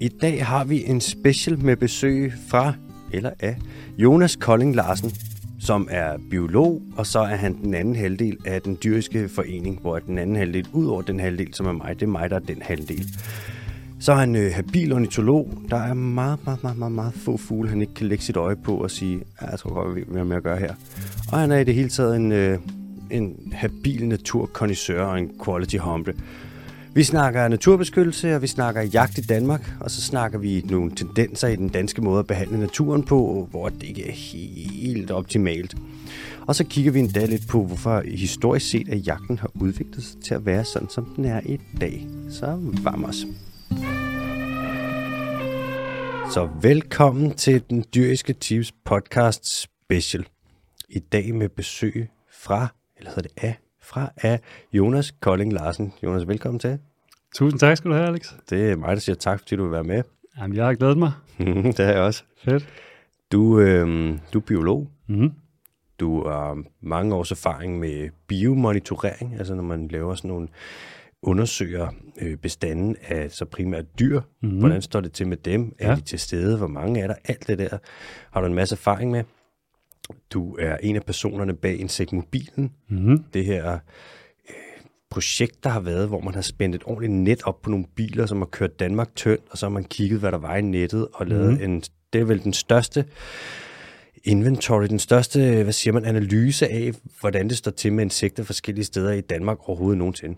I dag har vi en special med besøg fra, eller af, Jonas Kolding Larsen, som er biolog, og så er han den anden halvdel af den dyriske forening, hvor den anden halvdel, ud over den halvdel, som er mig, det er mig, der er den halvdel. Så er han øh, habil ornitolog. Der er meget, meget, meget, meget, meget få fugle, han ikke kan lægge sit øje på og sige, ja, jeg tror godt, jeg ved, hvad jeg med at gøre her. Og han er i det hele taget en, øh, en habil naturkondisør og en quality humble. Vi snakker naturbeskyttelse, og vi snakker jagt i Danmark, og så snakker vi nogle tendenser i den danske måde at behandle naturen på, hvor det ikke er helt optimalt. Og så kigger vi endda lidt på, hvorfor historisk set, at jagten har udviklet sig til at være sådan, som den er i dag. Så varm os. Så velkommen til den dyriske tips podcast special. I dag med besøg fra, eller hedder det af, fra af Jonas Kolding Larsen. Jonas, velkommen til. Tusind tak skal du have, Alex. Det er mig, der siger tak, fordi du vil være med. Jamen, jeg har glædet mig. det har jeg også. Fedt. Du, øh, du er biolog. Mm-hmm. Du har mange års erfaring med biomonitorering, altså når man laver sådan nogle undersøger øh, bestanden af så primært dyr. Mm-hmm. Hvordan står det til med dem? Er Ja. de til stede? Hvor mange er der? Alt det der har du en masse erfaring med. Du er en af personerne bag Insektmobilen. Mm-hmm. Det her øh, projekt, der har været, hvor man har spændt et ordentligt net op på nogle biler, som har kørt Danmark tynd, og så har man kigget, hvad der var i nettet, og lavet Mhm. en, det er vel den største inventory, den største, hvad siger man, analyse af, hvordan det står til med insekter forskellige steder i Danmark overhovedet nogensinde.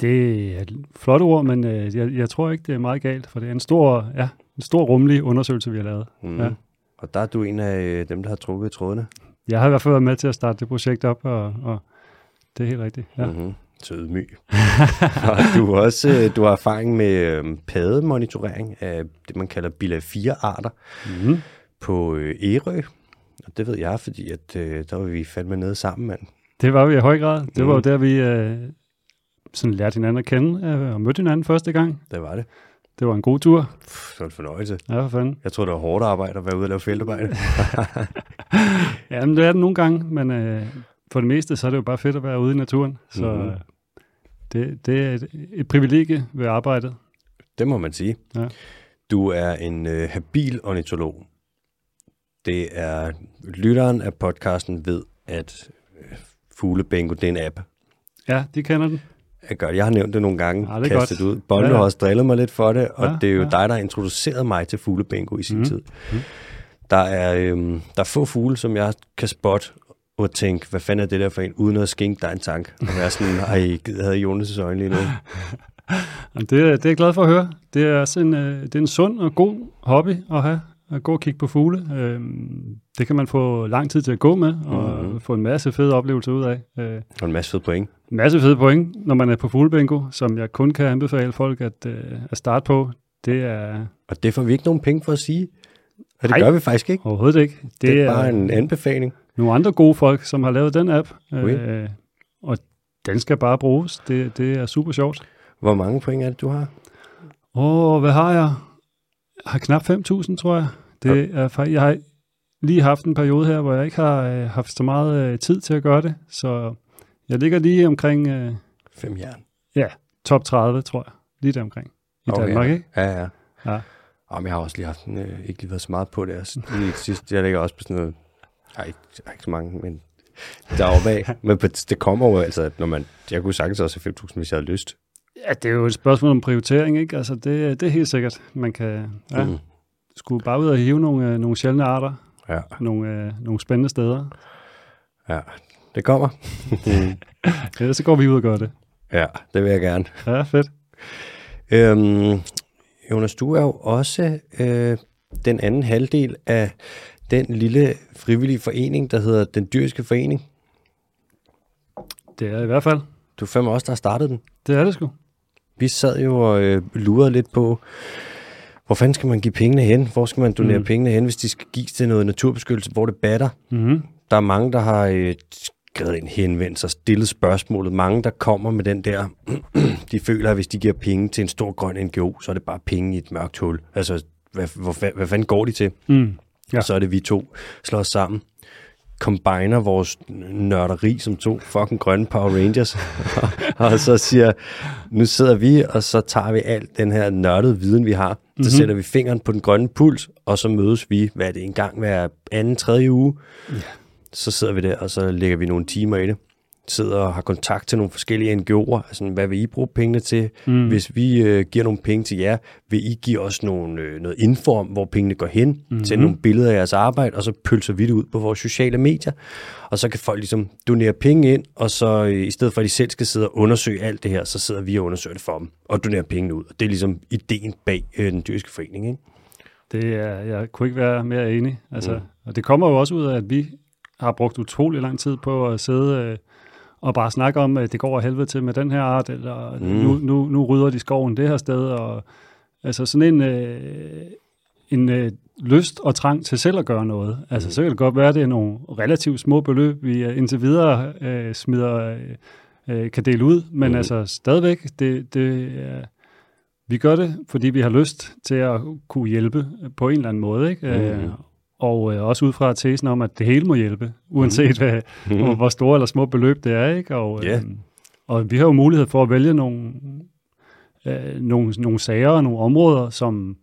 Det er et flot ord, men øh, jeg, jeg tror ikke, det er meget galt, for det er en stor, ja, en stor rummelig undersøgelse, vi har lavet. Mm. Ja. Og der er du en af øh, dem, der har trukket trådene. Jeg har i hvert fald været med til at starte det projekt op, og, og det er helt rigtigt. Ja. Mm-hmm. Så ydmyg. og du også øh, du har erfaring med øh, pademonitorering af det, man kalder bilag 4-arter Mm-hmm. på øh, Ærø. Og det ved jeg, fordi at, øh, der var vi fandme nede sammen, mand. Det var vi i høj grad. Det var jo Mhm. der, vi øh, sådan lærte hinanden at kende øh, og mødte hinanden første gang. Det var det. Det var en god tur. Pff, det var en fornøjelse. Ja, for fanden. Jeg tror det var hårdt arbejde at være ude og lave feltarbejde. Ja, men det er det nogle gange, men øh, for det meste, så er det jo bare fedt at være ude i naturen. Så mm-hmm. det, det er et, et privilegie ved arbejdet. det må man sige. Ja. Du er en øh, habil ornitolog. Det er, lytteren af podcasten ved, at øh, Fuglebingo, det er en app. Ja, de kender den. Jeg, gør det. jeg har nævnt det nogle gange, Ja, det kastet godt. ud. Bolle Ja, ja, har også drillet mig lidt for det, og Ja, det er jo ja. dig, der har introduceret mig til fuglebingo i sin Mhm. tid. Mhm. Der, er, øhm, der er få fugle, som jeg kan spotte og tænke, hvad fanden er det der for en, uden at skænke dig en tank. Og være sådan, ej, jeg havde Jonas' øjne lige nu. Jamen, det, er- det er jeg glad for at høre. Det er, også en, øh, det er en sund og god hobby at have, at gå og kigge på fugle. Øhm, det kan man få lang tid til at gå med, og Mhm. få en masse fede oplevelser ud af. Øh, Og en masse fede point. en masse fede point, når man er på fuglebingo, som jeg kun kan anbefale folk at, øh, at starte på. Det er Og det får vi ikke nogen penge for at sige. Og det Ej. gør vi faktisk ikke. overhovedet ikke. Det, Det er bare en anbefaling. nogle andre gode folk, som har lavet den app, Oui. øh, og den skal bare bruges. Det, det er super sjovt. Hvor mange point er det, du har? Åh, hvad har jeg? Jeg har knap 5.000, tror jeg. Det er, fa- jeg har lige haft en periode her, hvor jeg ikke har øh, haft så meget øh, tid til at gøre det, så jeg ligger lige omkring øh, Fem jern. top 30, tror jeg. Lige der omkring. I Okay. Danmark, ikke? Ja, ja. Ja. Jamen, jeg har også lige haft en, øh, ikke lige været så meget på det. Altså, lige sidst, jeg ligger også på sådan noget, ej, ikke, ikke så mange, men deroppe af. men det kommer jo altså, når man, jeg kunne sagtens også have 5.000, hvis jeg havde lyst. Ja, det er jo et spørgsmål om prioritering, ikke? Altså, det, det er helt sikkert. Man kan ja, Mm. skulle bare ud og hive nogle, øh, nogle sjældne arter, Ja, nogle, øh, nogle spændende steder. ja, det kommer. Ellers så går vi ud og gør det. ja, det vil jeg gerne. Ja, fedt. Øhm, Jonas, du er jo også øh, den anden halvdel af den lille frivillige forening, der hedder Den Dyriske Forening. Det er i hvert fald. Du er fandme også, der har startet den. Det er det sgu. Vi sad jo og øh, lurede lidt på, hvor fanden skal man give pengene hen? Hvor skal man donere mm. Mm. pengene hen, hvis de skal gives til noget naturbeskyttelse, hvor det batter? Mm-hmm. Der er mange, der har øh, skrevet en henvendelse og stillet spørgsmålet. Mange, der kommer med den der, de føler, at hvis de giver penge til en stor grøn NGO, så er det bare penge i et mørkt hul. Altså, hvad, hvor, fa- hvad fanden går de til? Mm. Ja. Og så er det vi to slår os sammen. Combiner vores nørderi som to fucking grønne Power Rangers, og så siger, nu sidder vi, og så tager vi alt den her nørdede viden, vi har, så Mhm. sætter vi fingeren på den grønne puls, og så mødes vi, hvad er det, en gang hver anden, tredje uge, så sidder vi der, og så lægger vi nogle timer i det. Sidder og har kontakt til nogle forskellige NGO'er. Altså, hvad vil I bruge pengene til? Mm. Hvis vi øh, giver nogle penge til jer, vil I give os nogle, øh, noget info om, hvor pengene går hen? Mm-hmm. Send nogle billeder af jeres arbejde, og så pølser vi det ud på vores sociale medier. Og så kan folk ligesom donere penge ind, og så øh, i stedet for, at de selv skal sidde og undersøge alt det her, så sidder vi og undersøger det for dem, og donerer pengene ud. Og det er ligesom ideen bag øh, den dyriske forening, ikke? Det er, jeg kunne ikke være mere enig. Altså, mm. Og det kommer jo også ud af, at vi har brugt utrolig lang tid på at sidde øh, og bare snakke om, at det går af helvede til med den her art, eller mm. nu, nu, nu rydder de skoven det her sted. Og, altså sådan en, øh, en øh, lyst og trang til selv at gøre noget. Altså så kan det godt være, at det er nogle relativt små beløb, vi øh, indtil videre øh, smider, øh, øh, kan dele ud, men mm. altså stadigvæk, det, det er vi gør det, fordi vi har lyst til at kunne hjælpe på en eller anden måde. Ikke? Mm. Øh, og øh, også ud fra tesen om, at det hele må hjælpe, uanset hvad, Mhm. hvor, store eller små beløb det er. Ikke? Og, øh, og vi har jo mulighed for at vælge nogle, øh, nogle, nogle sager og nogle områder, som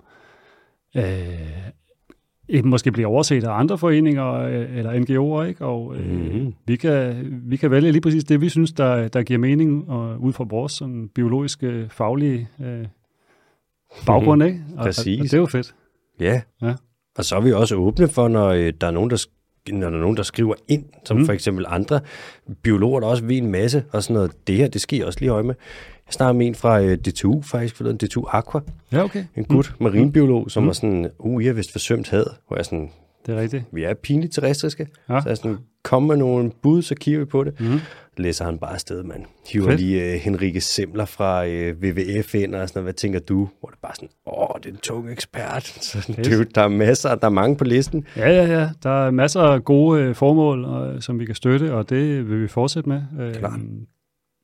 øh, måske bliver overset af andre foreninger øh, eller NGO'er. Ikke? Og øh, Mhm. vi, kan, vi kan vælge lige præcis det, vi synes, der, der giver mening og, ud fra vores sådan, biologiske, faglige øh, baggrund. Ikke? Og, Præcis. Og, og det er jo fedt. Ja. Ja. Og så er vi også åbne for, når øh, der er nogen, der når der er nogen, der skriver ind, som Mm. for eksempel andre biologer, der også ved en masse, og sådan noget. Det her, det I også lige øje med. Jeg snakker med en fra øh, DTU, faktisk, forleden, DTU Aqua, Ja, okay. en gut, mm. marinbiolog, som mm. var sådan, uh, I har vist forsømt had, hvor jeg sådan, Det er rigtigt. vi er pinligt terrestriske. Ja. Så jeg sådan, kom med nogle bud, så kigger vi på det. Mm. Læser han bare afsted, mand. Hiver Fedt. lige uh, Henrike Semler fra uh, WWF ind, og sådan noget. Hvad tænker du? Hvor det bare sådan, åh, det er en tung ekspert. Så, dude, der er masser, der er mange på listen. Ja, ja, ja. Der er masser af gode øh, formål, og, som vi kan støtte, og det vil vi fortsætte med. Øh, Klart.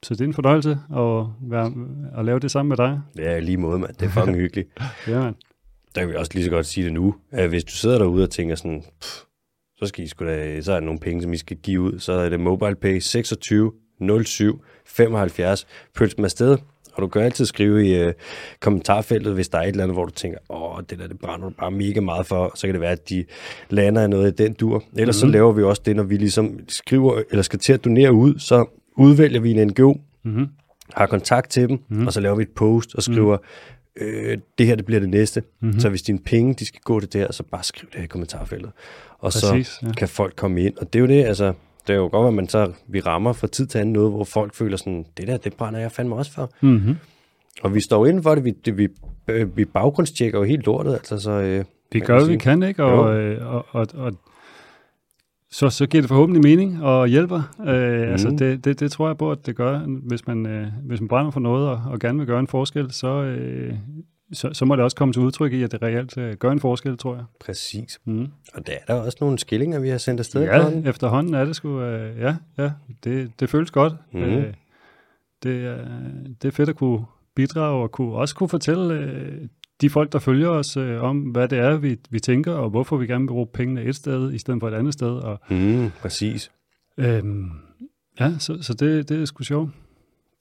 Så det er en fornøjelse at, være, at lave det sammen med dig. Ja, lige måde, mand. Det er fucking hyggeligt. Ja, man. Der kan vi også lige så godt sige det nu. At hvis du sidder derude og tænker sådan, pff, så, skal I sgu da, så er der nogle penge, som I skal give ud. Så er det MobilePay 26 07 75. Pøls dem afsted. Og du kan altid skrive i øh, kommentarfeltet, hvis der er et eller andet, hvor du tænker, åh, det der, det brænder du bare mega meget for. Så kan det være, at de lander af noget i den dur. Ellers mm. så laver vi også det, når vi ligesom skriver, eller skal til at donere ud, så udvælger vi en NGO, Mm-hmm. har kontakt til dem, mm. og så laver vi et post og skriver, mm. Øh, det her det bliver det næste. Mm-hmm. Så hvis dine penge de skal gå til det her, så bare skriv det her i kommentarfeltet. Og Præcis, så ja. kan folk komme ind. Og det er jo det, altså, det er jo godt, at man så, vi rammer fra tid til anden noget, hvor folk føler sådan, det der, det brænder jeg fandme også for. Mm-hmm. Og vi står inden for det, vi, det, vi, øh, vi baggrundstjekker jo helt lortet, altså, så... Øh, Vi gør, hvad vi kan, ikke? Og, øh, og, og, og så, så giver det forhåbentlig mening og hjælper. Øh, mm. Altså det, det, det tror jeg på, at det gør, hvis man, øh, hvis man brænder for noget og, og gerne vil gøre en forskel, så, øh, så, så må det også komme til udtryk i, at det reelt øh, gør en forskel, tror jeg. Præcis. Mm. Og der er der også nogle skillinger, vi har sendt afsted. Ja, efterhånden. efterhånden er det sgu, øh, ja, ja, det, det føles godt. Mhm. Øh, det, er, det er fedt at kunne bidrage og kunne, også kunne fortælle øh, de folk, der følger os, øh, om hvad det er, vi, vi tænker, og hvorfor vi gerne vil bruge pengene et sted, i stedet for et andet sted. Og, Mm, præcis. øhm, ja, så, så det, det er sgu sjovt.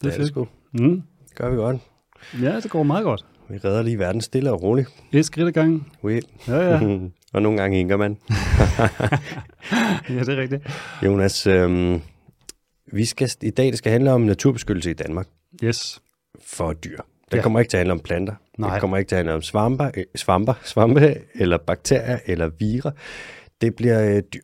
Det, er det sgu. Mm. Det gør vi godt. Ja, det går meget godt. Vi redder lige verden stille og roligt. Et skridt ad gangen. Oui. Ja, ja. og nogle gange hænger man. ja, det er rigtigt. Jonas, øhm, vi skal, i dag det skal handle om naturbeskyttelse i Danmark Yes. for dyr. Det Ja. ja. kommer ikke til at handle om planter. Nej. Det kommer ikke til at handle om svamper, øh, svamper, svampe eller bakterier eller virer. Det bliver øh, dyr.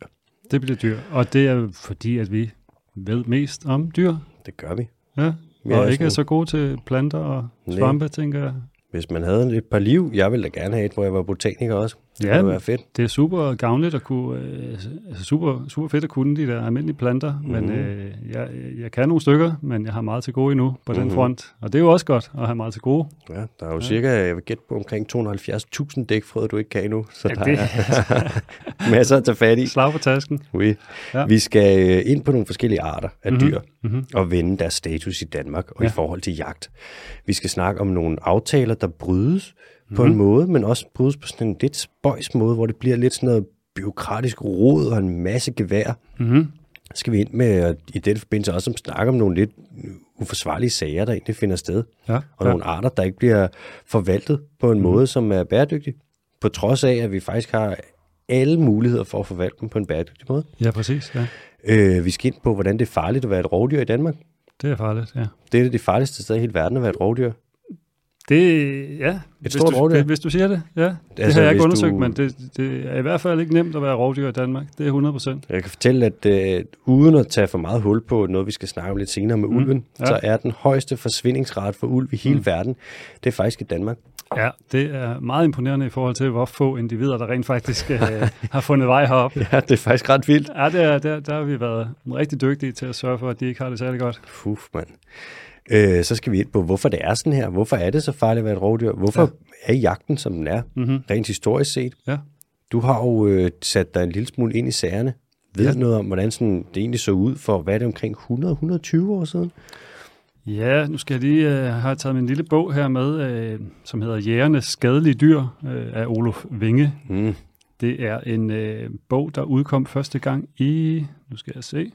Det bliver dyr. Og det er fordi, at vi ved mest om dyr. Det gør vi. Ja. Ja, og ikke er så gode til planter og Nej. svampe, tænker jeg. Hvis man havde et par liv, jeg ville da gerne have et, hvor jeg var botaniker også. Det Ja, kunne være fedt. Det er super gavnligt at kunne, øh, altså super, super fedt at kunne de der almindelige planter, mm-hmm. men Mhm. øh, jeg, jeg kan nogle stykker, men jeg har meget til gode endnu på mm-hmm. den Mhm. front. Og det er jo også godt at have meget til gode. Ja, der er jo Ja. cirka, jeg vil gætte på omkring 270.000 dækfrød, du ikke kan endnu. Så Ja, der det- er masser at tage fat i. Slag på tasken. Oui. Ja. Vi skal øh, ind på nogle forskellige arter af Mhm. mm-hmm. dyr Mm-hmm. og vende deres status i Danmark og ja. i forhold til jagt. Vi skal snakke om nogle aftaler, der brydes mm-hmm. på Mhm. en måde, men også brydes på sådan en lidt spøjs måde, hvor det bliver lidt sådan noget byråkratisk rod og en masse gevær. Så skal vi ind med, i den forbindelse også snakke om nogle lidt uforsvarlige sager, der egentlig finder sted. Ja, Og ja. nogle arter, der ikke bliver forvaltet på en Mhm. måde, som er bæredygtig. På trods af, at vi faktisk har alle muligheder for at forvalte dem på en bæredygtig måde. ja, præcis. Ja. Øh, vi skal ind på, hvordan det er farligt at være et rovdyr i Danmark. Det er farligt, ja. Det er det, det farligste sted i hele verden at være et rovdyr. Det, ja. hvis stort du, rovdyr. Hvis du siger det, ja. Det Altså, har jeg ikke hvis undersøgt, du- men det, det er i hvert fald ikke nemt at være rovdyr i Danmark. Det er 100 procent. Jeg kan fortælle, at øh, uden at tage for meget hul på noget, vi skal snakke om lidt senere med Mm, ulven, ja. så er den højeste forsvindingsrate for ulv i hele Mm. verden, det er faktisk i Danmark. Ja, det er meget imponerende i forhold til, hvor få individer, der rent faktisk øh, har fundet vej herop. Ja, det er faktisk ret vildt. Ja, det er, der, der har vi været rigtig dygtige til at sørge for, at de ikke har det særlig godt. Fuh, mand. Øh, så skal vi ind på, hvorfor det er sådan her. Hvorfor er det så farligt at være et rovdyr? Hvorfor ja. er jagten, som den er, Mm-hmm. rent historisk set? Ja. Du har jo øh, sat dig en lille smule ind i sagerne. Ved Ja. noget om, hvordan sådan, det egentlig så ud for, hvad er det, omkring 100-120 år siden? Ja, nu skal jeg lige øh, have taget min lille bog her med, øh, som hedder Jægernes skadelige dyr øh, af Olof Vinge. Mm. Det er en øh, bog, der udkom første gang i, nu skal jeg se,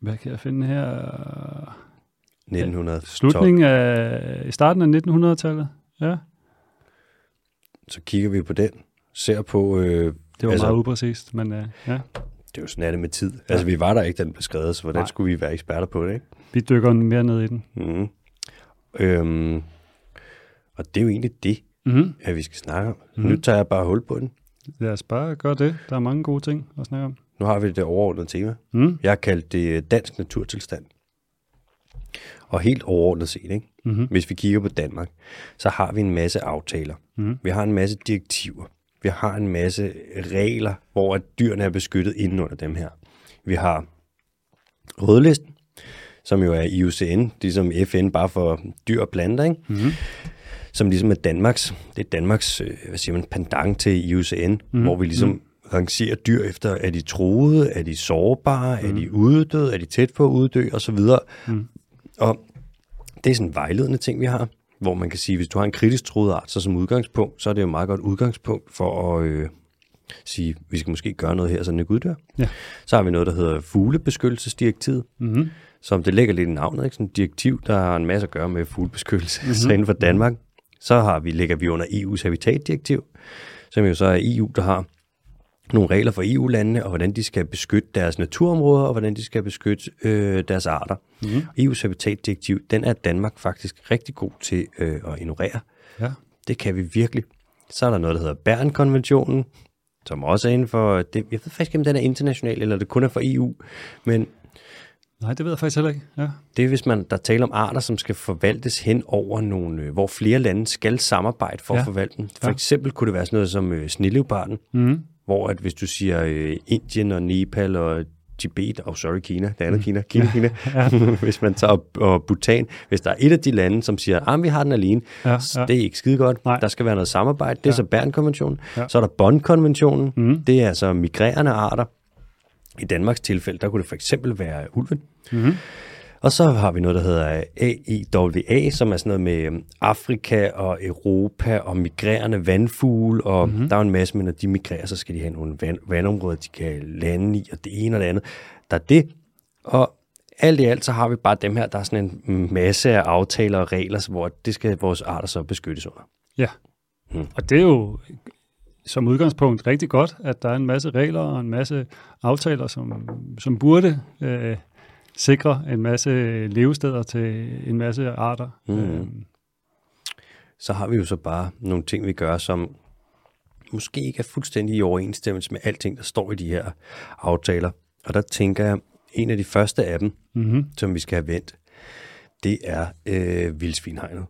hvad kan jeg finde her? 1912. Slutningen af, i starten af 1900-tallet. Ja, Så kigger vi på den, ser på, øh, det var Altså- meget upræcist, men øh, ja, det er jo sådan er det med tid. Altså, vi var der ikke, den blev skrevet, så hvordan Nej. skulle vi være eksperter på det, ikke? vi dykker mere ned i den. Mm. Øhm, og det er jo egentlig det, Mm-hmm. at vi skal snakke om. Mm. Nu tager jeg bare hul på den. Lad os bare gøre det. Der er mange gode ting at snakke om. Nu har vi det overordnede tema. Mm. Jeg har kaldt det øh, dansk naturtilstand. Og helt overordnet set, ikke? Mm-hmm. hvis vi kigger på Danmark, så har vi en masse aftaler. Mm. Vi har en masse direktiver. Vi har en masse regler, hvor at dyrene er beskyttet inden under dem her. Vi har rødlisten, som jo er IUCN, ligesom FN bare for dyr og planter, ikke? Mm-hmm. som ligesom er Danmarks, det er Danmarks, øh, hvad siger man, pendant til IUCN, mm. Mhm. hvor vi ligesom mm. rangerer dyr efter, er de troede, er de sårbare, mm. er de uddøde, er de tæt på at uddø, og så videre. Mm. Og det er sådan en vejledende ting, vi har, hvor man kan sige, hvis du har en kritisk troet art, så som udgangspunkt, så er det jo et meget godt udgangspunkt for at øh, sige, vi skal måske gøre noget her, så den ikke uddør. Ja. Så har vi noget, der hedder fuglebeskyttelsesdirektivet, Mm-hmm. som det ligger lidt i navnet, ikke? Sådan et direktiv, der har en masse at gøre med fuglebeskyttelse, Mhm. mm-hmm. så inden for Danmark. Så har vi, ligger vi under EU's habitatdirektiv, som jo så er EU, der har nogle regler for EU-landene, og hvordan de skal beskytte deres naturområder, og hvordan de skal beskytte øh, deres arter. Mm-hmm. EU's habitatdirektiv, den er Danmark faktisk rigtig god til øh, at ignorere. Ja. Det kan vi virkelig. Så er der noget, der hedder Bern-konventionen, som også er inden for, det, jeg ved faktisk ikke, om den er international, eller det kun er for EU, men Nej, det ved jeg faktisk heller ikke. Ja. det er, hvis man der taler om arter, som skal forvaltes hen over nogle, øh, hvor flere lande skal samarbejde for ja. At forvalte dem. For Ja. eksempel kunne det være sådan noget som øh, snilleoparden, Mm-hmm. Hvor at hvis du siger øh, Indien og Nepal og Tibet, og oh, sorry Kina, det andet Kina, Kina, Kina, Ja. hvis man tager og, og Bhutan, hvis der er et af de lande, som siger, at vi har den alene, Ja, ja. det er ikke skide godt, Nej. der skal være noget samarbejde, det er Ja. så Bern-konventionen, Ja. så er der Bonn-konventionen, Mm. det er altså migrerende arter. I Danmarks tilfælde, der kunne det for eksempel være ulven. Mm-hmm. Og så har vi noget, der hedder AIWA, som er sådan noget med øhm, Afrika og Europa og migrerende vandfugle, og Mhm. mm-hmm. der er en masse, men når de migrerer, så skal de have nogle vand, vandområder, de kan lande i, og det ene og det andet. Der er det, og alt i alt, så har vi bare dem her, der er sådan en masse af aftaler og regler, hvor det skal vores arter så beskyttes under. Ja. Mm. Og det er jo som udgangspunkt rigtig godt, at der er en masse regler og en masse aftaler, som, som burde øh, sikre en masse levesteder til en masse arter. Mm. Øh, Så har vi jo så bare nogle ting, vi gør, som måske ikke er fuldstændig i overensstemmelse med alting, der står i de her aftaler. Og der tænker jeg, en af de første af dem, mm-hmm. som vi skal have vendt, det er øh, vildsvinhegnet.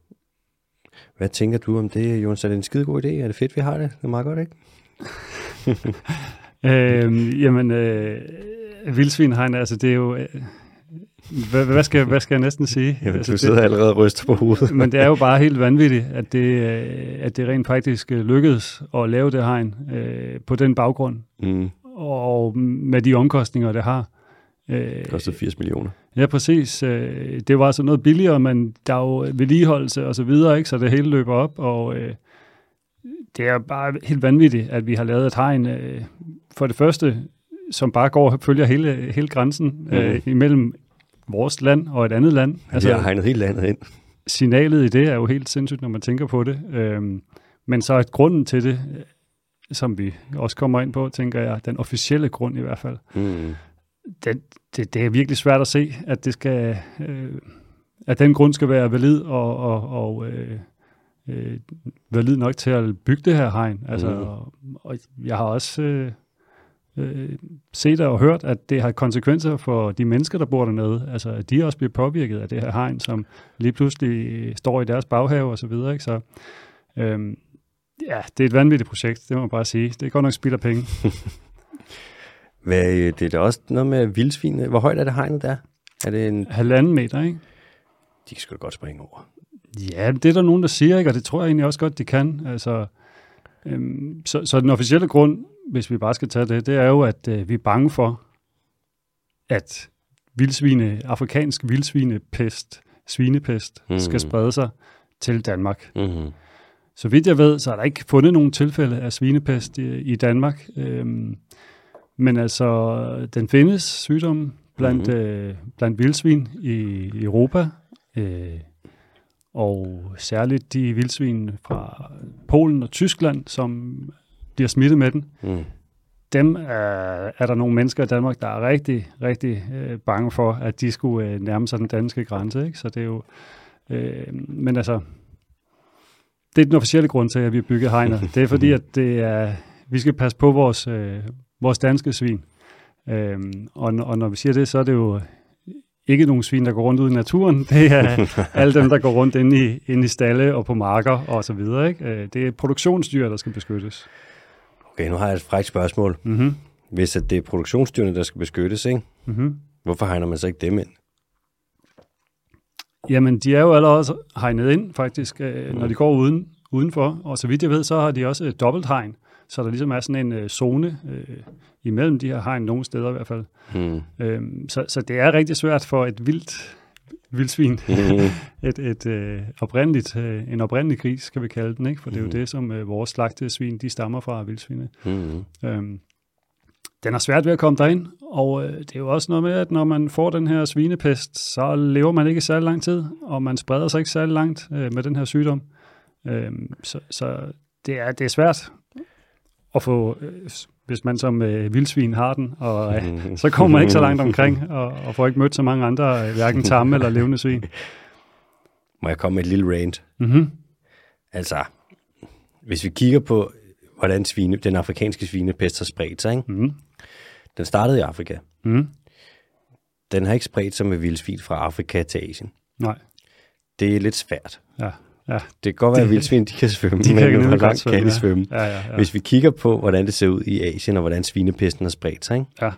Hvad tænker du om det, Jonas? Er det en skide god idé? Er det fedt, vi har det? Det er meget godt, ikke? øh, jamen, øh, vildsvinhegn, altså det er jo... Øh, hvad, hvad, skal, hvad skal jeg næsten sige? Jamen, altså, du sidder allerede og ryster på hovedet. Men det er jo bare helt vanvittigt, at det, øh, at det rent faktisk øh, lykkedes at lave det hegn øh, på den baggrund, Mm, og med de omkostninger, det har. Øh, det kostede 80 millioner. ja, præcis. Øh, det var altså noget billigere, men der er jo vedligeholdelse og så videre, ikke? så det hele løber op, og øh, det er bare helt vanvittigt, at vi har lavet et hegn, øh, for det første, som bare går og følger hele, hele grænsen øh, Mhm. imellem vores land og et andet land. Altså, jeg har hegnet hele landet ind. signalet i det er jo helt sindssygt, når man tænker på det. Øhm, men så et grunden til det, øh, som vi også kommer ind på, tænker jeg, den officielle grund i hvert fald, Mm. det, det, det er virkelig svært at se, at det skal, øh, at den grund skal være valid og, og, og øh, øh, valid nok til at bygge det her hegn. Altså, Mm. og, og jeg har også øh, øh, set og hørt, at det har konsekvenser for de mennesker, der bor dernede. Altså, at de også bliver påvirket af det her hegn, som lige pludselig står i deres baghave og så videre. Ikke? Så, øhm, ja, det er et vanvittigt projekt, det må man bare sige. Det er godt nok spild af penge. Hvad, øh, det er da også noget med vildsvin. Hvor højt er det hegnet der? Er det en... Halvanden meter, ikke? De kan sgu da godt springe over. Ja, det er der nogen, der siger, ikke? og det tror jeg egentlig også godt, de kan. Altså, øhm, så, så den officielle grund, hvis vi bare skal tage det, det er jo, at øh, vi er bange for, at vildsvine, afrikansk vildsvinepest, svinepest, Mhm. mm. skal sprede sig til Danmark. Mm-hmm. Så vidt jeg ved, så er der ikke fundet nogen tilfælde af svinepest i, i Danmark. Øhm, men altså, den findes, sygdommen, blandt, Mhm. mm-hmm. øh, blandt vildsvin i, i Europa. Øh, og særligt de vildsvin fra Polen og Tyskland, som bliver smittet med den. Mm. Dem er, er der nogle mennesker i Danmark, der er rigtig, rigtig øh, bange for, at de skulle øh, nærme sig den danske grænse. Ikke? Så det er jo... Øh, men altså, det er den officielle grund til, at vi har bygget hegnet. Det er fordi, at det er, vi skal passe på vores, øh, vores danske svin. Øhm, og, og når vi siger det, så er det jo ikke nogen svin, der går rundt ude i naturen. Det er alle dem, der går rundt inde i, inde i stalle og på marker og så videre. Ikke? Øh, Det er produktionsdyr, der skal beskyttes. Okay, nu har jeg et frækt spørgsmål. Mm-hmm. Hvis det er produktionsdyrene, der skal beskyttes, ikke? Mm-hmm. hvorfor hegner man så ikke dem ind? Jamen, de er jo allerede hegnet ind, faktisk, øh, når de går uden, udenfor. Og så vidt jeg ved, så har de også et dobbelt hegn, så der ligesom er sådan en øh, zone øh, imellem de her hegn, nogle steder i hvert fald. Hmm. Øhm, så, så det er rigtig svært for et vildt vildsvin, et, et øh, oprindeligt, øh, en oprindelig gris, skal vi kalde den, ikke? for det er jo Mhm. det, som øh, vores slagtesvin, de stammer fra vildsvine. Hmm. Øhm, den er svært ved at komme derind, og øh, det er jo også noget med, at når man får den her svinepest, så lever man ikke særlig lang tid, og man spreder sig ikke særlig langt øh, med den her sygdom. Øhm, så så det, er, det er svært at få, øh, hvis man som øh, vildsvin har den, og øh, så kommer man ikke så langt omkring, og, og får ikke mødt så mange andre, øh, hverken tamme eller levende svin. Må jeg komme med et lille rant? Mm-hmm. Altså, hvis vi kigger på, hvordan svine, den afrikanske svinepest har spredt sig, ikke? Mm-hmm. den startede i Afrika. Mm. Den har ikke spredt sig med vildsvin fra Afrika til Asien. Nej, Det er lidt svært. ja, ja. Det kan godt være, at vildsvin de kan svømme, De kan men nemlig hvor langt svømme, kan de ja. svømme? Ja, ja, ja. Hvis vi kigger på, hvordan det ser ud i Asien, og hvordan svinepesten har spredt sig, ikke? Ja.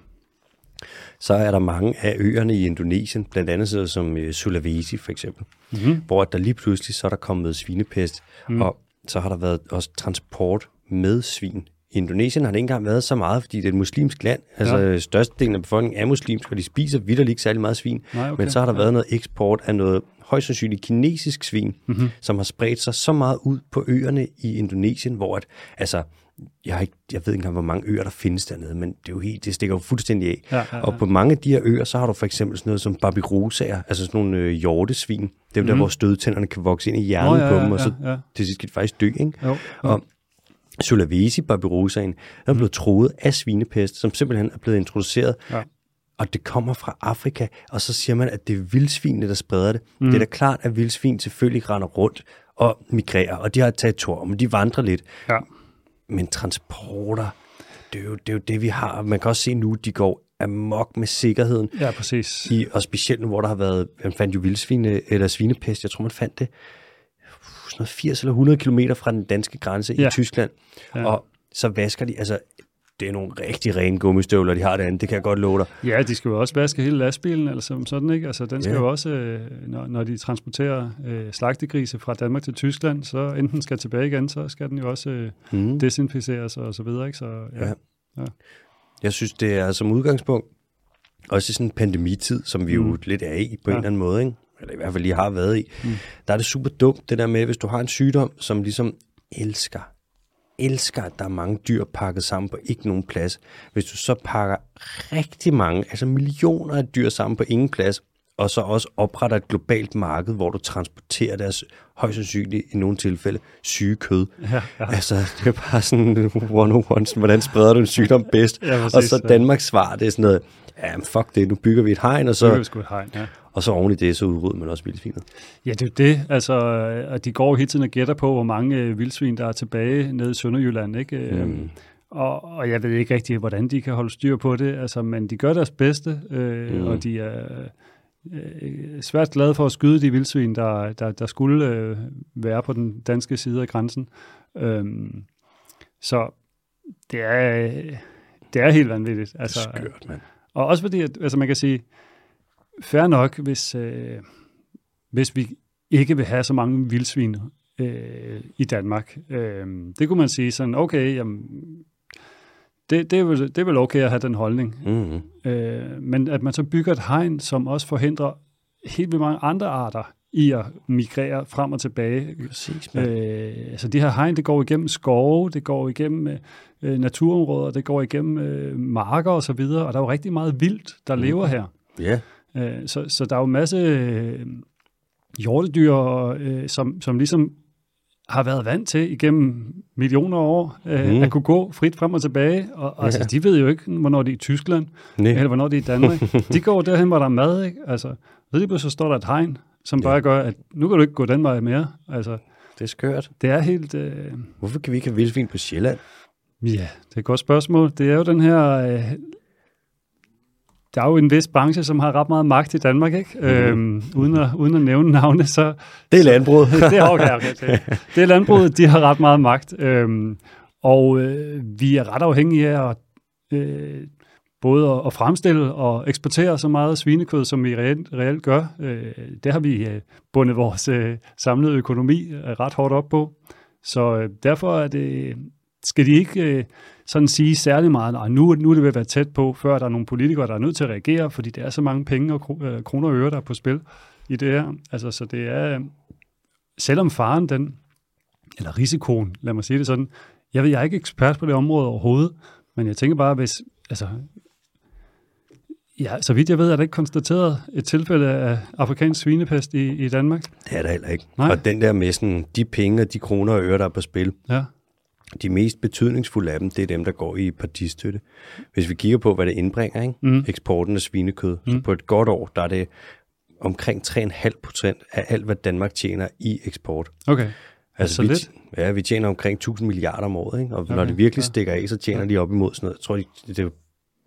så er der mange af øerne i Indonesien, blandt andet sådan som øh, Sulawesi for eksempel, Mm-hmm. hvor der lige pludselig så er der kommet svinepest, Mm. og så har der været også transport med svin. I Indonesien har det ikke engang været så meget, fordi det er et muslimsk land. Altså Ja. ja. størstedelen af befolkningen er muslimsk, og de spiser vidderligt ikke særlig meget svin. Nej, okay. Men så har der været noget eksport af noget højst sandsynligt kinesisk svin, Mm-hmm. som har spredt sig så meget ud på øerne i Indonesien, hvor at, altså, jeg, har ikke, jeg ved ikke engang, hvor mange øer der findes dernede, men det, er jo helt, det stikker jo fuldstændig af. Ja, ja, ja. Og på mange af de her øer, så har du for eksempel sådan noget som babirosaer, altså sådan nogle øh, hjortesvin. Det er jo mm. der, Mhm. hvor stødtænderne kan vokse ind i hjernen Nå, ja, på dem, og så ja, ja. til sidst kan de faktisk dø, ikke? Jo. Og Sulawesi babirosaen er blevet troet af svinepest, som simpelthen er blevet introduceret. Ja. Og det kommer fra Afrika, og så siger man, at det er vildsvinene, der spreder det. Mm. Det er da klart, at vildsvin selvfølgelig render rundt og migrerer, og de har et territorium, de vandrer lidt. Ja. Men transporter, det er, jo, det er jo det, vi har. Man kan også se nu, de går amok med sikkerheden. ja, præcis. I, og specielt nu, hvor der har været, man fandt jo vildsvine, eller svinepest, jeg tror, man fandt det sådan noget 80 eller 100 kilometer fra den danske grænse Ja. i Tyskland. Ja. Og så vasker de, altså, det er nogle rigtig rene gummistøvler, de har derinde, det kan jeg godt love dig. Ja, de skal jo også vaske hele lastbilen, eller som sådan, ikke? Altså, den skal Ja. jo også, øh, når, når de transporterer øh, slagtegrise fra Danmark til Tyskland, så enten skal tilbage igen, så skal den jo også øh, Mm. desinficeres og så videre, ikke? Så, ja. Ja. Ja. Jeg synes, det er som udgangspunkt, også i sådan en pandemitid, som vi mm. jo lidt er i på Ja. en eller anden måde, ikke? eller i hvert fald lige har været i, mm. der er det super dumt, det der med, hvis du har en sygdom, som ligesom elsker elsker, at der er mange dyr pakket sammen på ikke nogen plads. Hvis du så pakker rigtig mange, altså millioner af dyr sammen på ingen plads, og så også opretter et globalt marked, hvor du transporterer deres højst sandsynligt i nogle tilfælde syge kød. Ja, ja. Altså, det er bare sådan one on one, hvordan spreder du en sygdom bedst? Ja, præcis, og så. Danmarks svar, det er sådan noget, ja, fuck det, nu bygger vi et hegn, og Så er så, vi sgu et hegn, ja. og så oven i det, så udrydder man også vildsvinet. Ja, det er jo det. Altså, at de går hele tiden og gætter på, hvor mange øh, vildsvin, der er tilbage nede i Sønderjylland. Ikke? Mm. Mm. Og, og jeg ved ikke rigtig, hvordan de kan holde styr på det, altså, men de gør deres bedste, øh, Mm. og de er øh, svært glade for at skyde de vildsvin, der, der, der skulle øh, være på den danske side af grænsen. Øhm, så det er, det er helt vanvittigt. Altså, Altså, det er skørt, mand. Og også fordi, at, altså man kan sige, fair nok, hvis, øh, hvis vi ikke vil have så mange vildsvin øh, i Danmark. Øh, det kunne man sige sådan, okay, jamen, det, det, er vel, det er vel okay at have den holdning. Mm. Øh, men at man så bygger et hegn, som også forhindrer helt vildt mange andre arter i at migrere frem og tilbage. Præcis. Øh, altså de her hegn, det går igennem skove, det går igennem øh, naturområder, det går igennem øh, marker og så videre, og der er jo rigtig meget vildt, der Mhm. lever her. Ja, Øh, så, så der er jo en masse øh, hjortedyr, øh, som, som ligesom har været vant til igennem millioner af år øh, Mhm. at kunne gå frit frem og tilbage. Og, og altså, de ved jo ikke, hvornår de er i Tyskland, nej. eller hvornår de er i Danmark. de går derhen, hvor der er mad. Ikke? Altså, så lige pludselig så står der et hegn, som Ja. bare gør, at nu kan du ikke gå den vej mere. Altså, Det er skørt. det er helt... Øh, Hvorfor kan vi ikke have vildsvin på Sjælland? Ja, det er et godt spørgsmål. Det er jo den her... Øh, der er jo en vis branche, som har ret meget magt i Danmark, ikke? Mhm. Øhm, uden, at, uden at nævne navne, så... Det er landbruget. det er okay, okay. Det, det er landbruget, de har ret meget magt. Øhm, og øh, vi er ret afhængige af at, øh, både at, at fremstille og eksportere så meget svinekød, som vi reelt, reelt gør. Øh, det har vi øh, bundet vores øh, samlede økonomi øh, ret hårdt op på. Så øh, derfor er det, skal de ikke øh, sådan sige særlig meget, nej, nu, nu er det ved at være tæt på, før der er nogle politikere, der er nødt til at reagere, fordi det er så mange penge og øh, kroner og øre, der er på spil i det her. Altså, så det er, øh, selvom faren den, eller risikoen, lad mig sige det sådan, jeg ved, jeg er ikke ekspert på det område overhovedet, men jeg tænker bare, hvis, altså, ja, så vidt jeg ved, er der ikke konstateret et tilfælde af afrikansk svinepest i, i Danmark. Det er der heller ikke. Nej. Og den der med sådan, de penge og de kroner og øre, der er på spil, Ja, de mest betydningsfulde af dem, det er dem, der går i partistøtte. Hvis vi kigger på, hvad det indbringer, ikke? Mm. eksporten af svinekød, mm. så på et godt år, der er det omkring 3,5 procent af alt, hvad Danmark tjener i eksport. okay. Altså, så vi, lidt? Ja, vi tjener omkring 1000 milliarder om året, ikke? og okay, når det virkelig ja. stikker af, så tjener de op imod sådan noget. Jeg tror, de, det, det, på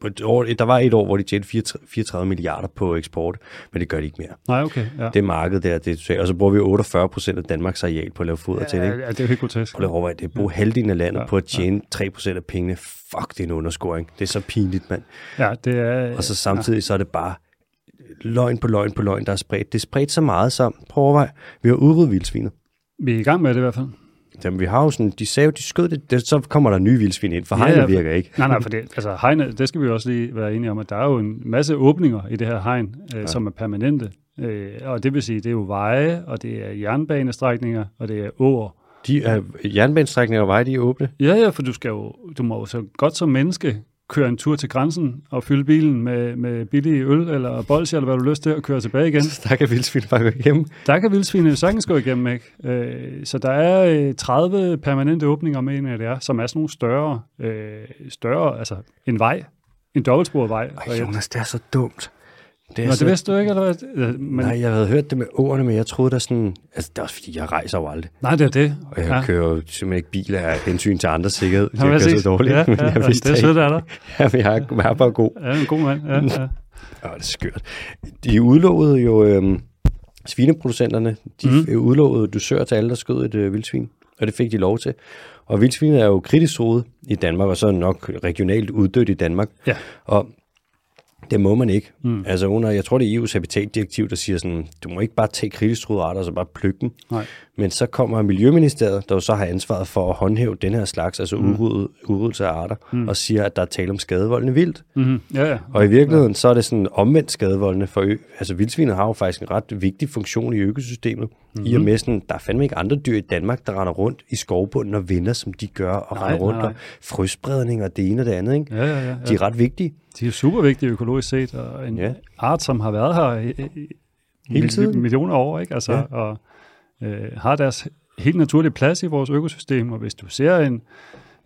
et år, der var et år, hvor de tjente 34, 34 milliarder på eksport, men det gør de ikke mere. Nej, okay. Ja. Det marked der, det, og så bruger vi 48 procent af Danmarks areal på at lave foder til det. Ikke? Ja, det er jo helt grotesk. Og det overvej, det er bruge halvdelen af landet Ja, på at tjene 3 procent af pengene. Fuck, det er en underscoring. Det er så pinligt, mand. Ja, det er... Og så samtidig så er det bare løgn på løgn på løgn, der er spredt. Det er spredt så meget, så prøv at overvej. Vi har udryddet vildsvinet. Vi er i gang med det i hvert fald. Jamen, vi har jo sådan, de sagde jo, de skød det, det, så kommer der nye vildsvin ind, for Ja, hegnet virker ikke. Nej, nej, for det, altså hegn, det skal vi også lige være enige om, at der er jo en masse åbninger i det her hegn, øh, ja. som er permanente. Øh, og det vil sige, det er jo veje, og det er jernbanestrækninger, og det er åer. De er, jernbanestrækninger og veje, de er åbne. Ja, ja, for du skal jo, du må jo så godt som menneske køre en tur til grænsen og fylde bilen med, med billig øl eller bolsje, eller hvad du har lyst til, at køre tilbage igen. Så der kan vildsvin bare gå igennem. Der kan vildsvinene sagtens gå igennem, ikke? Øh, så der er øh, 30 permanente åbninger med en af det er, som er sådan nogle større, øh, større, altså en vej, en dobbeltsporet vej. Ej. Jonas, det er så dumt. Det Nå, så... det vidste du ikke, eller hvad? Men, Nej, jeg havde hørt det med åerne, men jeg troede der sådan... Altså, det er også fordi, jeg rejser jo aldrig. nej, det er det. Og jeg ja. kører jo simpelthen ikke bil af hensyn til andres sikkerhed. Nå, Det er præcis. så dårligt. Ja, men ja, jeg ja, det er sødt af dig. Jamen, jeg er, jeg er bare god. Ja, en god mand. Ja, ja. Åh, det er skørt. De udlovede jo øhm, svineproducenterne, de mm. udlovede dusør til alle, der skød et øh, vildsvin, og det fik de lov til. Og vildsvinet er jo kritisk troet i Danmark, og så nok regionalt uddødt i Danmark. Ja. Og det må man ikke. Mm. Mm. Altså under, jeg tror det er EU's habitatdirektiv, der siger sådan, du må ikke bare tage kritisk troede arter, og så bare plukke dem. Nej. Men så kommer Miljøministeriet, der jo så har ansvaret for at håndhæve den her slags, altså Mm. udrydde, udryddelse af arter, mm. og siger, at der er tale om skadevoldende vildt. Mm-hmm. Ja, ja. Og i virkeligheden, så er det sådan omvendt skadevoldende, for ø- altså vildsvinet har jo faktisk en ret vigtig funktion i økosystemet, mm-hmm. i og med sådan, der er fandme ikke andre dyr i Danmark, der render rundt i skovbunden og vinder, som de gør, og Nej, render rundt nej, og frøspredning og det ene og det andet, ikke? Ja, ja, ja. ja. De er ret vigtige. De er super vigtige økologisk set, og en Ja. art, som har været her Hele tiden. millioner år, ikke? Altså, Ja. og øh, har deres helt naturlige plads i vores økosystem, og hvis du ser en,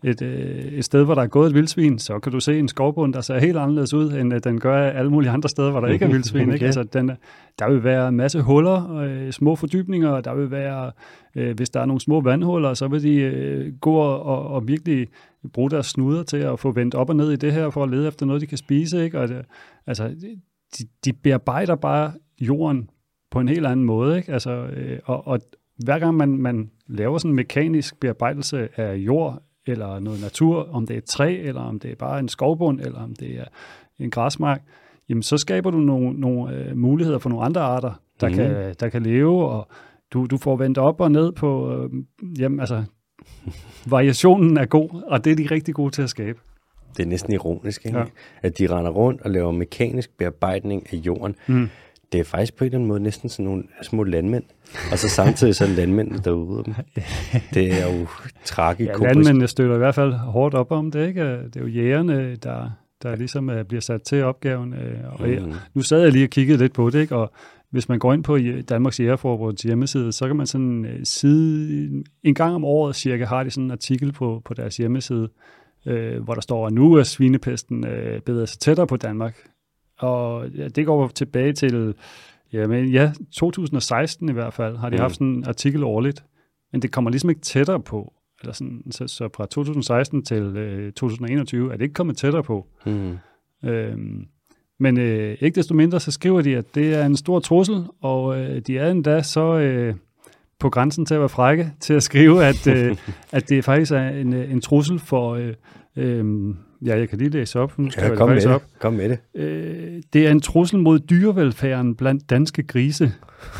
et, øh, et sted, hvor der er gået et vildsvin, så kan du se en skovbund, der ser helt anderledes ud, end øh, den gør alle mulige andre steder, hvor der ikke er vildsvin. Ikke? Altså, den, der vil være en masse huller, øh, små fordybninger, og der vil være, øh, hvis der er nogle små vandhuller, så vil de øh, gå og, og virkelig bruge deres snuder til at få vendt op og ned i det her, for at lede efter noget, de kan spise. Ikke? Og det, altså, de, de bearbejder bare jorden på en helt anden måde. Ikke? Altså, øh, og, og hver gang man, man laver sådan en mekanisk bearbejdelse af jord, eller noget natur, om det er et træ, eller om det er bare en skovbund, eller om det er en græsmark, jamen så skaber du nogle, nogle øh, muligheder for nogle andre arter, der, mm. kan, der kan leve, og du, du får vendt op og ned på, øh, jamen altså, variationen er god, og det er de rigtig gode til at skabe. Det er næsten ironisk, ikke? Ja. Ja. at de render rundt og laver mekanisk bearbejdning af jorden. Mm. Det er faktisk på en eller anden måde næsten sådan nogle små landmænd, og så samtidig så landmændene derude. Det er jo Ja, tragikomisk. landmændene støtter i hvert fald hårdt op om det, ikke? Det er jo jægerne, der, der ligesom øh, bliver sat til opgaven. øh, Og Mm. nu sad jeg lige og kiggede lidt på det, ikke? og hvis man går ind på Je- Danmarks Jægerforbunds hjemmeside, så kan man sådan øh, side, en gang om året cirka, har de sådan en artikel på, på deres hjemmeside, øh, hvor der står, at nu er svinepesten øh, bedre sig tættere på Danmark. Og ja, det går tilbage til, ja, men, ja, 2016 i hvert fald, har de Mm. haft sådan en artikel årligt, men det kommer ligesom ikke tættere på. Eller sådan, så, så fra 2016 til øh, 2021 er det ikke kommet tættere på. Mm. Øhm, men øh, ikke desto mindre, så skriver de, at det er en stor trussel, og øh, de er endda så øh, på grænsen til at være frække til at skrive, at, øh, at det faktisk er en, øh, en trussel for... Øh, øh, ja, jeg kan lige læse op. Nu Ja, kom med det. op. Kom med det. Øh, det er en trussel mod dyrevelfærden blandt danske grise.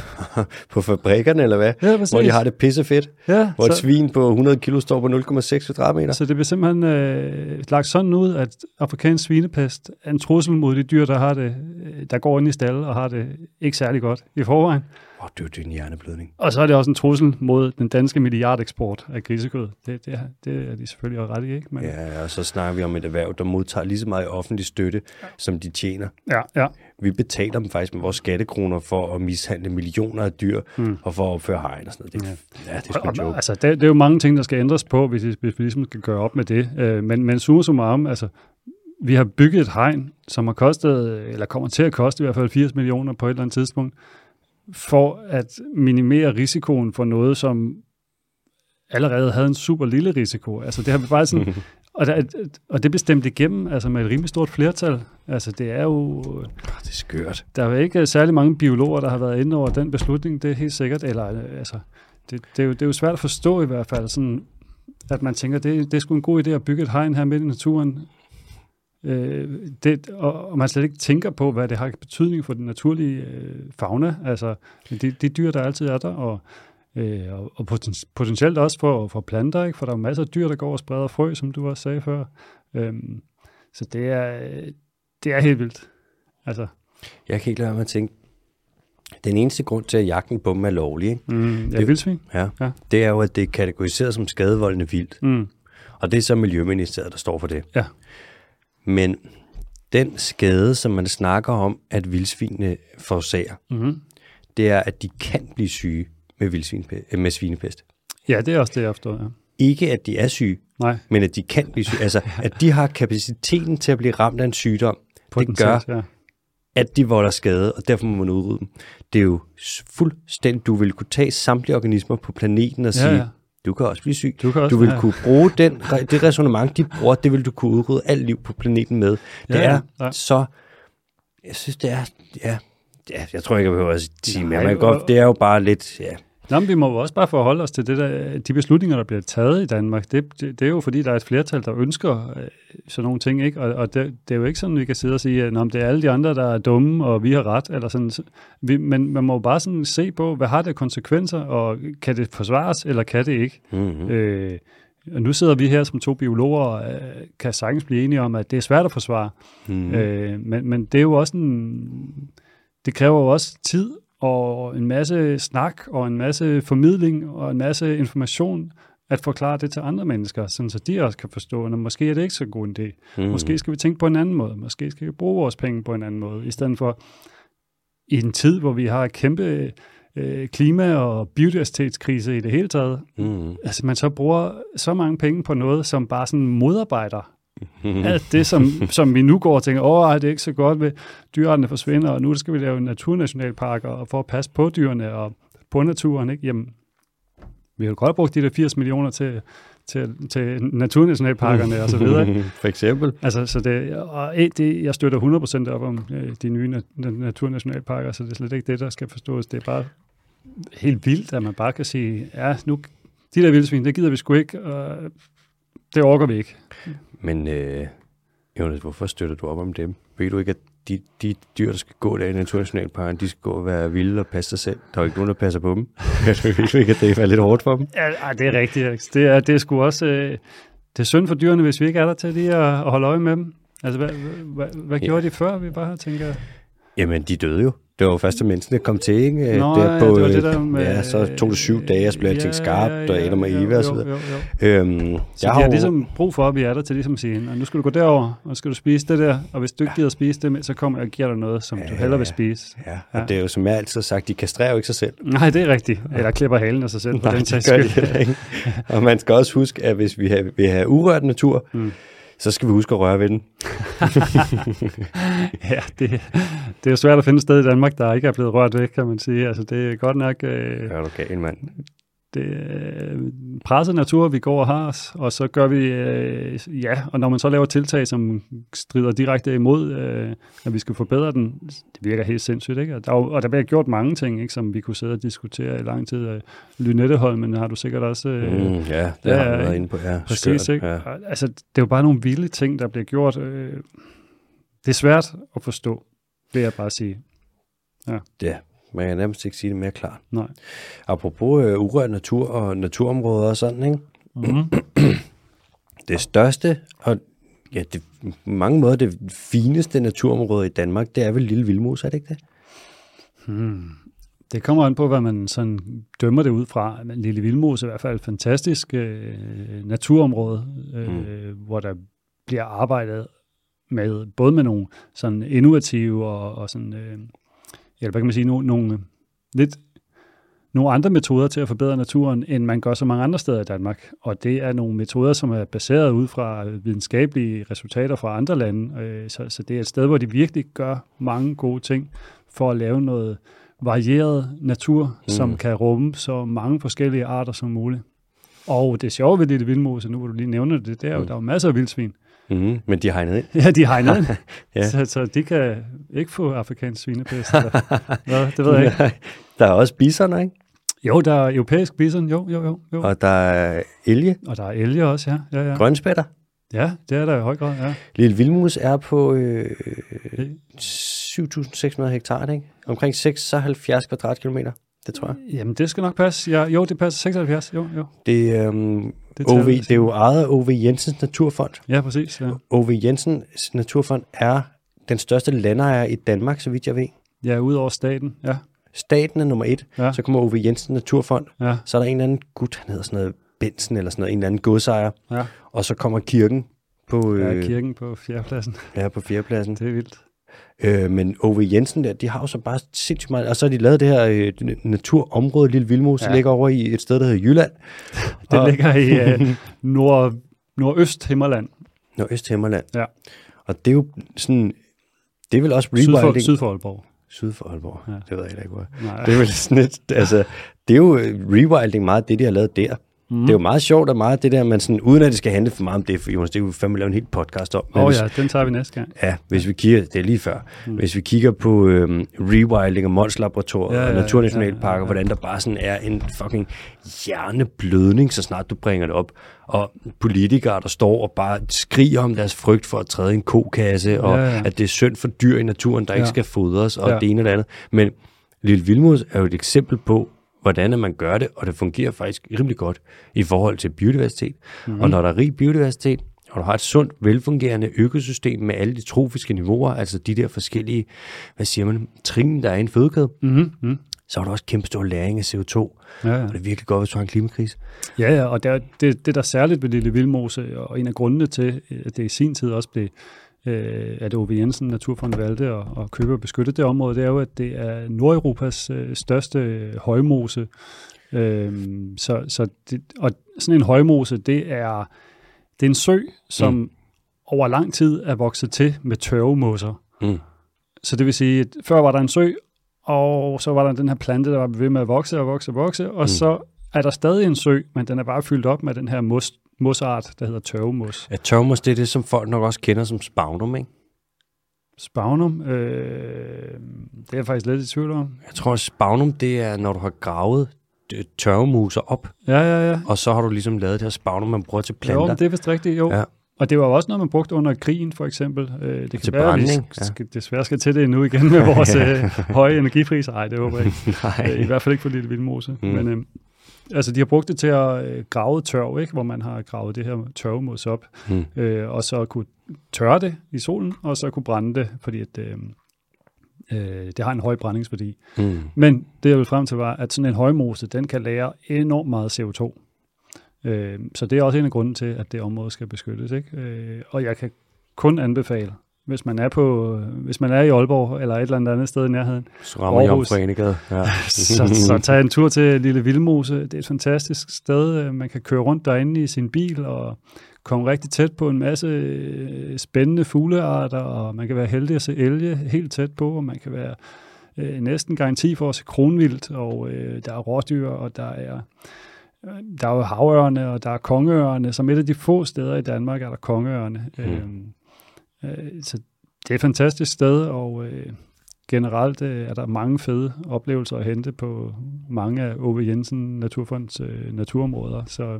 På fabrikkerne, eller hvad? Ja, præcis. Hvor de har det pissefedt. ja, Hvor et så, svin på 100 kilo står på 0,6 kvadratmeter. så det bliver simpelthen øh, lagt sådan ud, at afrikansk svinepest er en trussel mod de dyr, der har det, øh, der går ind i stallet og har det ikke særlig godt i forvejen. Åh, oh, det er jo din hjerneblødning. Og så er det også en trussel mod den danske milliardeksport af grisekød. Det, det, er- det er de selvfølgelig også ret i, ikke? Men, Ja, og så snakker vi om et erhverv, der modtager lige så meget offentlig støtte, som de tjener. ja, ja. Vi betaler dem faktisk med vores skattekroner for at mishandle millioner af dyr, mm. og for at opføre hegn og sådan noget. Det, ja. ja, det er sgu en Og, joke. altså, det, det er jo mange ting, der skal ændres på, hvis, hvis vi ligesom skal gøre op med det. Øh, men, men summa summarum, altså, vi har bygget et hegn, som har kostet, eller kommer til at koste i hvert fald 80 millioner på et eller andet tidspunkt, for at minimere risikoen for noget, som allerede havde en super lille risiko. Altså det har vi bare sådan, og, der, og det bestemte igennem, altså med et rimelig stort flertal. Altså det er jo, Oh, det er skørt. der er jo ikke særlig mange biologer, der har været inde over den beslutning, det er helt sikkert. Eller, altså, det, det, er jo, det er jo svært at forstå i hvert fald, sådan, at man tænker, det, det er sgu en god idé at bygge et hegn her midt i naturen. Øh, det, og, og man slet ikke tænker på, hvad det har betydning for den naturlige øh, fauna. Altså, de, de dyr, der altid er der, og, øh, og, og poten- potentielt også for, for planter, ikke? for der er masser af dyr, der går og spreder frø, som du også sagde før. Øhm, så det er, det er helt vildt. Altså, Jeg kan ikke lade at tænke, den eneste grund til, at jagten på dem er lovlig, ikke? Mm, ja, Det- vildsvin. Ja, Ja. det er jo, at det er kategoriseret som skadevoldende vildt. Mm. Og det er så Miljøministeriet, der står for det. Ja. Men den skade, som man snakker om, at vildsvinene forårsager, Mm-hmm. det er, at de kan blive syge med, vildsvinpe- øh, med svinepest. Ja, det er også det, jeg forstår, ja. Ikke, at de er syge, Nej, men at de kan blive syge. Altså, at de har kapaciteten til at blive ramt af en sygdom. Det gør, ja. at de volder skade, og derfor må man udrydde dem. Det er jo fuldstændig, du vil kunne tage samtlige organismer på planeten og Ja, sige, ja. Du kan også blive syg. Du kan også, Du vil ja. kunne bruge den, det resonemang, de bruger, det vil du kunne udrydde alt liv på planeten med. Det Ja, er ja. så, jeg synes, det er, ja, ja jeg tror ikke, jeg behøver at sige mere, men godt, det er jo bare lidt, ja, Nå, men vi må jo også bare forholde os til det der, de beslutninger, der bliver taget i Danmark. Det, det, det er jo fordi, der er et flertal, der ønsker øh, sådan nogle ting. Ikke? Og, og det, det er jo ikke sådan, vi kan sidde og sige, at det er alle de andre, der er dumme, og vi har ret. Eller sådan. Vi, men man må jo bare sådan se på, hvad har det konsekvenser, og kan det forsvares, eller kan det ikke? Mm-hmm. Øh, og nu sidder vi her som to biologer og øh, kan sagtens blive enige om, at det er svært at forsvare. Mm-hmm. Øh, men, men det er jo også en... Det kræver jo også tid og en masse snak og en masse formidling og en masse information at forklare det til andre mennesker, sådan så de også kan forstå, at måske er det ikke så god en idé. Mm-hmm. Måske skal vi tænke på en anden måde. Måske skal vi bruge vores penge på en anden måde, i stedet for i en tid, hvor vi har kæmpe øh, klima- og biodiversitetskrise i det hele taget. Mm-hmm. Altså man så bruger så mange penge på noget, som bare sådan modarbejder. Alt det, som, som vi nu går og tænker, åh, det er ikke så godt ved dyrene forsvinder, og nu skal vi lave naturnationalparker og for at passe på dyrene og på naturen. Ikke? Jamen, vi har jo godt brugt de der 80 millioner til, til, til naturnationalparkerne og så videre. For eksempel. Altså, så det, og det, jeg støtter 100% op om øh, de nye nat- naturnationalparker, så det er slet ikke det, der skal forstås. Det er bare helt vildt, at man bare kan sige, ja, nu, de der vildsvin, det gider vi sgu ikke, og det orker vi ikke. Men øh, Jonas, hvorfor støtter du op om dem? Ved du ikke, at de, de dyr, der skal gå der i Naturnationalparken, de skal gå og være vilde og passe sig selv? Der er jo ikke nogen, der passer på dem. Ved du ikke, at det er lidt hårdt for dem? Ja, det er rigtigt. Det er, det er sgu også... Øh, det er synd for dyrene, hvis vi ikke er der til lige at, at holde øje med dem. Altså, hvad, hvad, hvad Ja. gjorde de før, vi bare tænker... Jamen, de døde jo. Det var jo først, at menneskene kom til, ikke? Nå, der ja, det var det der med... Ja, så tog det syv dage, og så blev alting skarpt, og Adam og Eva og så videre. jo, jo. Øhm, Så jeg de har jo- ligesom brug for, at vi er der til ligesom at sige, "Nå, nu skal du gå derover, og så skal du spise det der, og hvis du ikke gider spise det, så kommer jeg og giver dig noget, som Ja, du hellere vil ja. spise. Ja, og Ja. det er jo, som jeg altid har sagt, de kastrerer jo ikke sig selv. Nej, det er rigtigt. Eller klipper halen af sig selv. på Nej, den det gør de ikke. Og man skal også huske, at hvis vi har- vil have urørt natur, Mm. Så skal vi huske at røre ved den. Ja, det, det er svært at finde et sted i Danmark, der ikke er blevet rørt væk, kan man sige. Altså, det er godt nok... Øh, Er du gal, mand? Det er presset natur, vi går og har os, og så gør vi, øh, ja, og når man så laver tiltag, som strider direkte imod, øh, at vi skal forbedre den, det virker helt sindssygt, ikke? Og der, er og der bliver gjort mange ting, ikke, som vi kunne sidde og diskutere i lang tid. Øh, Lynetteholmen har du sikkert også... Øh, Mm, ja, det ja, har vi ja, været inde på. Ja, Præcis, skørt, ikke? Ja. Altså, det er jo bare nogle vilde ting, der bliver gjort. Øh, det er svært at forstå, vil jeg bare sige. ja, man kan nærmest ikke sige det mere klart. Nej. Apropos øh, urørt natur og naturområder og sådan, ikke? Mm-hmm. Det største og ja, det, på mange måder det fineste naturområde i Danmark, det er vel Lille Vildmose, er det ikke det? Hmm. Det kommer an på, hvad man sådan dømmer det ud fra. Men Lille Vildmose er i hvert fald et fantastisk øh, naturområde, øh, mm. hvor der bliver arbejdet med både med nogle sådan innovative og, og sådan, øh, ja, hvad kan man sige, nogle, nogle lidt nogle andre metoder til at forbedre naturen, end man gør så mange andre steder i Danmark. Og det er nogle metoder, som er baseret ud fra videnskabelige resultater fra andre lande. Øh, Så, så det er et sted, hvor de virkelig gør mange gode ting for at lave noget varieret natur, mm. som kan rumme så mange forskellige arter som muligt. Og det sjove ved Lille Vildmose, nu hvor du lige nævner det, det er jo, Mm. der er jo masser af vildsvin. Mm-hmm. Men de har hegnet ind. Ja, de hegner ind. Ja. så, så de kan ikke få afrikansk svinepest. Eller, det ved jeg ikke. Der er også bisoner, ikke? Jo, der er europæisk bison, jo, jo, jo. jo. Og der er elge, Og der er elge også, ja. Ja, ja. grønspætter. ja det er der i høj grad, ja. Lille Vildmose er på øh, Det- 7.600 hektar, ikke? Omkring 76 kvadratkilometer, det tror jeg. Jamen, det skal nok passe. Ja, jo, det passer 76. Jo, jo. Det, er, øhm, Det OV, det er jo ejet af OV Jensens Naturfond. Ja, præcis. Ja. OV Jensens Naturfond er den største landejer i Danmark, så vidt jeg ved. ja, ud over staten. Ja, Staten er nummer et, Ja. så kommer OV Jensens Naturfond. ja, Så er der en eller anden gut, han hedder sådan noget Bensen eller sådan noget, en eller anden godsejer. ja. Og så kommer kirken på, Ja, øh, kirken på fjerdepladsen. ja, på fjerdepladsen. Det er vildt. Øh, men OV Jensen der, de har jo så bare sindssygt meget, og så har de lavet det her øh, naturområde, Lille Vildmose, ja. Ligger over i et sted, der hedder Jylland. Det Og- ligger i uh, nord, nordøst Himmerland. Nordøst Himmerland. Ja. Og det er jo sådan, det er vel også Syd for, rewilding. syd for Aalborg. Syd for Aalborg. Ja. Det ved jeg ikke, hvor. Nej. Det er vel sådan et, altså, det er jo øh, rewilding meget, det de har lavet der. Mm. Det er jo meget sjovt, og meget det der, man sådan, uden at det skal handle for meget om det, for Jonas, det er jo fandme lave en helt podcast om. Åh oh, ja, den tager vi næste gang. Ja, hvis vi kigger, det er lige før, mm. hvis vi kigger på øhm, rewilding og Mols Laboratoriet ja, ja, og Naturnationalparker, ja, ja, ja. hvordan der bare sådan er en fucking hjerneblødning, så snart du bringer det op. Og politikere, der står og bare skriger om deres frygt for at træde en kokasse, og ja, ja. at det er synd for dyr i naturen, der ja. ikke skal fodres, og ja. det ene og det andet. Men Lille Vilmos er jo et eksempel på, hvordan man gør det, og det fungerer faktisk rimelig godt i forhold til biodiversitet. Mm-hmm. Og når der er rig biodiversitet, og du har et sundt, velfungerende økosystem med alle de trofiske niveauer, altså de der forskellige, hvad siger man, trin, der er i en fødekæde, mm-hmm. så har du også kæmpe stor læring af CO2. Ja, ja. Og det er virkelig godt, hvis du har en klimakrise. Ja, ja, og det, det, det der er særligt ved Lille Vildmose, og en af grundene til, at det i sin tid også blev øh, at Ove Jensen Naturfond valgte at, at købe og beskytte det område, det er jo, at det er Nordeuropas øh, største højmose. Øh, så, så det, og sådan en højmose, det er, det er en sø, som mm. over lang tid er vokset til med tørvemosser. Mm. Så det vil sige, at før var der en sø, og så var der den her plante, der var ved med at vokse og vokse og vokse, og mm. så er der stadig en sø, men den er bare fyldt op med den her mos, mosart, der hedder tørvemos. Ja, tørvemos, det er det, som folk nok også kender som spagnum, ikke? Spagnum, øh, det er jeg faktisk lidt i tvivl om. Jeg tror, at spagnum, det er, når du har gravet tørvemuser op. Ja, ja, ja. Og så har du ligesom lavet det her spagnum, man bruger til planter. Jo, det er vist rigtigt, jo. Ja. Og det var også noget, man brugte under krigen, for eksempel. Øh, det kan til være, brænding. vi skal, desværre skal til det nu igen med vores øh, høje energipriser. Nej, det håber jeg ikke. Nej. Øh, I hvert fald ikke for Lille Vildmose. Mm. Men, øh, Altså, de har brugt det til at øh, grave tørv, ikke? hvor man har gravet det her tørvmos op, mm. øh, og så kunne tørre det i solen, og så kunne brænde det, fordi at, øh, øh, det har en høj brændingsværdi. Mm. Men det, jeg vil frem til, var, at sådan en højmose, den kan lære enormt meget CO2. Øh, så det er også en af grunden til, at det område skal beskyttes. Ikke? Øh, og jeg kan kun anbefale hvis man er på, hvis man er i Aalborg eller et eller andet sted i nærheden. Så rammer Aarhus, jeg ja. så, så tag en tur til Lille Vildmose. Det er et fantastisk sted. Man kan køre rundt derinde i sin bil og komme rigtig tæt på en masse øh, spændende fuglearter, og man kan være heldig at se elge helt tæt på, og man kan være øh, næsten garanti for at se kronvildt, og øh, der er rådyr, og der er øh, der er jo havørne, og der er kongeørne. Som et af de få steder i Danmark er der kongeørne. Mm. Øhm, Øh, så det er et fantastisk sted, og øh, generelt øh, er der mange fede oplevelser at hente på mange af Ove Jensen Naturfonds øh, naturområder. Så øh,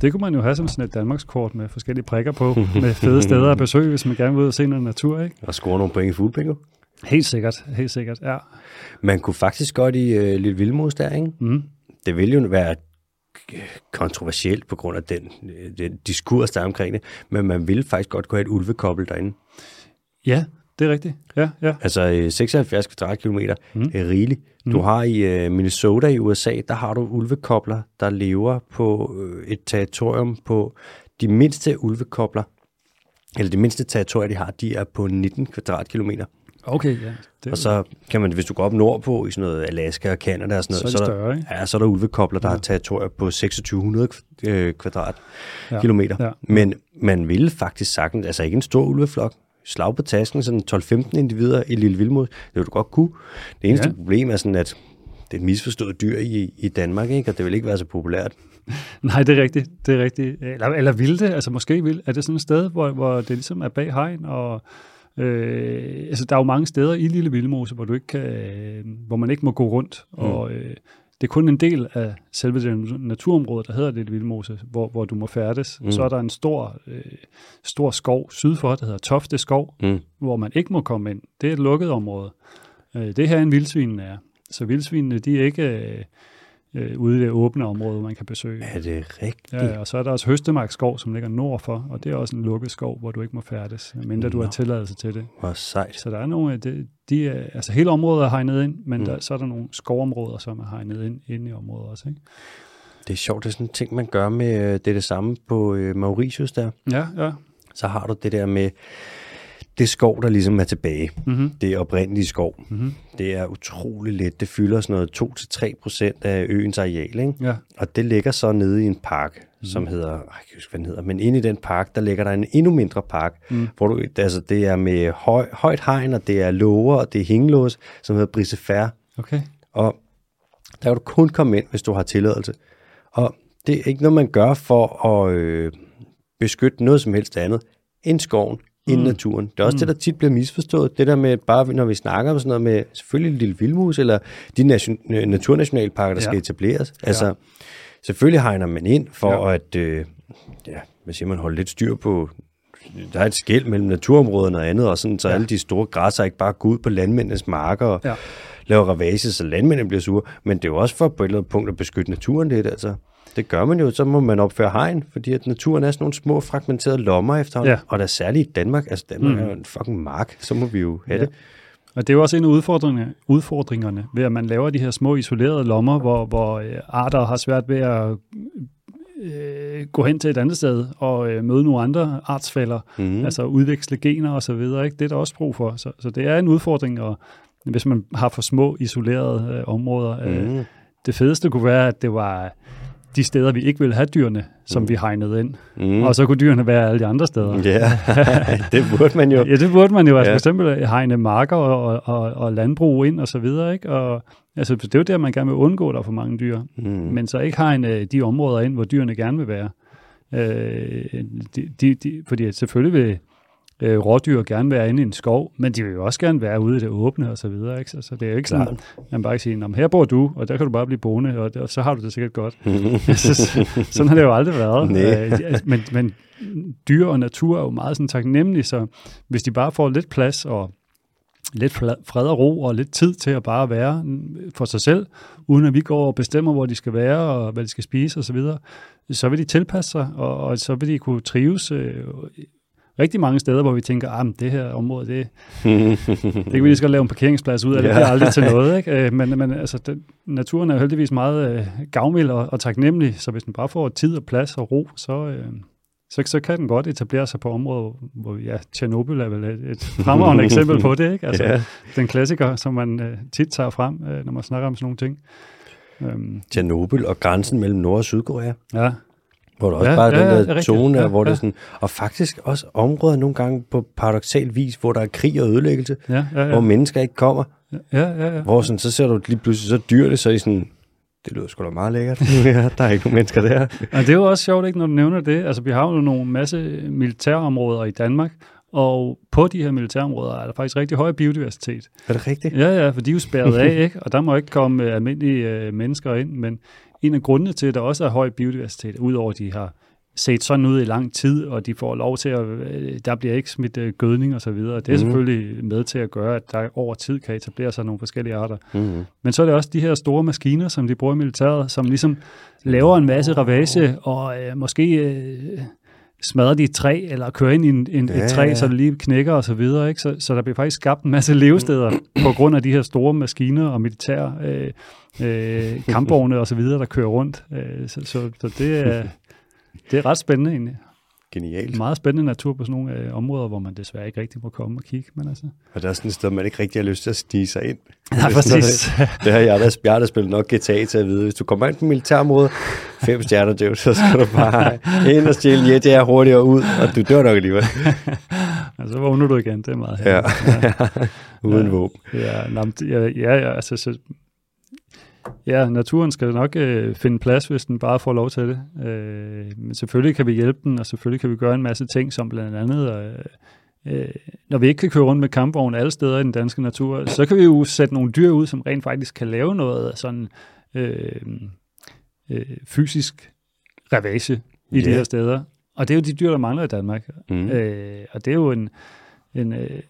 det kunne man jo have som sådan et Danmarkskort med forskellige prikker på, med fede steder at besøge, hvis man gerne vil ud og se noget natur. Ikke? Og score nogle point i fuglebingo. Helt sikkert, helt sikkert, ja. Man kunne faktisk godt i øh, Lille Vildmos der, ikke? Mm. Det ville jo være kontroversielt på grund af den, den diskurs, der er omkring det, men man ville faktisk godt kunne have et ulvekobbel derinde. Ja, det er rigtigt. Ja, ja. Altså 76 kvadratkilometer mm. er rigeligt. Du mm. har i Minnesota i USA, der har du ulvekobler, der lever på et territorium på de mindste ulvekobler, eller de mindste territorier, de har, de er på 19 kvadratkilometer. Okay, ja. Det og så kan man, hvis du går op nordpå i sådan noget Alaska og Canada og sådan noget, så er, er der, ikke? Ja, så er der ulvekobler, der ja. har territorier på 2600 øh, kvadratkilometer. Ja. Ja. Men man ville faktisk sagtens, altså ikke en stor ulveflok, slag på tasken, sådan 12-15 individer i Lille Vildmod, det ville du godt kunne. Det eneste ja. problem er sådan, at det er et misforstået dyr i, i Danmark, ikke? og det vil ikke være så populært. Nej, det er rigtigt. Det er rigtigt. Eller, eller vil det? Altså måske vil. Er det sådan et sted, hvor, hvor det ligesom er bag hegn, og Øh, altså, der er jo mange steder i Lille Vildmose, hvor, du ikke kan, hvor man ikke må gå rundt, mm. og øh, det er kun en del af selve det naturområde, der hedder Lille Vildmose, hvor, hvor du må færdes. Mm. Så er der en stor, øh, stor skov syd for, der hedder Tofte Skov, mm. hvor man ikke må komme ind. Det er et lukket område. Øh, det her er en vildsvinen er. Så vildsvinene, de er ikke... Øh, øh, ude i det åbne område, man kan besøge. Er det rigtigt? Ja, og så er der også Høstemarkskov, som ligger nord for, og det er også en lukket skov, hvor du ikke må færdes, mindre du har tilladelse til det. Hvor sejt. Så der er nogle, de, de er, altså hele området er hegnet ind, men mm. der, så er der nogle skovområder, som er hegnet ind, ind i området også, ikke? Det er sjovt, det er sådan en ting, man gør med, øh, det er det samme på øh, Mauritius der. Ja, ja. Så har du det der med, det skov, der ligesom er tilbage, mm-hmm. det er oprindelige skov, mm-hmm. det er utrolig let. Det fylder sådan noget 2-3 procent af øens areal, ikke? Ja. og det ligger så nede i en park, mm. som hedder, jeg kan huske, hvad den hedder, men inde i den park, der ligger der en endnu mindre park, mm. hvor du, altså det er med høj, højt hegn, og det er lover, og det er hængelås, som hedder Brise Okay. Og der kan du kun komme ind, hvis du har tilladelse. Og Det er ikke noget, man gør for at øh, beskytte noget som helst andet end skoven, end Mm. naturen. Det er også Mm. det, der tit bliver misforstået. Det der med, bare når vi snakker om sådan noget med, selvfølgelig lille vildmus, eller de nation, øh, naturnationalparker, der Ja. skal etableres. Altså, selvfølgelig hegner man ind for Ja. at, øh, ja, hvad siger man, holde lidt styr på, der er et skæld mellem naturområderne og andet, og sådan, så Ja. ja. alle de store græsser ikke bare går ud på landmændenes marker og Ja. Laver ravage, så landmændene bliver sure. Men det er jo også for på et eller andet punkt at beskytte naturen lidt, altså. Det gør man jo, så må man opføre hegn, fordi at naturen er sådan nogle små fragmenterede lommer efterhånden. Ja. Og der er særligt i Danmark, altså Danmark Mm. er jo en fucking mark, så må vi jo have Ja. det. Og det er jo også en af udfordringerne, udfordringerne ved, at man laver de her små isolerede lommer, hvor, hvor øh, arter har svært ved at øh, gå hen til et andet sted og øh, møde nogle andre artsfælder, mm. altså udveksle gener og så videre. Ikke? Det er der også brug for. Så, så det er en udfordring, og hvis man har for små isolerede øh, områder. Øh, mm. det fedeste kunne være, at det var de steder, vi ikke ville have dyrene, som Mm. vi hegnede ind. Mm. Og så kunne dyrene være alle de andre steder. Ja, det burde man jo. Ja, det burde man jo. Altså Ja. for eksempel hegne marker og, og, og landbrug ind og så videre. Ikke? Og, altså, det er jo der, man gerne vil undgå, der er for mange dyr. Mm. Men så ikke hegne de områder ind, hvor dyrene gerne vil være. Øh, de, de, de, fordi selvfølgelig vil øh, rådyr gerne være inde i en skov, men de vil jo også gerne være ude i det åbne og så videre. Ikke? Så, så det er jo ikke sådan, at man bare kan sige, "Nå, men her bor du, og der kan du bare blive boende, og, og så har du det sikkert godt. Så, så- sådan har det jo aldrig været. Øh, men, men dyr og natur er jo meget sådan taknemmelige, så hvis de bare får lidt plads og lidt fred og ro og lidt tid til at bare være mm, for sig selv, uden at vi går og bestemmer, hvor de skal være og hvad de skal spise osv., så, så vil de tilpasse sig, og, og så vil de kunne trives øh, rigtig mange steder, hvor vi tænker, at det her område, det, det kan vi lige skal lave en parkeringsplads ud af, det bliver aldrig til noget. Ikke? Øh, Men, men altså, den, naturen er heldigvis meget øh, gavmild og, og taknemmelig, så hvis den bare får tid og plads og ro, så, øh, så, så kan den godt etablere sig på områder, hvor ja, Tjernobyl er vel et, et fremragende eksempel på det. Ikke? Altså, ja. Den klassiker, som man øh, tit tager frem, øh, når man snakker om sådan nogle ting. Øhm, Tjernobyl og grænsen mellem Nord- og Sydkorea. ja, Hvor der også Ja, bare er ja, den der det er rigtigt. zone, Ja, hvor det ja. er sådan, og faktisk også områder nogle gange på paradoxal vis, hvor der er krig og ødelæggelse, ja, ja, ja. hvor mennesker ikke kommer, ja, ja, ja. hvor sådan, så ser du lige pludselig så dyr det, så I sådan, det lyder sgu da meget lækkert. ja, der er ikke nogen mennesker der. Og det er jo også sjovt, ikke, når du nævner det. Altså, vi har jo nogle masse militærområder i Danmark, og på de her militærområder er der faktisk rigtig høj biodiversitet. Er det rigtigt? Ja, ja, for de er jo spærret af, ikke? og der må ikke komme øh, almindelige øh, mennesker ind, men en af grundene til, at der også er høj biodiversitet, udover at de har set sådan ud i lang tid, og de får lov til at, øh, der bliver ikke smidt øh, gødning og så videre. Det er Mhm. selvfølgelig med til at gøre, at der over tid kan etablere sig nogle forskellige arter. Mm-hmm. Men så er det også de her store maskiner, som de bruger i militæret, som ligesom laver en masse ravage, og øh, måske øh, smadrer de et træ, eller kører ind i en, en, Ja, et træ, ja. så det lige knækker og så videre. Ikke? Så, så der bliver faktisk skabt en masse levesteder på grund af de her store maskiner og militær øh, øh, kampvogne og så videre, der kører rundt. Øh, så, så, så det er... Det er ret spændende egentlig. Genialt. Meget spændende natur på sådan nogle øh, områder, hvor man desværre ikke rigtig må komme og kigge. Men altså. Og der er sådan et sted, man ikke rigtig har lyst til at snige sig ind. Nej, præcis. Det har jeg, der, jeg har da spillet nok GTA til at vide. Hvis du kommer ind på militærområdet, fem stjerner, Dave, så skal du bare ind og stjæle ja, det er hurtigere ud, og du dør nok alligevel. Og så vågner du igen, det er meget Ja. herligt. Uden Ja. våben. Ja, ja, ja, ja, altså, så, ja, naturen skal nok øh, finde plads, hvis den bare får lov til det. Øh, men selvfølgelig kan vi hjælpe den, og selvfølgelig kan vi gøre en masse ting, som blandt andet, øh, øh, når vi ikke kan køre rundt med kampvogn alle steder i den danske natur, så kan vi jo sætte nogle dyr ud, som rent faktisk kan lave noget sådan øh, øh, fysisk ravage i de Ja. her steder. Og det er jo de dyr, der mangler i Danmark. Mm. Øh, og det er jo en, en, øh,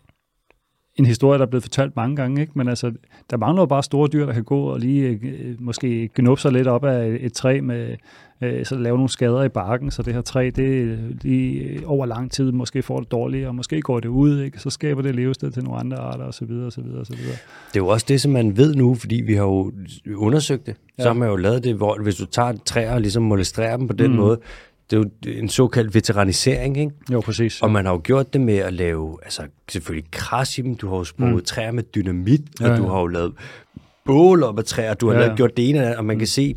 en historie, der er blevet fortalt mange gange, ikke? men altså, der mangler jo bare store dyr, der kan gå og lige øh, måske gnubbe sig lidt op af et, et træ, med, øh, så lave nogle skader i barken, så det her træ, det lige øh, over lang tid måske får det dårligt, og måske går det ud, ikke? så skaber det levested til nogle andre arter, osv. osv., osv. Det er jo også det, som man ved nu, fordi vi har jo undersøgt det. Så Ja. har man jo lavet det, hvor hvis du tager et træ og ligesom molestrerer dem på den mm. måde, det er jo en såkaldt veteranisering, ikke? Jo, præcis. Og man har jo gjort det med at lave, altså selvfølgelig kras i dem, du har jo sprunget Mm. mm. træer med dynamit, og Ja, du ja. har jo lavet bål op af træer, du har Ja, ja, lavet, gjort det ene og man kan se,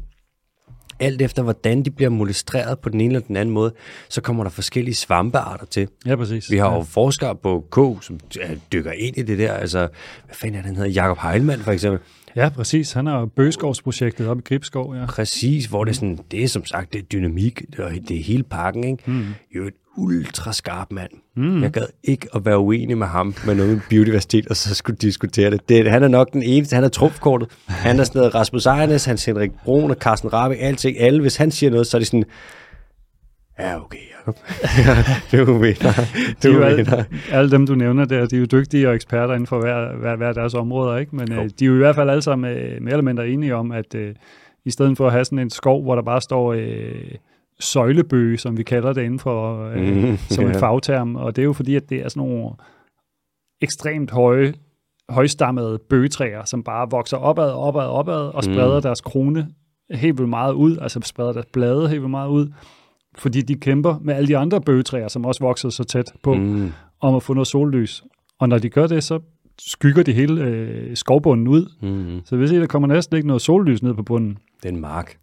alt efter hvordan de bliver molestreret på den ene eller den anden måde, så kommer der forskellige svampearter til. Ja, præcis. Vi har ja. jo forskere på K, som dykker ind i det der. Altså, hvad fanden er det, han hedder? Jakob Heilmann for eksempel. Ja, præcis. Han har Bøgeskovsprojektet op i Gribskov, ja. Præcis, hvor det er sådan, det er som sagt, det er dynamik, og det er hele pakken, ikke? Mm. Jo, ultra skarp mand. Mm. Jeg gad ikke at være uenig med ham med noget med biodiversitet, og så skulle diskutere det. det. Han er nok den eneste, han er trumfkortet. Han er sådan noget Rasmus Ejernes, Hans Henrik Brun og Carsten Rabe, alting, alle. Hvis han siger noget, så er det sådan, ja, okay, Jacob. du vinder. De er Du jo alle, vinder. alle dem, du nævner der, de er jo dygtige og eksperter inden for hver, hver, hver deres områder, ikke? Men øh, de er jo i hvert fald alle sammen øh, mere eller mindre enige om, at øh, i stedet for at have sådan en skov, hvor der bare står øh, søjlebøge, som vi kalder det inden for, øh, Mm, mm, som en ja. fagterm, og det er jo fordi, at det er sådan nogle ekstremt høje, højstammede bøgetræer, som bare vokser opad, opad, opad, og spreder Mm. deres krone helt vildt meget ud, altså spreder deres blade helt vildt meget ud, fordi de kæmper med alle de andre bøgetræer, som også vokser så tæt på, Mm. om at få noget sollys. Og når de gør det, så skygger de hele øh, skovbunden ud. Mm. Så hvis I, der kommer næsten ikke noget sollys ned på bunden. Det er en mark.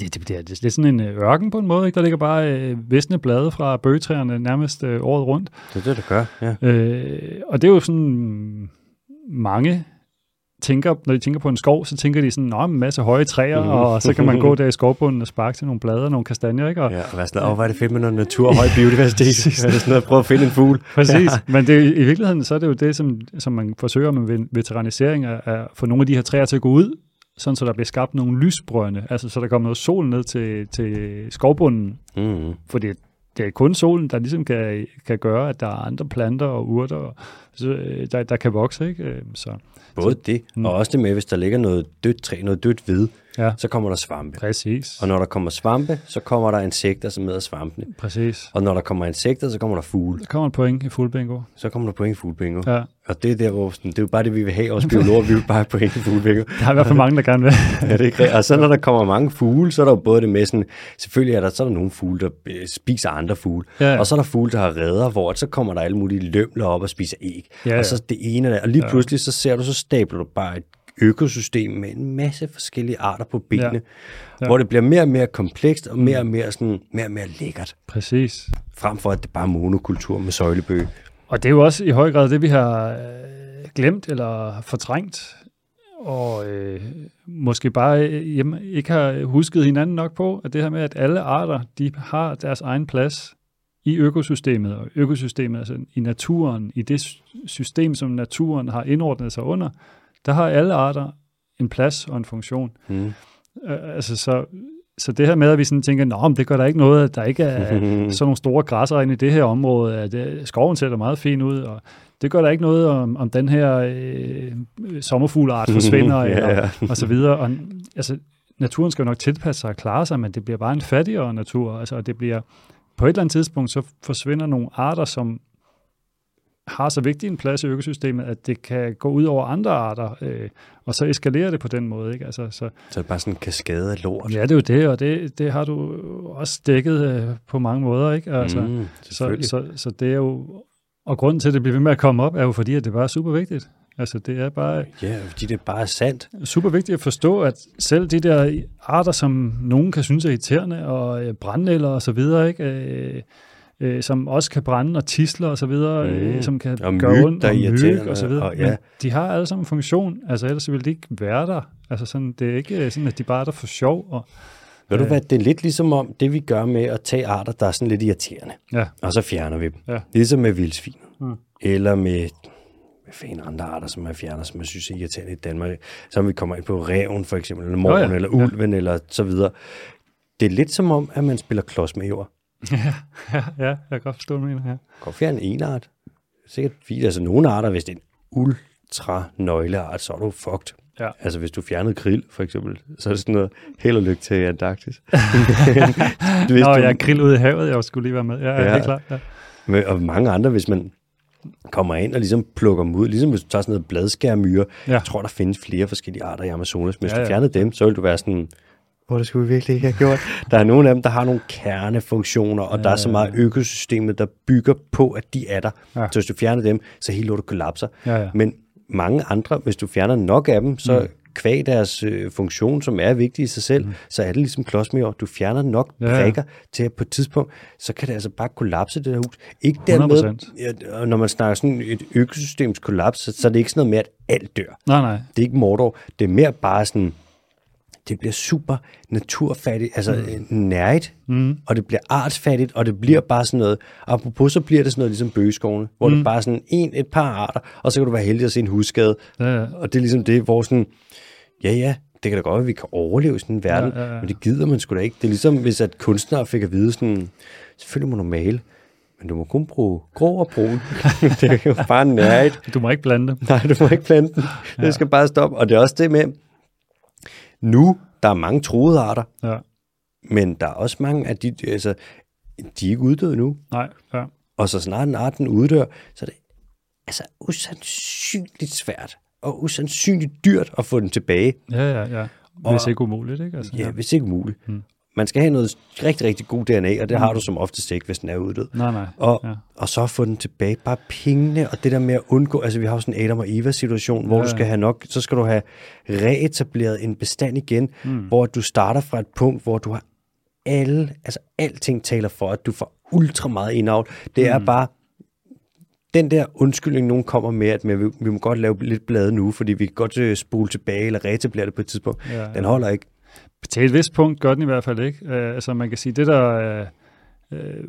Det, det, det, er, det er sådan en øh, ørken på en måde. Ikke? Der ligger bare øh, visne blade fra bøgetræerne nærmest øh, året rundt. Det er det, der gør, ja. Øh, og det er jo sådan, mm, mange tænker, når de tænker på en skov, så tænker de sådan, en masse høje træer, Mhm. og så kan man gå der i skovbunden og sparke til nogle blade og nogle kastanjer, ikke? Og, Ja, og være sådan, åh, hvor er det fedt med noget natur og høj biodiversitet. er det sådan noget, prøv at finde en fugl. Præcis, men det, i virkeligheden så er det jo det, som, som man forsøger med veteranisering, at, at få nogle af de her træer til at gå ud, sådan så der bliver skabt nogle lysbrønde, altså så der kommer noget sol ned til, til skovbunden, Mm. fordi det er kun solen, der ligesom kan, kan gøre, at der er andre planter og urter, så, øh, der, der kan vokse, ikke? Øh, Så, Både det, Mm. og også det med, hvis der ligger noget dødt træ, noget dødt ved, ja, så kommer der svampe. præcis. Og når der kommer svampe, så kommer der insekter, som æder svampene. Præcis. Og når der kommer insekter, så kommer der fugle. Der kommer et point i fuld bingo. Så kommer der point i fuglebingo. Ja. Ja. Og det er der, hvor sådan, det er jo bare det, vi vil have. Os biologer, vi vil bare have point i fuglebingo. Der er i hvert fald mange, der gerne vil. Ja, det er. Og så når der kommer mange fugle, så er der jo både det med sådan, selvfølgelig er der, så er der nogle fugle, der øh, spiser andre fugle. Ja, ja. Og så er der fugle, der har redder, hvor så kommer der alle mulige lømler op og spiser æg. Ja, ja. Og så det ene der. Og lige pludselig, så ser du, så stabler du bare et økosystem med en masse forskellige arter på benene, ja. Ja. hvor det bliver mere og mere komplekst og mere og mere, sådan, mere, og mere lækkert, Præcis. frem for at det bare er monokultur med søjlebøge. Og det er jo også i høj grad det, vi har øh, glemt eller fortrængt, og øh, måske bare øh, jamen, ikke har husket hinanden nok på, at det her med, at alle arter, de har deres egen plads i økosystemet, og økosystemet, altså i naturen, i det sy- system, som naturen har indordnet sig under, der har alle arter en plads og en funktion. Mm. Øh, altså så, så det her med, at vi sådan tænker, men det gør der ikke noget, at der ikke er sådan nogle store græsser inde i det her område, at det, skoven ser da meget fin ud, og det gør der ikke noget om, om den her øh, sommerfugleart forsvinder, Ja, eller, ja. og så videre. Og, altså, naturen skal jo nok tilpasse sig og klare sig, men det bliver bare en fattigere natur. Altså, og det bliver, på et eller andet tidspunkt, så forsvinder nogle arter, som har så vigtig en plads i økosystemet, at det kan gå ud over andre arter, øh, og så eskalerer det på den måde. Ikke? Altså, så, Så er det bare sådan en kaskade af lort. Ja, det er jo det, og det, det har du også dækket øh, på mange måder, ikke? Altså, mm, så, så, så det er jo, og grunden til, at det bliver ved med at komme op, er jo fordi, at det bare er super vigtigt. Altså, det er bare Ja, fordi det bare er sandt. super vigtigt at forstå, at selv de der arter, som nogen kan synes er irriterende, og øh, brandnælder og så videre, ikke? Øh, øh, som også kan brænde og tisler og så videre, Mm. øh, som kan Og gøre myg, ondt, og myg og så videre. og ja. Men de har alle sammen en funktion, altså ellers ville de ikke være der. Altså sådan, det er ikke sådan, at de bare er der for sjov. Og, Ved du Ja. hvad, det er lidt ligesom om det, vi gør med at tage arter, der er sådan lidt irriterende, ja, og så fjerner vi dem. Ja. Ligesom med vildsvin. Mm. Eller med hvad fanden andre arter, som man fjerner, som man synes er irriterende i Danmark. Så vi kommer ind på reven for eksempel, eller morgen, oh, ja. eller ulven, ja. eller så videre. Det er lidt som om, at man spiller klods med jord. Ja, ja, jeg kan godt forstå, hvad du mener. Ja. Godt fjerne en art. Sikkert fint. Altså nogle arter, hvis det er en ultra nøgleart, så er du fucked. Ja. Altså hvis du fjernede krill, for eksempel, så er det sådan noget held og lykke til Antarktis. hvis Nå, du, jeg er grill ude i havet, jeg skulle lige være med. Ja, ja. Ja. helt klart. Ja. med, og mange andre, hvis man kommer ind og ligesom plukker dem ud, ligesom hvis du tager sådan noget bladskærmyre, Ja. jeg tror, der findes flere forskellige arter i Amazonas, men hvis Ja, du ja. fjernede dem, så ville du være sådan, hvor det skulle vi virkelig ikke have gjort. Der er nogle af dem, der har nogle kernefunktioner, og Ja, der er så ja, meget økosystemet, der bygger på, at de er der. Ja. Så hvis du fjerner dem, så hele lortet kollapser. Ja, ja. Men mange andre, hvis du fjerner nok af dem, så mm. kvæg deres øh, funktion, som er vigtig i sig selv, mm. så er det ligesom klodsmajor. Du fjerner nok Ja, ja, ja. prikker til, at på et tidspunkt, så kan det altså bare kollapse, det der hus. Ikke dermed, 100%. ja, og når man snakker sådan et økosystems kollaps, så, så er det ikke sådan noget med, at alt dør. Nej, nej. Det er ikke Mordor. Det er mere bare sådan, det bliver super naturfattigt, altså mm. nærigt, mm. og det bliver artsfattigt, og det bliver bare sådan noget, apropos så bliver det sådan noget ligesom bøgeskovene, hvor mm. det er bare sådan en, et par arter, og så kan du være heldig at se en husskade, Ja, ja. og det er ligesom det, hvor sådan, ja ja, det kan da godt være, at vi kan overleve sådan en verden, Ja, ja, ja. men det gider man sgu da ikke. Det er ligesom, hvis at kunstnere fik at vide sådan, selvfølgelig må du male, men du må kun bruge grå og brun. det er jo bare nærigt. Du må ikke blande dem. Nej, du må ikke plante den. Det skal bare stoppe. Og det er også det med, nu, der er mange truede arter, Ja. men der er også mange af de, altså, de er ikke uddøde nu. Nej, ja. Og så snart en art den uddør, så er det altså usandsynligt svært og usandsynligt dyrt at få den tilbage. Ja, ja, ja. Hvis ikke umuligt, ikke? Altså, Ja, hvis ikke muligt. Man skal have noget rigtig, rigtig god DNA, og det har du som oftest ikke, hvis den er uddød. Nej, nej. Og, Ja. ja. og så få den tilbage. Bare pengene, og det der med at undgå, altså vi har jo sådan en Adam og Eva situation, hvor Ja, ja. du skal have nok, så skal du have reetableret en bestand igen, mm. hvor du starter fra et punkt, hvor du har alle, altså alting taler for, at du får ultra meget indavl. Det er bare den der undskyldning, nogen kommer med, at vi, vi må godt lave lidt blade nu, fordi vi kan godt øh, spole tilbage eller reetablere det på et tidspunkt. Ja, Den holder ikke. Til et vist punkt gør den i hvert fald ikke. Uh, altså man kan sige, det der... Uh, uh,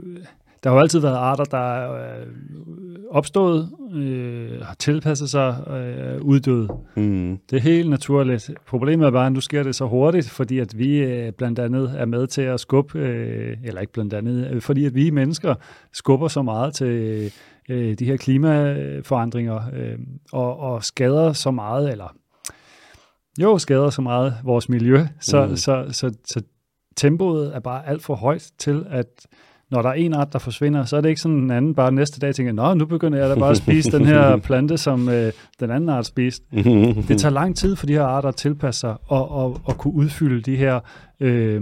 der har jo altid været arter, der er uh, opstået, uh, har tilpasset sig, uh, uddøde. Mm. Det er helt naturligt. Problemet er bare, at nu sker det så hurtigt, fordi at vi uh, blandt andet er med til at skubbe, uh, eller ikke blandt andet, uh, fordi at vi mennesker skubber så meget til uh, de her klimaforandringer uh, og, og skader så meget, eller jo, skader så meget vores miljø, så, mm. Så, så, så, så tempoet er bare alt for højt til, at når der er en art, der forsvinder, så er det ikke sådan, en anden bare næste dag tænker, nå, nu begynder jeg da bare at spise den her plante, som øh, den anden art spiste. Det tager lang tid for de her arter at tilpasse sig og, og, og kunne udfylde de her, øh,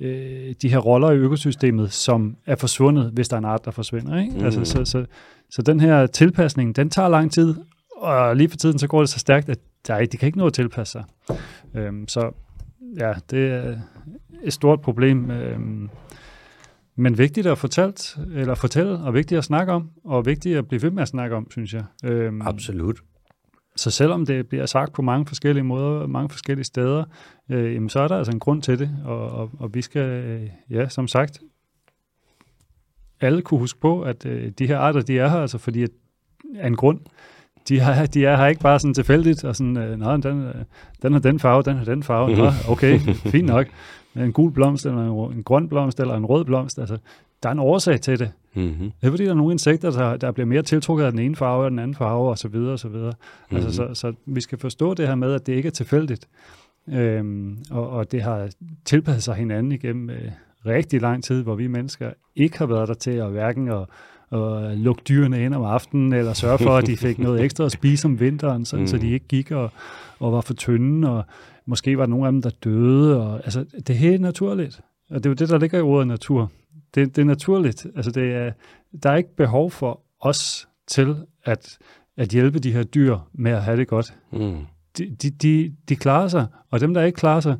øh, de her roller i økosystemet, som er forsvundet, hvis der er en art, der forsvinder. Ikke? Mm. Altså, så, så, så den her tilpasning, den tager lang tid, og lige for tiden så går det så stærkt, at nej, de kan ikke nå at tilpasse sig. Øhm, så ja, det er et stort problem. Øhm, men vigtigt at fortalt, eller fortælle, og vigtigt at snakke om, og vigtigt at blive ved med at snakke om, synes jeg. Øhm, Absolut. så selvom det bliver sagt på mange forskellige måder, mange forskellige steder, øh, jamen, så er der altså en grund til det, og, og, og vi skal, øh, ja, som sagt, alle kunne huske på, at øh, de her arter, de er her, altså fordi at, af en grund. De, har, de er her ikke bare sådan tilfældigt, og sådan, øh, Nå, den, øh, den har den farve, den har den farve, Nå, okay, fint nok. En gul blomst, eller en, en grøn blomst, eller en rød blomst, altså, der er en årsag til det. Mm-hmm. Det er fordi, der er nogle insekter, der, der bliver mere tiltrukket af den ene farve og den anden farve, og så videre, og så videre. Mm-hmm. Altså, så, så vi skal forstå det her med, at det ikke er tilfældigt. Øhm, og, og det har tilpasset sig hinanden igennem øh, rigtig lang tid, hvor vi mennesker ikke har været der til at hverken at, at lukke dyrene ind om aftenen, eller sørge for, at de fik noget ekstra at spise om vinteren, sådan, mm. så de ikke gik og, og var for tynde, og måske var der nogle af dem, der døde. Og, altså, det er helt naturligt. Og det er jo det, der ligger i ordet natur. Det, det er naturligt. Altså, det er, der er ikke behov for os til at, at hjælpe de her dyr med at have det godt. Mm. De, de, de, de klarer sig, og dem, der ikke klarer sig,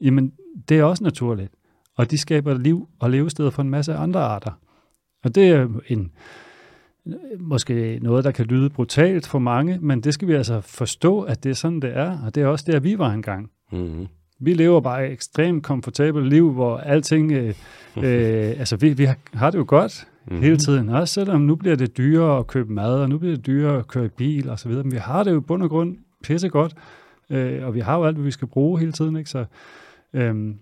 jamen, det er også naturligt. Og de skaber liv og levesteder for en masse andre arter. Og det er en, måske noget, der kan lyde brutalt for mange, men det skal vi altså forstå, at det er sådan, det er. Og det er også der, vi var engang. Mm-hmm. Vi lever bare et ekstremt komfortabelt liv, hvor alting, øh, øh, altså vi, vi har, det jo godt mm-hmm. hele tiden. Også selvom nu bliver det dyrere at købe mad, og nu bliver det dyrere at køre bil og så videre. Men vi har det jo bund og grund pisse godt, øh, og vi har jo alt, hvad vi skal bruge hele tiden. Ikke? Så øh,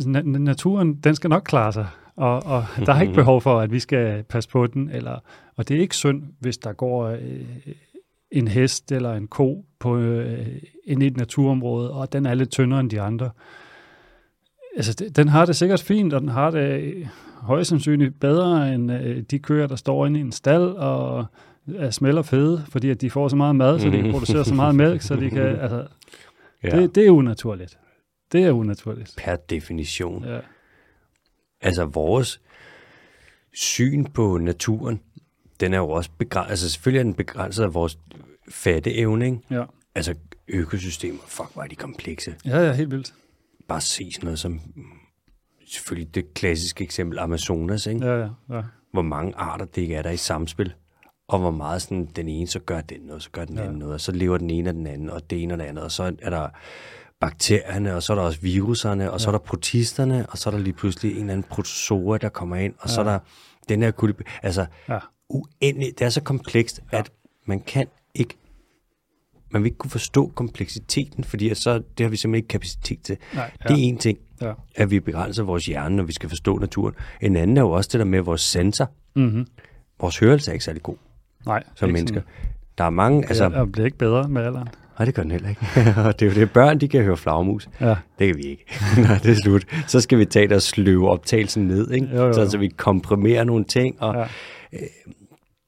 na- naturen, den skal nok klare sig, og, og der er ikke behov for, at vi skal passe på den. Eller, og det er ikke synd, hvis der går øh, en hest eller en ko på øh, i et naturområde, og den er lidt tyndere end de andre. Altså, den har det sikkert fint, og den har det højst sandsynligt bedre end øh, de køer, der står inde i en stald og er smelter fede, fordi at de får så meget mad, så de kan producere så meget mælk, så de kan... Altså, Ja. det, det er unaturligt. Det er unaturligt. Per definition. Ja. Altså vores syn på naturen, den er jo også begrænset. Altså selvfølgelig er den begrænset af vores fatteevne, ikke? Ja. Altså økosystemer, fuck, hvor er de komplekse. Ja, ja, helt vildt. Bare se sådan noget som, selvfølgelig det klassiske eksempel, Amazonas, ikke? Ja, ja, ja. hvor mange arter det ikke er der i samspil, og hvor meget sådan, den ene så gør den noget, så gør den anden noget, og så lever den ene af den anden, og det ene og det andet, og så er der bakterierne, og så er der også viruserne, og så er der protisterne, og så er der lige pludselig en eller anden protozoa, der kommer ind, og så er der den her kulib... Altså, Ja. uendeligt. Det er så komplekst, ja. at man kan ikke man vil ikke kunne forstå kompleksiteten, fordi så, det har vi simpelthen ikke kapacitet til. Nej, Det er ja. en ting, Ja. at vi begrænser vores hjerne, når vi skal forstå naturen. En anden er jo også det der med vores sensor. Mm-hmm. Vores hørelse er ikke særlig god Nej, som mennesker. Sådan, Der er mange, altså... ja, og bliver ikke bedre med alderen. Nej, det gør den heller ikke. og det er jo det, børn, de kan høre flagmus. Ja, Det kan vi ikke. Nej, det er slut. Så skal vi tage det og sløve optagelsen ned, ikke? Jo, jo, Sådan, jo. så vi komprimerer nogle ting, og ja.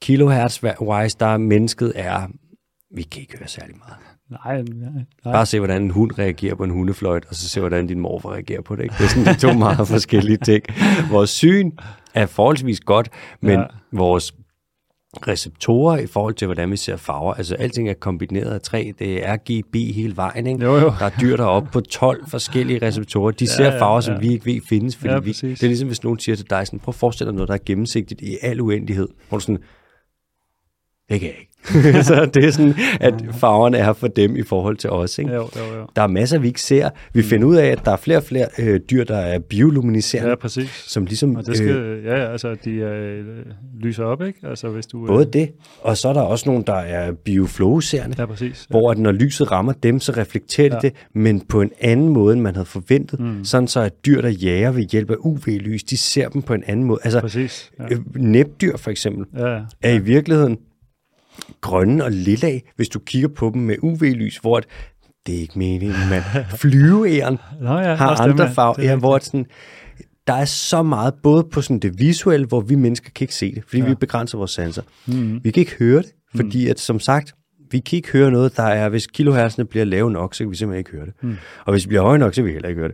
kilohertz-wise, der er mennesket er... Vi kan ikke høre særlig meget. Nej, nej, nej. Bare se, hvordan en hund reagerer på en hundefløjt, og så se, hvordan din morfar reagerer på det. Ikke? Det er sådan de to meget forskellige ting. Vores syn er forholdsvis godt, men ja. vores receptorer i forhold til, hvordan vi ser farver, altså alting er kombineret af tre, det er RGB hele vejen, ikke? Jo, jo. Der er dyr, der er oppe på 12 forskellige receptorer. De ser ja, farver, som ja. vi ikke ved findes, fordi Ja, vi, det er ligesom, hvis nogen siger til dig, sådan, prøv at forestille dig noget, der er gennemsigtigt i al uendelighed. Hvor du sådan, det kan jeg ikke. så det er sådan, at farverne er for dem i forhold til os, ikke? Jo, jo, jo. Der er masser, vi ikke ser. Vi finder ud af, at der er flere og flere øh, dyr, der er bioluminescerende, Ja, ja, præcis. som ligesom... Og det skal, Øh, ja, ja, altså, de øh, lyser op, ikke? Altså, hvis du... Øh, både det, og så er der også nogle, der er biofluorescerende, Ja, præcis. hvor at når lyset rammer dem, så reflekterer de Ja. det, men på en anden måde, end man havde forventet. Mm. Sådan så, at dyr, der jager ved hjælp af UV-lys, de ser dem på en anden måde. Altså, Præcis. Ja, øh, næbdyr for eksempel, ja, ja. er i virkeligheden grønne og lilla, hvis du kigger på dem med UV-lys, hvor at, det er ikke meningen, man flyveæren ja, har andre farver, er ja, hvor sådan, der er så meget, både på sådan det visuelle, hvor vi mennesker kan ikke se det, fordi ja. vi begrænser vores sanser. Mm. Vi kan ikke høre det, fordi mm. at som sagt, vi kan ikke høre noget, der er, hvis kilohertzene bliver lave nok, så kan vi simpelthen ikke høre det. Mm. Og hvis vi bliver høje nok, så kan vi heller ikke høre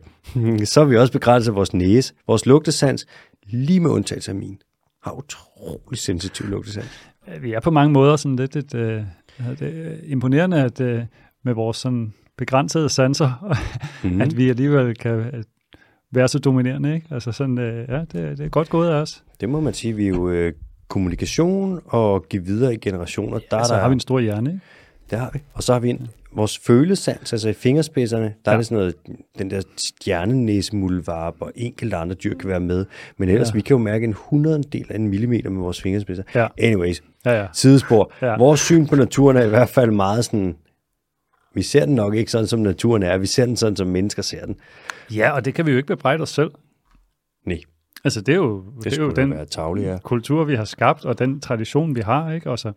det. så er vi også begrænset vores næse, vores lugtesans, lige med undtagelse af min, har utrolig sensitiv lugtesans. Ja, Vi er på mange måder sådan lidt et, øh, ja, det er imponerende, at øh, med vores sådan begrænsede sanser, mm. at vi alligevel kan øh, være så dominerende, ikke? Altså sådan, øh, ja, det, det er godt gået af os. Det må man sige, vi er jo øh, kommunikation og give videre i generationer. Der, Altså er der, har vi en stor hjerne, ikke? Det har vi. Og så har vi en, vores følesans, altså i fingerspidserne, der ja. er det sådan noget, den der stjernenæsemulvarp og enkelte andre dyr kan være med. Men ellers, ja. Vi kan jo mærke en hundrededel af en millimeter med vores fingerspidser. Ja. Anyways, Ja, ja. sidespor. Ja. Vores syn på naturen er i hvert fald meget sådan, vi ser den nok ikke sådan, som naturen er. Vi ser den sådan, som mennesker ser den. Ja, og det kan vi jo ikke bebrejde os selv. Nej, Altså det er jo, det, det er jo den være tavligt, ja. kultur, vi har skabt, og den tradition, vi har, ikke? Og så,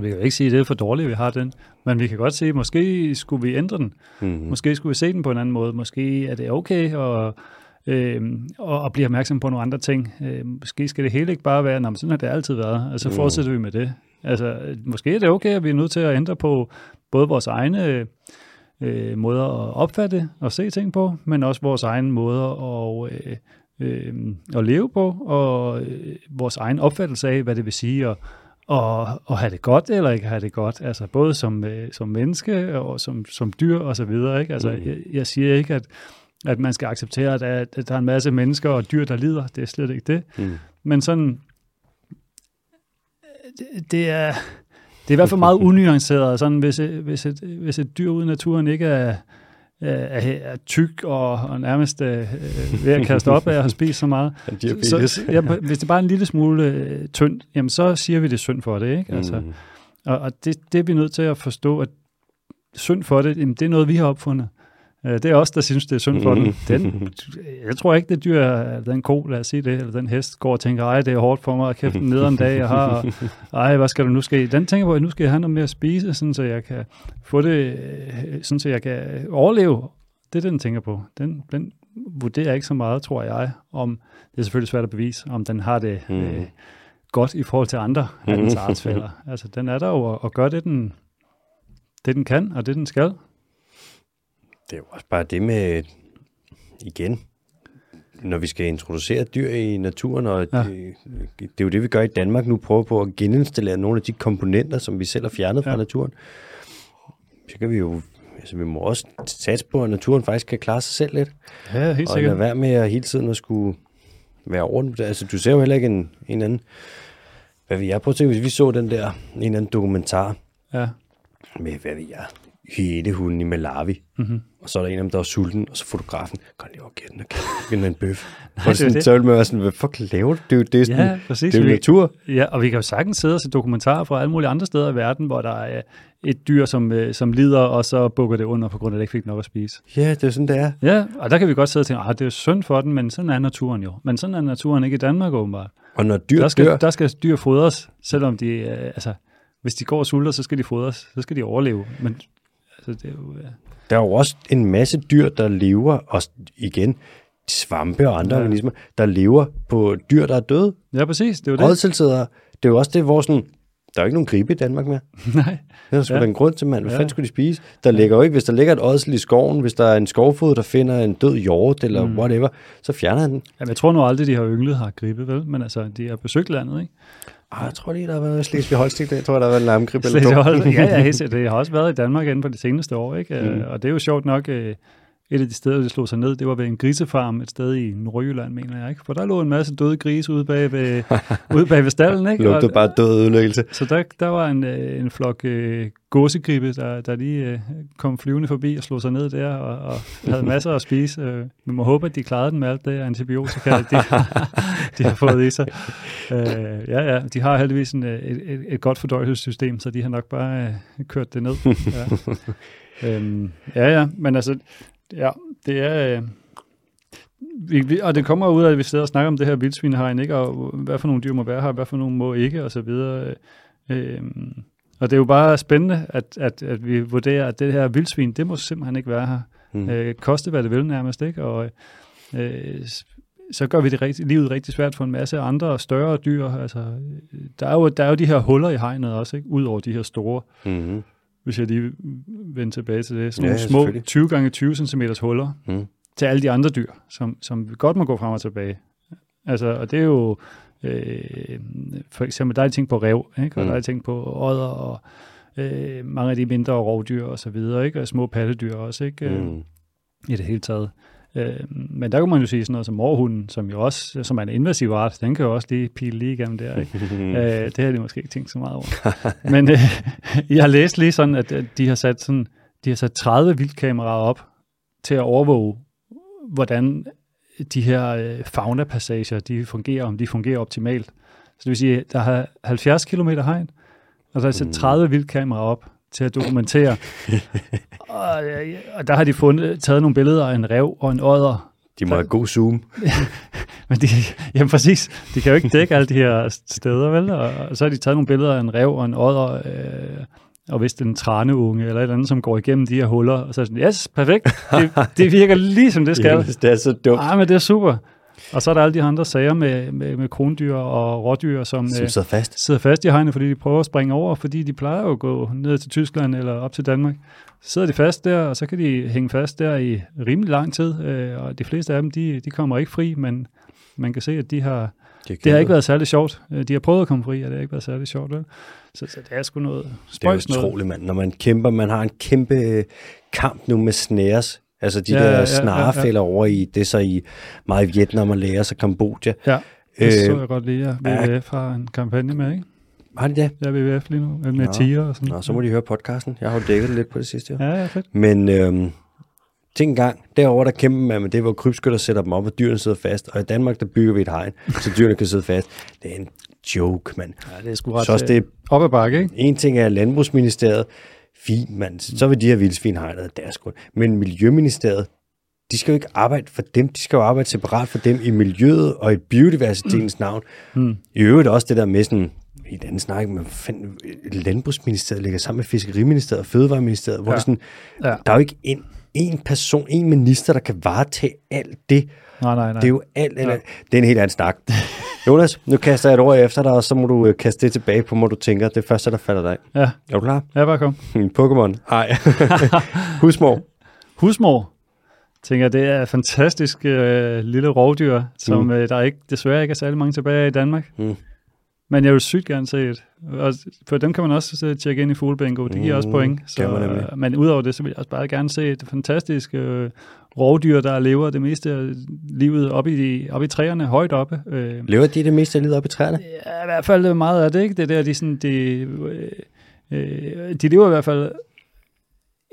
vi kan jo ikke sige, at det er for dårligt, at vi har den, men vi kan godt sige, at måske skulle vi ændre den. Mm-hmm. Måske skulle vi se den på en anden måde. Måske er det okay at, øh, og, at blive opmærksom på nogle andre ting. Øh, måske skal det hele ikke bare være, men sådan har det altid været, og så Mm. fortsætter vi med det. Altså, måske er det okay, at vi er nødt til at ændre på både vores egne øh, måder at opfatte og se ting på, men også vores egne måder at, øh, øh, at leve på, og øh, vores egen opfattelse af, hvad det vil sige at, at, at have det godt eller ikke have det godt. Altså både som, øh, som menneske og som, som dyr og så videre. Ikke? Altså, Mm. jeg, jeg siger ikke, at, at man skal acceptere, at, at der er en masse mennesker og dyr, der lider. Det er slet ikke det. Mm. Men sådan, det, det er, det er i hvert fald meget unuanceret. Sådan, hvis, et, hvis, et, hvis et dyr ude i naturen ikke er, er, er tyk og, og nærmest øh, ved at kaste op af at have spist så meget, Diabetes. så, ja, hvis det bare er en lille smule øh, tyndt, jamen så siger vi, det er synd for det. Ikke? Altså, Mm. og og det, det er vi nødt til at forstå, at synd for det, jamen, det er noget, vi har opfundet. Øh, Det er os, der synes, det er synd for den. den. Jeg tror ikke, det dyr, den ko, lad os sige det, eller den hest, går og tænker, ej, det er hårdt for mig at kæfte ned en dag, jeg har, og, ej, hvad skal der nu ske? Den tænker på, at nu skal jeg have noget mere at spise, sådan så jeg kan få det, øh, sådan så jeg kan overleve. Det er det, den tænker på. Den, den vurderer ikke så meget, tror jeg, om, det er selvfølgelig svært at bevise, om den har det Mm. øh, godt i forhold til andre af dens artsfælder. Altså, den er der jo og, og gør det den, det, den kan, og det, den skal. Det er jo også bare det med, igen, når vi skal introducere dyr i naturen, og ja. Det, det er jo det, vi gør i Danmark nu, prøver på at geninstallere nogle af de komponenter, som vi selv har fjernet fra Ja. naturen. så kan vi jo, altså vi må også satse på, at naturen faktisk kan klare sig selv lidt. Ja, helt Og sikkert. lade være med at hele tiden at skulle være rundt. Altså, du ser jo heller ikke en, en anden... Hvad vil jeg prøve at tænke, hvis vi så den der, en anden dokumentar Ja. med, hvad vil jeg, hyenehunden i Malawi. Mm-hmm. Og så er der en af dem, der er sulten, og så fotografen, kan lige over den og den en bøf. Nej, og det er sådan, det. så vil man være sådan, hvad fuck laver du? Det er jo, det er sådan, Ja, præcis. det er jo natur. Ja, og vi kan jo sagtens sidde og se dokumentarer fra alle mulige andre steder i verden, hvor der er et dyr, som, øh, som lider, og så bukker det under, på grund af, at det ikke fik nok at spise. Ja, det er sådan, det er. Ja, og der kan vi godt sidde og tænke, at det er synd for den, men sådan er naturen jo. Men sådan er naturen ikke i Danmark åbenbart. Og når dyr Der skal, dør, der skal dyr fodres, selvom de, øh, altså, hvis de går og sulter, så skal de fodres, så skal de overleve. Men altså, det er jo, øh, der er jo også en masse dyr, der lever, og igen, svampe og andre Ja. ja. organismer, der lever på dyr, der er døde. ja, præcis, det er jo det. Rådselsidder, det er jo også det, hvor sådan, der er jo ikke nogen gribe i Danmark mere. Nej, Det er sgu Ja. ja. en grund til, mand. Hvad Ja. fanden skulle de spise? Der ligger jo ikke, hvis der ligger et ådsel i skoven, hvis der er en skovfod, der finder en død hjort eller Mm. whatever, så fjerner han den. Jamen, jeg tror nu aldrig, de har ynglet har gribe, vel? Men altså, de har besøgt landet, ikke? Ah, jeg tror lige, der har været Slesvig Holstik, jeg tror, der har været en lamgrib eller to. ja, ja, det har også været i Danmark inden for de seneste år, ikke? Mm. Mm. Og det er jo sjovt nok, øh, et af de steder, det slog sig ned, det var ved en grisefarm et sted i Nordjylland, mener jeg, ikke? For der lå en masse døde grise ude bag ved, ude bag ved stallen, ikke? Lugtede bare død ødelæggelse. Så der, der var en, øh, en flok øh, gåsegribe, der, der lige øh, kom flyvende forbi og slog sig ned der og, og havde masser at spise. Øh, vi må håbe, at de klarede den med alt det antibiotika, de, har, de har fået i sig. Øh, ja, ja, de har heldigvis en, øh, et, et, et godt fordøjelsessystem, så de har nok bare øh, kørt det ned. Ja. øhm, ja, ja, men altså, ja, det er... Øh, vi, og det kommer ud af, at vi sidder og snakker om det her vildsvinehegn, ikke? Og hvad for nogle dyr må være her, hvad for nogle må ikke, og så videre. Øhm, og det er jo bare spændende, at, at, at vi vurderer, at det her vildsvin, det må simpelthen ikke være her. Mm. Øh, koste hvad det vil nærmest, ikke? Og øh, så gør vi det rigtig, livet rigtig svært for en masse andre større dyr. Altså, øh, der, er jo, der er jo de her huller i hegnet også, ikke? Udover de her store, Mm-hmm. Hvis jeg lige vender tilbage til det. Sådan Ja, nogle små selvfølgelig. 20 gange 20 cm huller Mm. til alle de andre dyr, som, som godt må gå frem og tilbage. Altså, og det er jo, øh, for eksempel, der er ting på rev, ikke? og Mm. der er ting på odder, og øh, mange af de mindre rovdyr og så videre, ikke? og små pattedyr også, ikke? Øh, Mm. i det hele taget. Øh, men der kan man jo sige sådan noget som morhunden, som jo også, som er en invasiv art, den kan jo også lige pile lige igennem der, ikke? Mm. Øh, det har de måske ikke tænkt så meget over. Men øh, jeg har læst lige sådan, at at de har sat sådan, de har sat 30 vildkameraer op til at overvåge, hvordan de her øh, faunapassager, de fungerer, om de fungerer optimalt. Så det vil sige, der er 70 km hegn, og der er sat 30 vildkameraer op til at dokumentere. og, øh, og der har de fundet, taget nogle billeder af en rev og en odder, De må have god zoom. men de, jamen præcis, de kan jo ikke dække alle de her steder, vel? Og, og så har de taget nogle billeder af en rev og en odder, øh, og vist en traneunge eller et eller andet, som går igennem de her huller, og så er sådan, yes, perfekt, det, det virker lige som det skal. Jamen, det er så dumt. Ej, men det er super. Og så er der alle de andre sager med, med, med krondyr og rådyr, som, Som øh, sidder fast. sidder fast i hegnet, fordi de prøver at springe over, fordi de plejer jo at gå ned til Tyskland eller op til Danmark. Så sidder de fast der, og så kan de hænge fast der i rimelig lang tid, øh, og de fleste af dem, de, de kommer ikke fri, men man kan se, at de har, det har ikke været særlig sjovt. Øh, De har prøvet at komme fri, og det har ikke været særlig sjovt. Vel? Så, så det er sgu noget Det er spøjs jo noget. utroligt, mand. Når man kæmper, man har en kæmpe øh, kamp nu med snares. Altså de Ja, ja, ja, der ja, snarefælder over i, det så i meget Vietnam og Laos og Kambodja. Ja, det Øh, så jeg godt lige, ja. ja. WWF har en kampagne med, ikke? Har de det? Ja, WWF lige nu, med Nå. tiger og sådan Nå, så må de høre podcasten. Jeg har jo dækket det lidt på det sidste. Ja. Ja, ja, fedt. Men øhm, tænk en gang, derovre der kæmper man med det, hvor krybskytter sætter dem op, og dyrene sidder fast. Og i Danmark, der bygger vi et hegn, så dyrene kan sidde fast. Det er en joke, mand. Ja, det er sgu ret Så også det, op ad bakke, ikke? en ting er Landbrugsministeriet, fint mand, så vil de have vildsvinhegnet deres grund. Men Miljøministeriet, de skal jo ikke arbejde for dem, de skal jo arbejde separat for dem i miljøet og i biodiversitetens navn. Mm. I øvrigt også det der med sådan, i andet snak, men fanden, Landbrugsministeriet ligger sammen med Fiskeriministeriet og Fødevareministeriet, hvor ja. det sådan, Ja. der er jo ikke en, en person, en minister, der kan varetage alt det. Nej, nej, nej. Det er jo alt, eller, Ja. det er en helt anden snak. Jonas, nu kaster jeg et ord efter dig, og så må du øh, kaste det tilbage på, hvor du tænker, det første, der falder dig. Ja, Er du klar? ja, bare kom. Pokémon. Ej. Husmor. Husmor, tænker det er fantastisk øh, lille rovdyr, som Mm. øh, der ikke, desværre ikke er særlig mange tilbage i Danmark. Mm. Men jeg vil sygt gerne se et. Og for dem kan man også øh, tjekke ind i Fuglebingo. Det giver Mm, også point. nemlig. øh, men udover det, så vil jeg også bare gerne se et fantastisk øh, rovdyr, der lever det meste af livet oppe i, oppe i træerne, højt oppe. Øh, Lever de det meste af livet op i træerne? Ja, i hvert fald meget af det, ikke? Det der, de, sådan, de, øh, øh, de lever i hvert fald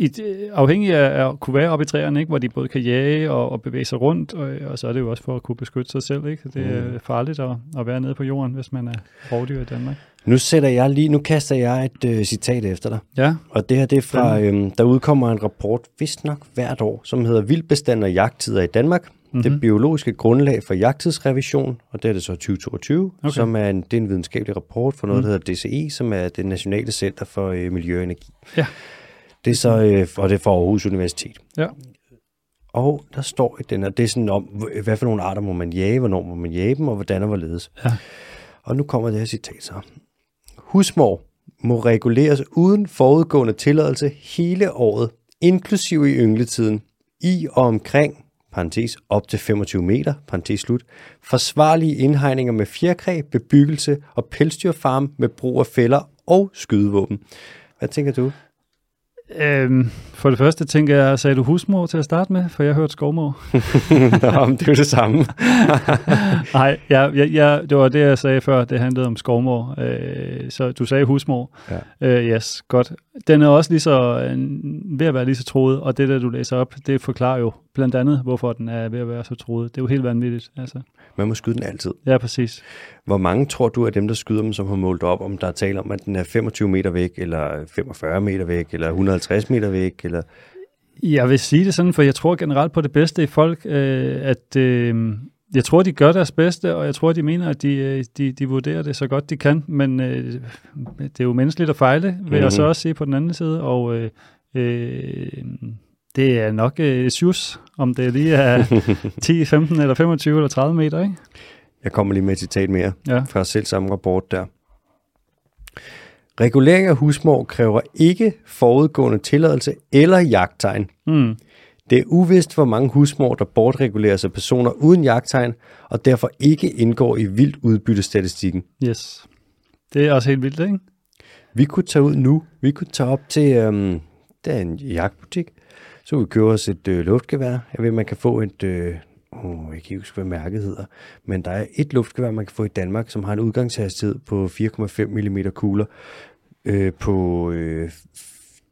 i, afhængig af at kunne være oppe i træerne, ikke? hvor de både kan jage og, og bevæge sig rundt, og, og så er det jo også for at kunne beskytte sig selv. Ikke? Det er Mm. farligt at, at være nede på jorden, hvis man er rovdyr i Danmark. Nu sætter jeg lige, nu kaster jeg et øh, citat efter dig. Ja, Og det her, det er fra, øhm, der udkommer en rapport, vist nok hvert år, som hedder Vildbestand og jagttider i Danmark. Mm-hmm. Det biologiske grundlag for jagttidsrevision, og det er det så 2022, okay. Okay. som er en, det er en videnskabelig rapport for noget, mm. der hedder DCE, som er det Nationale Center for øh, Miljø og Energi. Ja. Det er så, øh, og det er for Aarhus Universitet. ja. Og der står i den, og det er sådan om, hvad for nogle arter må man jage, hvornår må man jage dem, og hvordan og hvorledes. Ja. Og nu kommer det her citat så. Husmor må reguleres uden forudgående tilladelse hele året, inklusive i yngletiden, i og omkring, parentes, op til 25 meter, parentes slut, forsvarlige indhegninger med fjerkræ, bebyggelse og pelsdyrfarm med brug af fælder og skydevåben. Hvad tænker du? Øhm, for det første tænker jeg, sagde du husmor til at starte med, for jeg hørte skovmor. Nå, men det er jo det samme. Nej, jeg, jeg, jeg, det var det, jeg sagde før, det handlede om skovmor. Øh, så du sagde husmor. Ja. Øh, yes, godt. Den er også lige så, øh, ved at være lige så troet, og det der, du læser op, det forklarer jo blandt andet, hvorfor den er ved at være så troet. Det er jo helt vanvittigt. Altså. Man må skyde den altid. Ja, præcis. Hvor mange tror du af dem, der skyder dem, som har målt op, om der er tale om, at den er 25 meter væk, eller 45 meter væk, eller 150 meter væk, eller... Jeg vil sige det sådan, for jeg tror generelt på det bedste i folk, øh, at øh, jeg tror, de gør deres bedste, og jeg tror, de mener, at de, øh, de, de vurderer det så godt de kan, men øh, det er jo menneskeligt at fejle, vil mm-hmm. jeg så Mhm. også sige på den anden side, og øh, øh, det er nok øh, sjus, om det lige er 10, 15 eller 25 eller 30 meter, ikke? Jeg kommer lige med et citat mere Ja. fra selv samme rapport der. Regulering af husmor kræver ikke forudgående tilladelse eller jagttegn. Mm. Det er uvist, hvor mange husmor, der bortreguleres af personer uden jagttegn, og derfor ikke indgår i vildt udbyttestatistikken. Yes. Det er også helt vildt, ikke? Vi kunne tage ud nu. Vi kunne tage op til øhm, der er en jagtbutik. Så vi købe os et øh, luftgevær. Jeg ved, man kan få et... Øh, oh, jeg kan ikke huske, hvad mærket hedder. Men der er et luftgevær, man kan få i Danmark, som har en udgangshastighed på 4,5 mm kugler øh, på øh,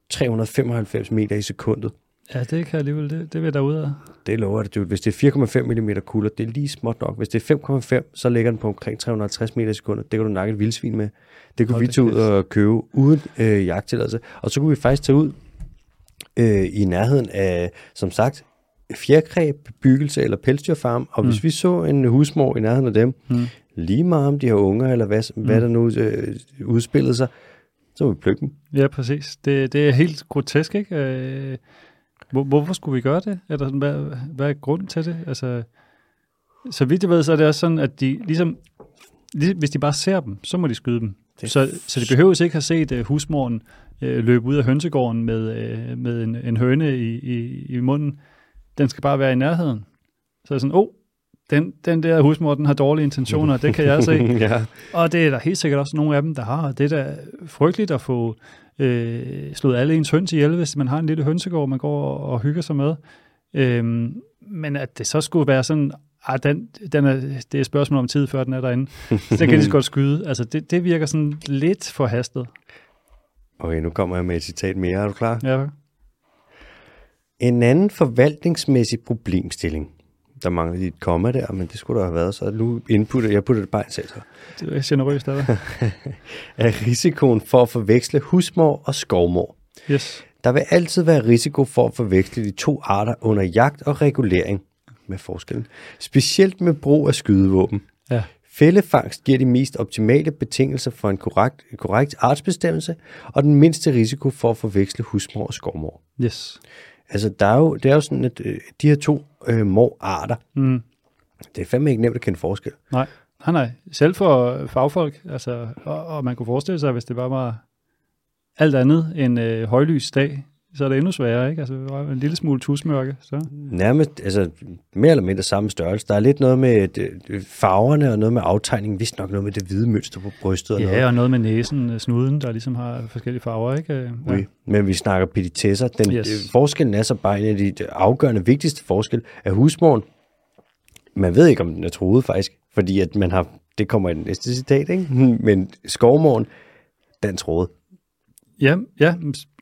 395 meter i sekundet. Ja, det kan alligevel, det, det vil jeg derude af. Det lover det, dude. Hvis det er 4,5 mm kugler, det er lige småt nok. Hvis det er 5,5, så ligger den på omkring 350 meter i sekundet. Det kan du nakke et vildsvin med. Det kunne Hold vi tage ud og købe uden øh, jagttilladelse. Og så kunne vi faktisk tage ud øh, i nærheden af, som sagt, fjerkræ, bebyggelse eller pelsdyrfarm. Og hvis vi så en husmor i nærheden af dem, Mm. lige meget om de har unger, eller hvad, mm. hvad der nu øh, udspillede sig, så må vi plukke dem. Ja, præcis. Det, det er helt grotesk, ikke? Øh, hvor, hvorfor skulle vi gøre det? Eller sådan, hvad, hvad er grunden til det? Altså, så vidt jeg ved, så er det også sådan, at de ligesom, lige, hvis de bare ser dem, så må de skyde dem. Det- Så, så de behøver ikke have set uh, husmoren uh, løbe ud af hønsegården med, uh, med en, en høne i, i, i munden. Den skal bare være i nærheden. Så er det sådan, åh, oh, den, den der husmor, den har dårlige intentioner, det kan jeg se. ja. Og det er der helt sikkert også nogle af dem, der har. og Det er da frygteligt at få øh, slået alle ens høns ihjel, hvis man har en lille hønsegård, man går og, og hygger sig med. Øhm, men at det så skulle være sådan, ah, den, den er, det er et spørgsmål om tid, før den er derinde. Så den kan de så godt skyde. Altså, det, det virker sådan lidt forhastet. Okay, nu kommer jeg med et citat mere. Er du klar? Ja, En anden forvaltningsmæssig problemstilling. Der mangler lige et komma der, men det skulle der have været, så nu inputter jeg putter det bare ind selv. så. det er generøst af dig. Er risikoen for at forveksle husmor og skovmor. Yes. Der vil altid være risiko for at forveksle de to arter under jagt og regulering med forskellen. Specielt med brug af skydevåben. Ja. Fællefangst giver de mest optimale betingelser for en korrekt, korrekt artsbestemmelse og den mindste risiko for at forveksle husmor og skovmor. Yes. Altså, der er jo, det er jo sådan, at øh, de her to øh, morarter, Mm. det er fandme ikke nemt at kende forskel. Nej, nej, nej. Selv for fagfolk. Altså, og, og man kunne forestille sig, hvis det bare var alt andet end øh, højlys dag, så er det endnu sværere, ikke? Altså, en lille smule tusmørke, så... Nærmest, altså mere eller mindre samme størrelse. Der er lidt noget med det, farverne og noget med aftegningen. Vist nok noget med det hvide mønster på brystet. Og Ja, noget. og noget med næsen, øh, snuden, der ligesom har forskellige farver, ikke? Øh, Ja. Oui. Men vi snakker petitesser. Den, Yes. Forskellen er så bare en af de afgørende vigtigste forskel af husmoren. Man ved ikke, om den er troet faktisk, fordi at man har, det kommer i det næste citat, ikke? men skovmoren, den troede. Ja, ja,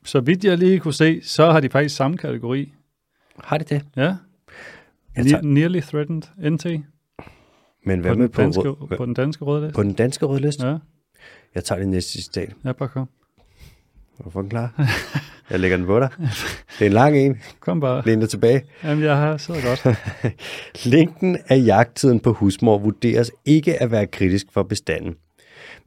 så vidt jeg lige kunne se, så har de faktisk samme kategori. Har det det? Ja. Jeg tager, Nearly Threatened NT men hvad på med den, på, danske, rød- på den danske rødliste. på den danske rødliste? Ja, Jeg tager det næste citat. ja, bare kom. Hvorfor den klar? Jeg lægger den på dig. Det er en lang en. Kom bare. Læn dig tilbage. Jamen, jeg har siddet godt. Længden af jagttiden på husmor vurderes ikke at være kritisk for bestanden.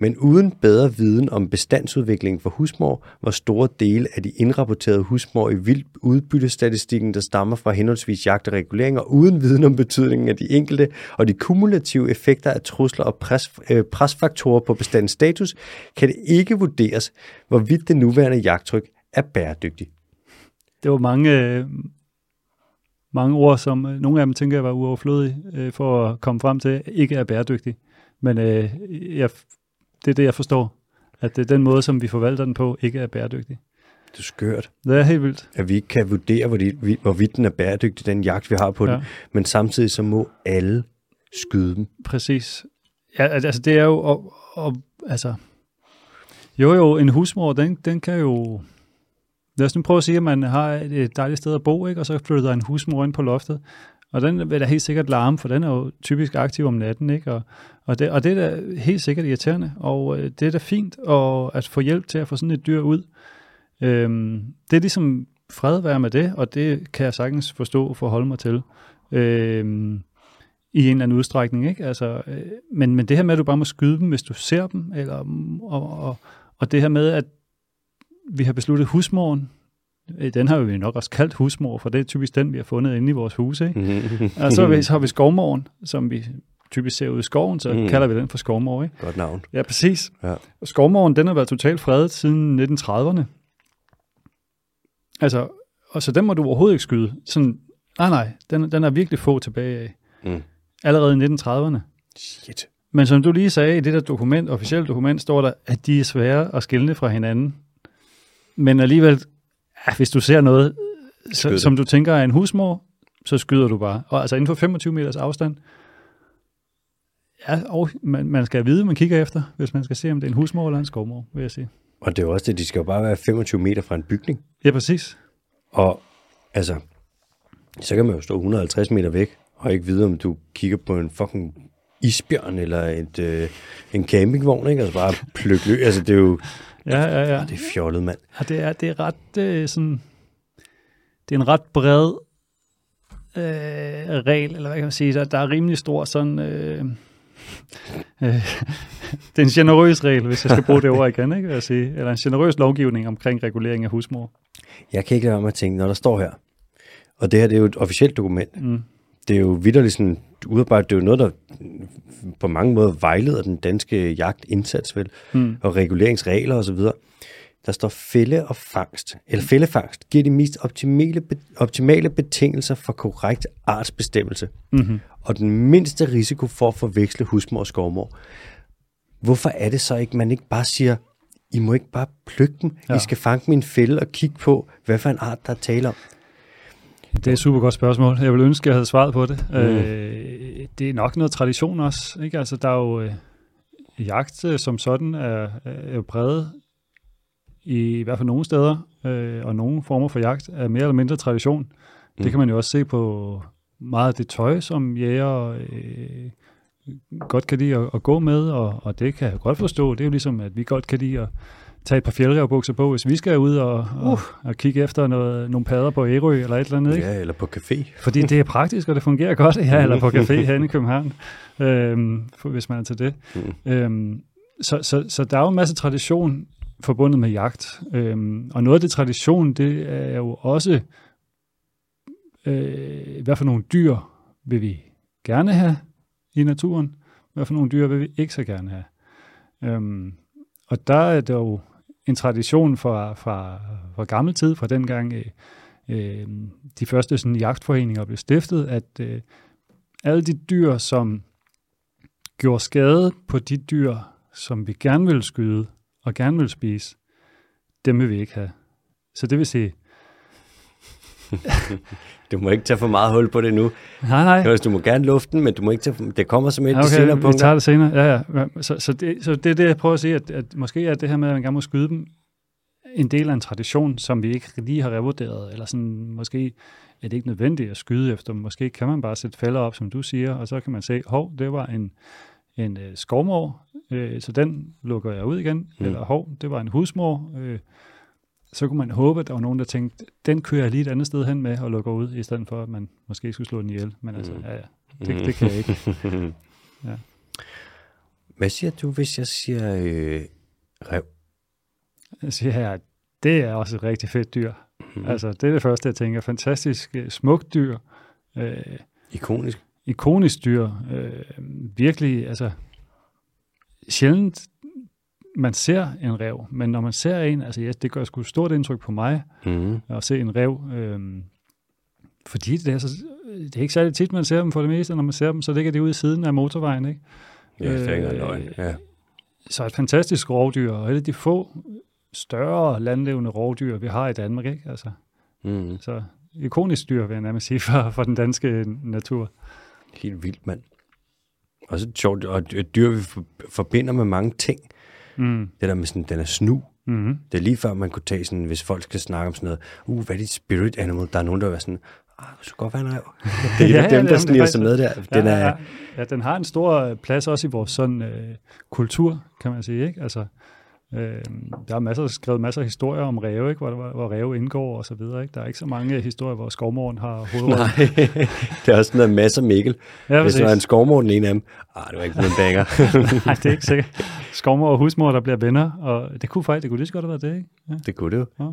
Men uden bedre viden om bestandsudviklingen for husmor, var store dele af de indrapporterede husmor i vild udbyttestatistikken, der stammer fra henholdsvis jagt og regulering, og uden viden om betydningen af de enkelte og de kumulative effekter af trusler og pres, øh, presfaktorer på bestandens status, kan det ikke vurderes, hvorvidt det nuværende jagttryk er bæredygtigt. Det var mange, øh, mange ord, som øh, nogle af dem tænker jeg var uoverflødige øh, for at komme frem til, ikke er bæredygtige. Men øh, jeg, det er det, jeg forstår. At det er den måde, som vi forvalter den på, ikke er bæredygtig. Det er skørt, Det er helt vildt. at vi ikke kan vurdere, hvorvidt, hvorvidt den er bæredygtig, den jagt, vi har på ja. Den. Men samtidig så må alle skyde dem. Præcis. Ja, al- altså det er jo, og, og, altså, jo jo, en husmor, den, den kan jo, lad os nu prøve at sige, at man har et- et dejligt sted at bo, ikke? og så flytter der en husmor ind på loftet, og den vil da helt sikkert larme, for den er jo typisk aktiv om natten, ikke? Og, og, det, og det er da helt sikkert irriterende, og øh, det er da fint og at få hjælp til at få sådan et dyr ud. Øhm, det er ligesom fred være med det, og det kan jeg sagtens forstå og forholde mig til. Øhm, i en eller anden udstrækning, ikke? Altså, øh, men, men det her med, at du bare må skyde dem, hvis du ser dem, eller, og, og, og det her med, at vi har besluttet husmoren, den har vi nok også kaldt husmor, for det er typisk den, vi har fundet inde i vores hus, ikke? Og så, har vi- så har vi skovmoren, som vi typisk ser ud i skoven, så Mm. mm. kalder vi den for skovmor, ikke? Godt navn. Ja, præcis. Ja. Og Skovmoren, den har været totalt fredet siden 1930'erne. Altså, og så den må du overhovedet ikke skyde. Sådan, nej, nej, den, den er virkelig få tilbage af. Mm. Allerede i 1930'erne. Shit. Men som du lige sagde, i det der dokument, officielle dokument, står der, at de er svære at skille fra hinanden. Men alligevel, ja, hvis du ser noget, Skyd så, som du tænker er en husmor, så skyder du bare. Og altså inden for 25 meters afstand. Ja, og man, man skal vide, man kigger efter, hvis man skal se, om det er en husmor eller en skovmor, vil jeg sige. Og det er jo også det, de skal jo bare være 25 meter fra en bygning. Ja, præcis. Og altså, så kan man jo stå 150 meter væk, og ikke vide, om du kigger på en fucking isbjørn eller et, øh, en campingvogn, ikke? Altså bare løs. Altså, det er jo Ja, ja, ja. det er fjollet, mand. Og det er, det er ret øh, sådan, det er en ret bred øh, regel, eller hvad kan man sige, der, der er rimelig stor sådan, øh, øh, det er en generøs regel, hvis jeg skal bruge det ord igen, ikke, vil jeg sige, eller en generøs lovgivning omkring regulering af husmor. Jeg kan ikke lade være med at tænke, når der står her, og det her det er jo et officielt dokument, Mm. Det er jo vidderligt sådan, udarbejdet, det er jo noget, der på mange måder vejleder den danske jagtindsats, vel, Mm. og reguleringsregler osv. Der står fælde og fangst, eller fældefangst, giver de mest optimale, optimale betingelser for korrekt artsbestemmelse, Mm-hmm. og den mindste risiko for at forveksle husmor og skovmor. Hvorfor er det så ikke, man ikke bare siger, I må ikke bare plukke dem, ja. I skal fange en fælde og kigge på, hvad for en art, der er tale om. Det er et super godt spørgsmål. Jeg vil ønske, at jeg havde svaret på det. Mm. Øh, det er nok noget tradition også. Ikke? Altså, der er jo øh, jagt øh, som sådan er, er jo præget i, i hvert fald nogle steder, øh, og nogle former for jagt er mere eller mindre tradition. Mm. Det kan man jo også se på meget af det tøj, som jæger øh, godt kan lide at, at gå med, og, og det kan jeg godt forstå. Det er jo ligesom, at vi godt kan lide at tage et par fjeldrevbukser på, hvis vi skal ud og, og, og kigge efter noget, nogle padder på Ærø eller et eller andet. Ikke? Ja, eller på café. Fordi det er praktisk, og det fungerer godt, ja, eller på café herinde i København, øhm, hvis man er til det. Mm. Øhm, så, så, så der er jo en masse tradition forbundet med jagt. Øhm, og noget af det tradition, det er jo også, øh, hvad for nogle dyr vil vi gerne have i naturen, hvad for nogle dyr vil vi ikke så gerne have. Øhm, og der er det jo en tradition fra, fra, fra gammel tid, fra dengang øh, øh, de første sådan, jagtforeninger blev stiftet, at øh, alle de dyr, som gjorde skade på de dyr, som vi gerne vil skyde og gerne vil spise, dem vil vi ikke have. Så det vil sige, du må ikke tage for meget hul på det nu. nej, nej, Du må gerne luften, men du må ikke tage, det kommer som et okay, senere vi punkter. tager det senere. Ja, ja. Så, så, det, så det er det, jeg prøver at sige, at, at måske er det her med, at man gerne må skyde dem, en del af en tradition, som vi ikke lige har revurderet, eller sådan, måske er det ikke nødvendigt at skyde efter. dem. Måske kan man bare sætte fælder op, som du siger, og så kan man se, hov, det var en, en øh, skovmor, øh, så den lukker jeg ud igen, mm. eller hov, det var en husmor, øh, så kunne man håbe, at der var nogen, der tænkte, den kører jeg lige et andet sted hen med og lukker ud, i stedet for, at man måske skulle slå den ihjel. Men altså, Mm. ja, ja, det, det kan jeg ikke. Ja. Hvad siger du, hvis jeg siger øh, rev? Jeg siger at det er også et rigtig fedt dyr. Mm. Mm. Altså, det er det første, jeg tænker. Fantastisk, øh, smukt dyr. Øh, Ikonisk. ikonisk dyr. Øh, virkelig, altså, sjældent man ser en rev, men når man ser en, altså ja, det gør sgu stort indtryk på mig Mm. at se en rev, øh, fordi det er, så, det er ikke særlig tit, man ser dem for det meste. Når man ser dem, så ligger de ude i siden af motorvejen, ikke? Ja, det er Øh, løgn. Ja. Så et fantastisk rovdyr, og et af de få større landlevende rovdyr, vi har i Danmark, ikke? Altså, Mm. så ikonisk dyr, vil jeg nærmest sige, for, for den danske natur. Helt vildt, mand. Også et sjovt, og et dyr, vi for- forbinder med mange ting. Mm. Det der med sådan, den er snu. Mm. Det er lige før, man kunne tage sådan, hvis folk skal snakke om sådan noget, uh, hvad er dit spirit animal? Der er nogen, der vil være sådan, ah, det skulle godt være en rev. Det er Ja, dem, der er sniger sig med der. Den ja, er, ja, ja, den har en stor øh, plads også i vores sådan, øh, kultur, kan man sige. Ikke? Altså, øh, der er masser, skrevet masser af historier om ræve, ikke? Hvor, hvor, hvor ræve indgår og så videre. Ikke? Der er ikke så mange historier, hvor skovmoren har hovedrollen. Nej, det er også sådan noget masser Mikkel. ja, Hvis der var en skovmor, den ene af dem, ah, det var ikke en banger. Nej, det er ikke sikkert. Skovmor og husmor, der bliver venner, og det kunne faktisk, det kunne lige så godt have været det, ikke? Ja. det kunne det jo. Ja.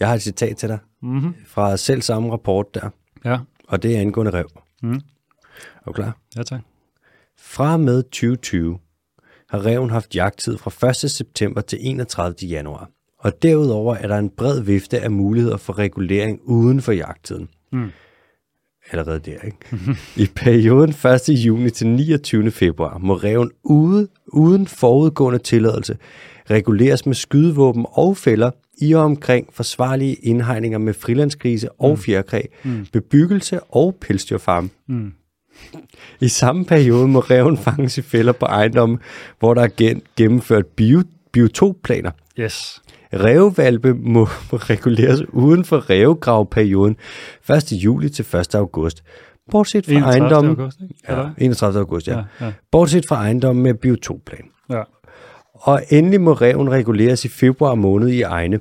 Jeg har et citat til dig Mm-hmm. fra selv samme rapport der, Ja. og det er angående rev. Mm. Er du klar? ja, tak. Fra med 2020 har reven haft jagttid fra 1. september til 31. januar. Og derudover er der en bred vifte af muligheder for regulering uden for jagttiden. Mm. Allerede der, ikke? I perioden 1. juni til 29. februar må reven ude, uden forudgående tilladelse reguleres med skydevåben og fælder i og omkring forsvarlige indhegninger med frilandskrise og fjerkræ, Mm. bebyggelse og pelsdyrfarm. Mm. I samme periode må reven fanges i fælder på ejendomme, hvor der er gen- gennemført bio, biotopplaner. Yes. Rævevalpe må reguleres uden for rævegravperioden 1. juli til 1. august. Bortset fra 31. ejendomme... august, ikke? Ja, Eller? 31. august, ja. ja. ja. Bortset fra ejendomme med biotopplan. ja. Og endelig må reven reguleres i februar måned i egne,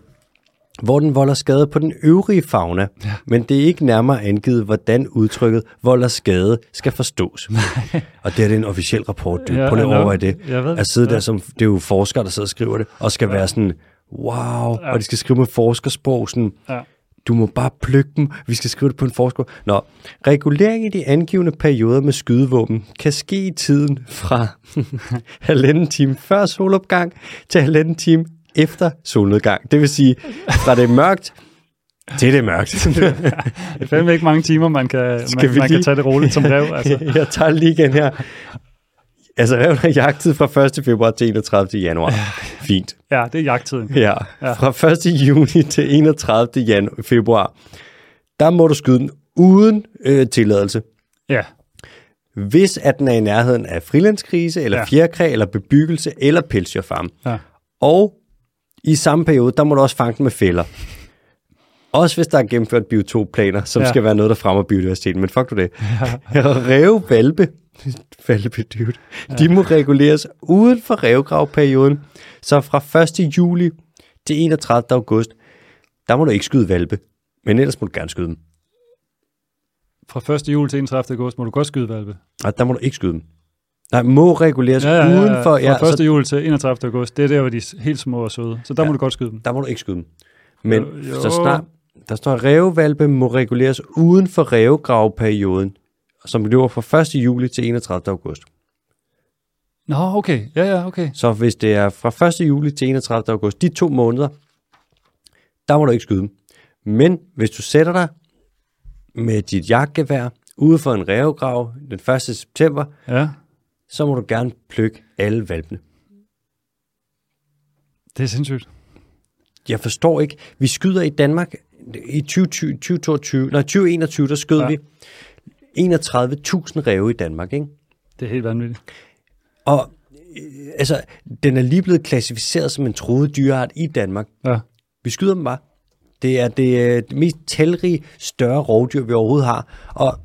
hvor den volder skade på den øvrige fauna, ja. men det er ikke nærmere angivet, hvordan udtrykket volder skade skal forstås. og det er det en officiel rapport, du. Ja, Prøv lige I know. overveje det. Ved. At sidde Ja. der som, det er jo forskere, der sidder og skriver det, og skal være sådan, wow, og de skal skrive med forskersprog, sådan, Ja. du må bare plukke dem, vi skal skrive det på en forsker. Nå, regulering i de angivende perioder med skydevåben kan ske i tiden fra halvanden time før solopgang til halvanden time efter solnedgang. Det vil sige, fra det er mørkt til det er mørkt. Det er fandme ikke mange timer, man kan, man, man lige- kan tage det roligt som rev. Altså. Jeg tager lige igen her. Altså, reven har jagtet fra 1. februar til 31. januar. Fint. Ja, det er jagttiden. Ja, Ja. fra 1. juni til 31. Jan- februar, der må du skyde den uden øh, tilladelse. Ja, Hvis at den er i nærheden af frilandskrise, eller Ja. fjerkræ, eller bebyggelse, eller pelsdyrfarm. ja. Og i samme periode, der må du også fange den med fælder. Også hvis der er gennemført biotopplaner, som Ja. skal være noget, der fremmer biodiversiteten. Men fuck du det. Ja. Ræve, valpe, valpe, dude, ja. de må reguleres uden for rævegravperioden. Så fra 1. juli til 31. august, der må du ikke skyde valpe. Men ellers må du gerne skyde dem. Fra 1. juli til 31. august må du godt skyde valpe. Nej, der må du ikke skyde dem. Nej, må reguleres Ja, ja, ja, uden for... ja, fra 1. så, juli til 31. august, det er der, hvor de er helt små og søde. Så der Ja. må du godt skyde dem. der må du ikke skyde dem. Men Jo, jo. så snart, der står, at rævevalpe må reguleres uden for rævegravperioden, som løber fra 1. juli til 31. august. Nå, okay. Ja, ja, okay. Så hvis det er fra 1. juli til 31. august, de to måneder, der må du ikke skyde dem. Men hvis du sætter dig med dit jagtgevær ude for en rævegrav den 1. september, Ja, så må du gerne plukke alle valpene. det er sindssygt. Jeg forstår ikke. Vi skyder i Danmark i 2020, 2022, nej, 2021, der skød Ja. vi 31.000 ræve i Danmark, ikke? Det er helt vanvittigt. Og øh, altså, den er lige blevet klassificeret som en troet dyreart i Danmark. Ja. Vi skyder dem bare. Det er det, øh, det mest talrige større rovdyr, vi overhovedet har. Og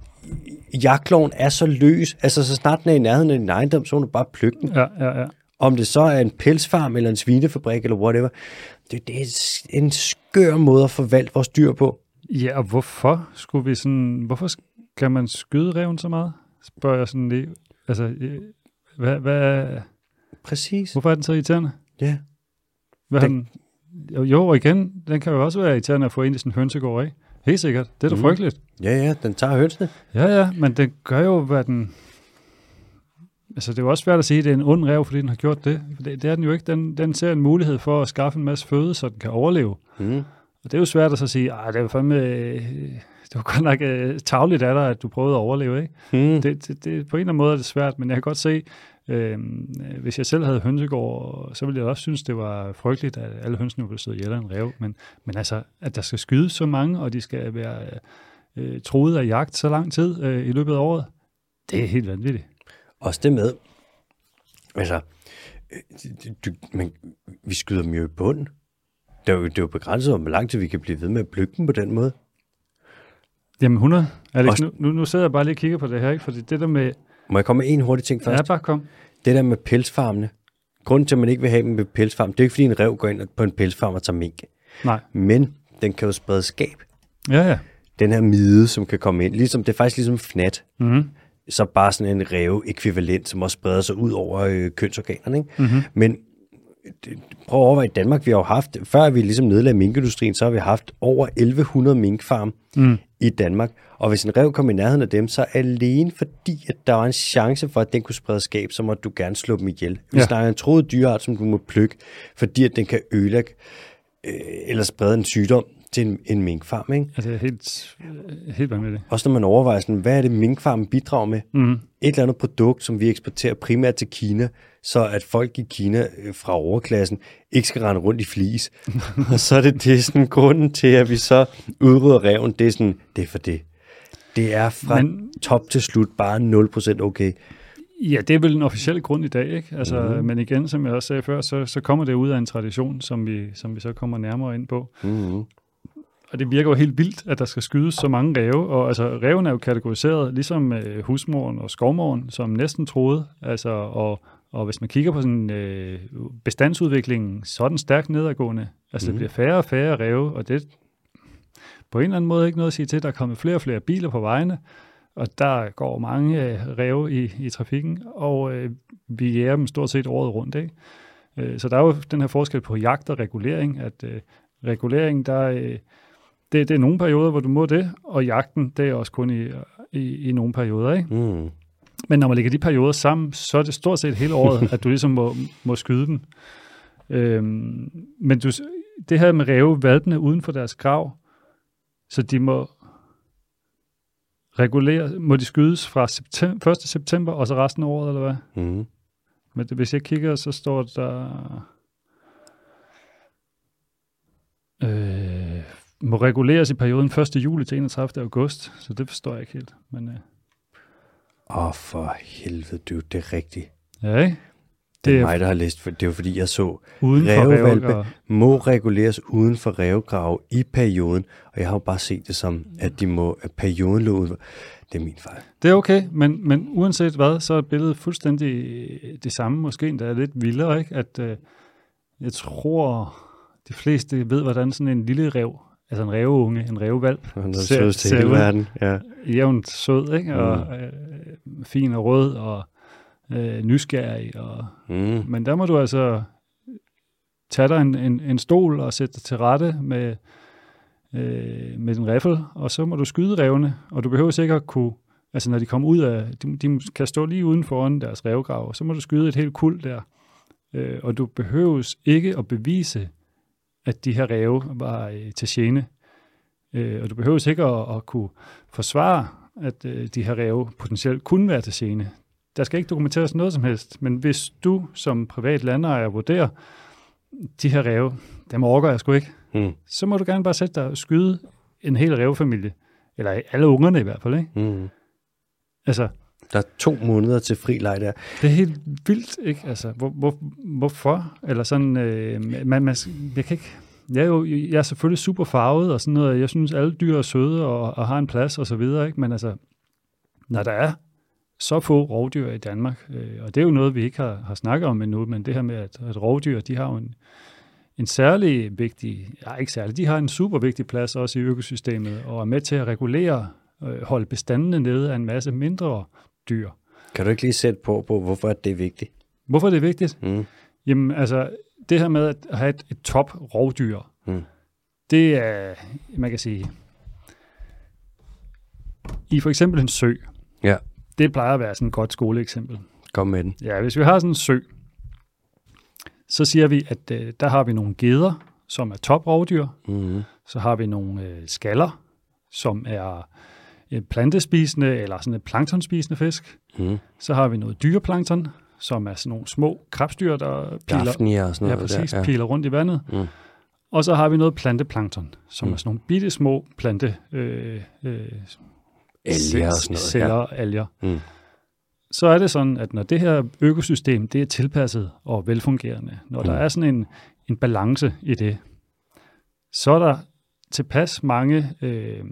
jagtloven er så løs. Altså, så snart den er i nærheden af din ejendom, så må du bare plukke den. Ja, ja, ja. Om det så er en pelsfarm, eller en svinefabrik, eller whatever. Det, det er en skør måde at forvalte vores dyr på. Ja, og hvorfor skulle vi sådan... Hvorfor skal man skyde reven så meget? Spørger jeg sådan lige. Altså, hvad, hvad, Præcis. hvorfor er den så irriterende? Ja. Hvad den... Den- jo, igen, den kan jo også være irriterende at få ind i sådan en hønsegård, ikke? Helt sikkert. Det er da Mhm. frygteligt. Ja, ja, den tager hønsene. Ja, ja, men den gør jo, hvad den... Altså, det er jo også svært at sige, at det er en ond rev, fordi den har gjort det. Det, det er den jo ikke. Den, den ser en mulighed for at skaffe en masse føde, så den kan overleve. Mm. Og det er jo svært at så sige, at det er fandme... øh, Det var godt nok uh, tavligt af dig, at du prøvede at overleve, ikke? Mm. Det, det, det, på en eller anden måde er det svært, men jeg kan godt se, øh, hvis jeg selv havde hønsegård, så ville jeg også synes, det var frygteligt, at alle hønsene blev slået ihjel af en rev. Men, men altså, at der skal skydes så mange, og de skal være øh, troet af jagt så lang tid øh, i løbet af året, det er helt vanvittigt. Også det med, altså, øh, du, men, vi skyder dem jo i bunden. Det er jo, det er jo begrænset, hvor lang tid vi kan blive ved med at plukke dem på den måde. Jamen 100. Alex, Også- nu, nu, nu sidder jeg bare lige og kigger på det her, ikke? fordi det der med... Må jeg komme med en hurtig ting først? Ja, bare kom. Det der med pelsfarmene. Grunden til, at man ikke vil have dem med pelsfarm, det er ikke, fordi en rev går ind på en pelsfarm og tager mink. Nej. Men den kan jo sprede skab. Ja, ja. Den her mide, som kan komme ind. Ligesom, det er faktisk ligesom fnat. Mm-hmm. Så bare sådan en rev-ekvivalent, som også spreder sig ud over øh, kønsorganerne. Ikke? Mm-hmm. Men prøv at overveje, i Danmark, vi har jo haft, før vi ligesom nedlagde minkindustrien, så har vi haft over 1100 minkfarm Mm. I Danmark. Og hvis en rev kom i nærheden af dem, så alene fordi, at der var en chance for, at den kunne sprede skab, så måtte du gerne slå dem ihjel. Vi Ja. snakker en troet dyreart, som du må plukke, fordi at den kan ødelægge øh, eller sprede en sygdom til en, en minkfarm. Ikke? Altså, det er helt, øh, helt vanvittigt. Også når man overvejer, sådan, hvad er det, minkfarmen bidrager med? Mm. et eller andet produkt, som vi eksporterer primært til Kina, så at folk i Kina øh, fra overklassen ikke skal rende rundt i flis. og så er det, det er sådan grunden til, at vi så udrydder reven. Det er sådan, det er for det. Det er fra Men- top til slut bare 0% okay. Ja, det er vel en officiel grund i dag, ikke? Altså, mm. Men igen, som jeg også sagde før, så, så kommer det ud af en tradition, som vi, som vi så kommer nærmere ind på. Mm-hmm. Og det virker jo helt vildt, at der skal skydes så mange ræve. Og altså, ræven er jo kategoriseret, ligesom øh, husmoren og skovmoren, som næsten troede. Altså, og, og hvis man kigger på sådan, øh, bestandsudviklingen, så er den stærkt nedadgående. Altså, mm. det bliver færre og færre ræve, og det på en eller anden måde ikke noget at sige til. Der er kommet flere og flere biler på vejene, og der går mange øh, ræve i, i trafikken, og øh, vi jæger dem stort set året rundt. Ikke? Øh, så der er jo den her forskel på jagt og regulering, at øh, regulering, der øh, det, det er nogle perioder, hvor du må det, og jagten, det er også kun i, i, i nogle perioder. Ikke? Mm. Men når man lægger de perioder sammen, så er det stort set hele året, at du ligesom må, må skyde dem. Øhm, men du, det her med ræve valpene uden for deres grav, så de må regulere, må de skydes fra september, 1. september og så resten af året, eller hvad? Mm. Men det, hvis jeg kigger, så står der... Øh, må reguleres i perioden 1. juli til 31. august, så det forstår jeg ikke helt. Men øh, Åh, oh, for helvede, du, det er rigtigt. ja, ikke? Det er Det er mig, der har læst, for det er fordi, jeg så, uden Rævevalpe. må reguleres uden for revgrave i perioden, og jeg har jo bare set det som, at de må, at perioden lå. Det er min fejl. Det er okay, men, men uanset hvad, så er billedet fuldstændig det samme, måske endda lidt vildere, ikke? At øh, jeg tror, de fleste ved, hvordan sådan en lille rev, altså en revunge, en Og noget Ser- sødest til hele verden. Ja. jævnt sød, ikke? Og øh, fin og rød og øh, nysgerrig. Og, Mm. men der må du altså tage dig en, en, en stol og sætte dig til rette med, øh, med din riffel, og så må du skyde revne, og du behøver sikkert kunne Altså når de kommer ud af, de, de kan stå lige uden foran deres revgrav, og så må du skyde et helt kul der. Øh, og du behøves ikke at bevise, at de her ræve var øh, til gene. Øh, og du behøves ikke at, at kunne forsvare, at øh, de her ræve potentielt kunne være til gene. Der skal ikke dokumenteres noget som helst, men hvis du som privat landejer vurderer, de her ræve, dem overgår jeg sgu ikke, Mm. så må du gerne bare sætte dig og skyde en hel rævefamilie. Eller alle ungerne i hvert fald, ikke? Mm. Altså, der er to måneder til fri leg der. det er helt vildt, ikke? Altså, hvor, hvor, hvorfor? Eller sådan, øh, man, man, jeg kan ikke... Jeg er jo jeg er selvfølgelig super farvet og sådan noget. Jeg synes, alle dyr er søde og, og har en plads og så videre, ikke? Men altså, når der er så få rovdyr i Danmark, øh, og det er jo noget, vi ikke har, har snakket om endnu, men det her med, at, at rovdyr, de har jo en, en særlig vigtig, ja ikke særlig, de har en super vigtig plads også i økosystemet, og er med til at regulere, øh, holde bestandene nede af en masse mindre dyr. Kan du ikke lige sætte på, på hvorfor det er vigtigt? Hvorfor er det vigtigt? Mm. Jamen, altså, det her med at have et, et top rovdyr, Mm. det er, man kan sige, i for eksempel en sø, Ja, det plejer at være sådan et godt skoleeksempel. kom med den. Ja, hvis vi har sådan en sø, så siger vi, at øh, der har vi nogle geder, som er toprovdyr. Mm. Så har vi nogle øh, skaller, som er plantespisende eller sådan et planktonspisende fisk. Mm. Så har vi noget dyreplankton, som er sådan nogle små krabstyr, der piler, Daphnia og sådan ja, noget præcis, der. ja. piler rundt i vandet. Mm. Og så har vi noget planteplankton, som Mm. er sådan nogle bitte små plante øh, øh, Alger og sådan noget. celler, ja. alger. Mm. Så er det sådan, at når det her økosystem det er tilpasset og velfungerende, når der Mm. er sådan en, en balance i det, så er der tilpas mange øh,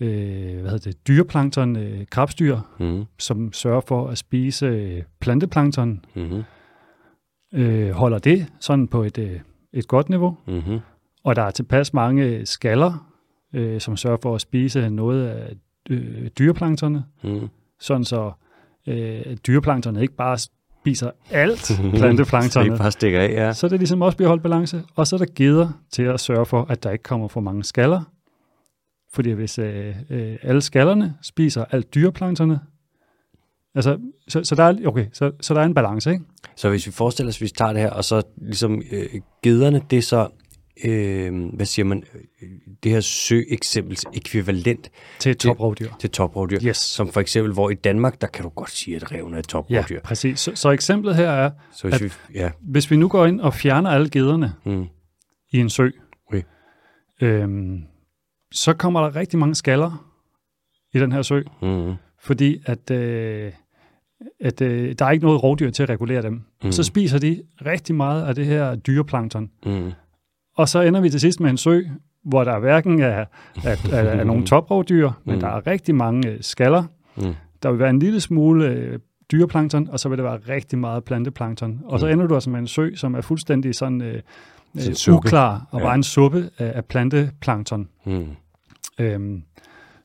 øh, hvad hedder det, dyreplankton, øh, krabstyr, Mm. som sørger for at spise øh, planteplankton, Mm. øh, holder det sådan på et, øh, et godt niveau, Mm. og der er tilpas mange skaller, øh, som sørger for at spise noget af øh, dyreplankterne, Mm. sådan så øh, dyreplankterne ikke bare spiser alt planteplankterne, ikke bare stikker af, ja. så det ligesom også bliver holdt balance. Og så er der geder til at sørge for, at der ikke kommer for mange skaller. Fordi hvis øh, øh, alle skallerne spiser alt dyreplankterne, altså, så, så, der er, okay, så, så der er en balance, ikke? Så hvis vi forestiller os, at vi tager det her, og så ligesom øh, gederne, det er så, øh, hvad siger man, øh, det her sø-eksempels ekvivalent Til toprovdyr. til toprovdyr. Yes. Som for eksempel, hvor i Danmark, der kan du godt sige, at reven er et Ja, toprovdyr. præcis. Så, så eksemplet her er, Så hvis At- vi, ja, hvis vi nu går ind og fjerner alle gederne mm, i en sø, Okay. øhm, så kommer der rigtig mange skaller i den her sø, mm, fordi at, øh, at øh, der er ikke noget rovdyr til at regulere dem. Mm. Mm. Så spiser de rigtig meget af det her dyreplankton. mm, Og så ender vi til sidst med en sø, hvor der hverken er, er, er, er nogle toprovdyr, men Mm. der er rigtig mange øh, skaller. mm, Der vil være en lille smule øh, dyreplankton, og så vil der være rigtig meget planteplankton. Og så Mm. ender du altså med en sø, som er fuldstændig sådan øh, øh, uklar, og Ja. bare en suppe af, af planteplankton. mm, Øhm,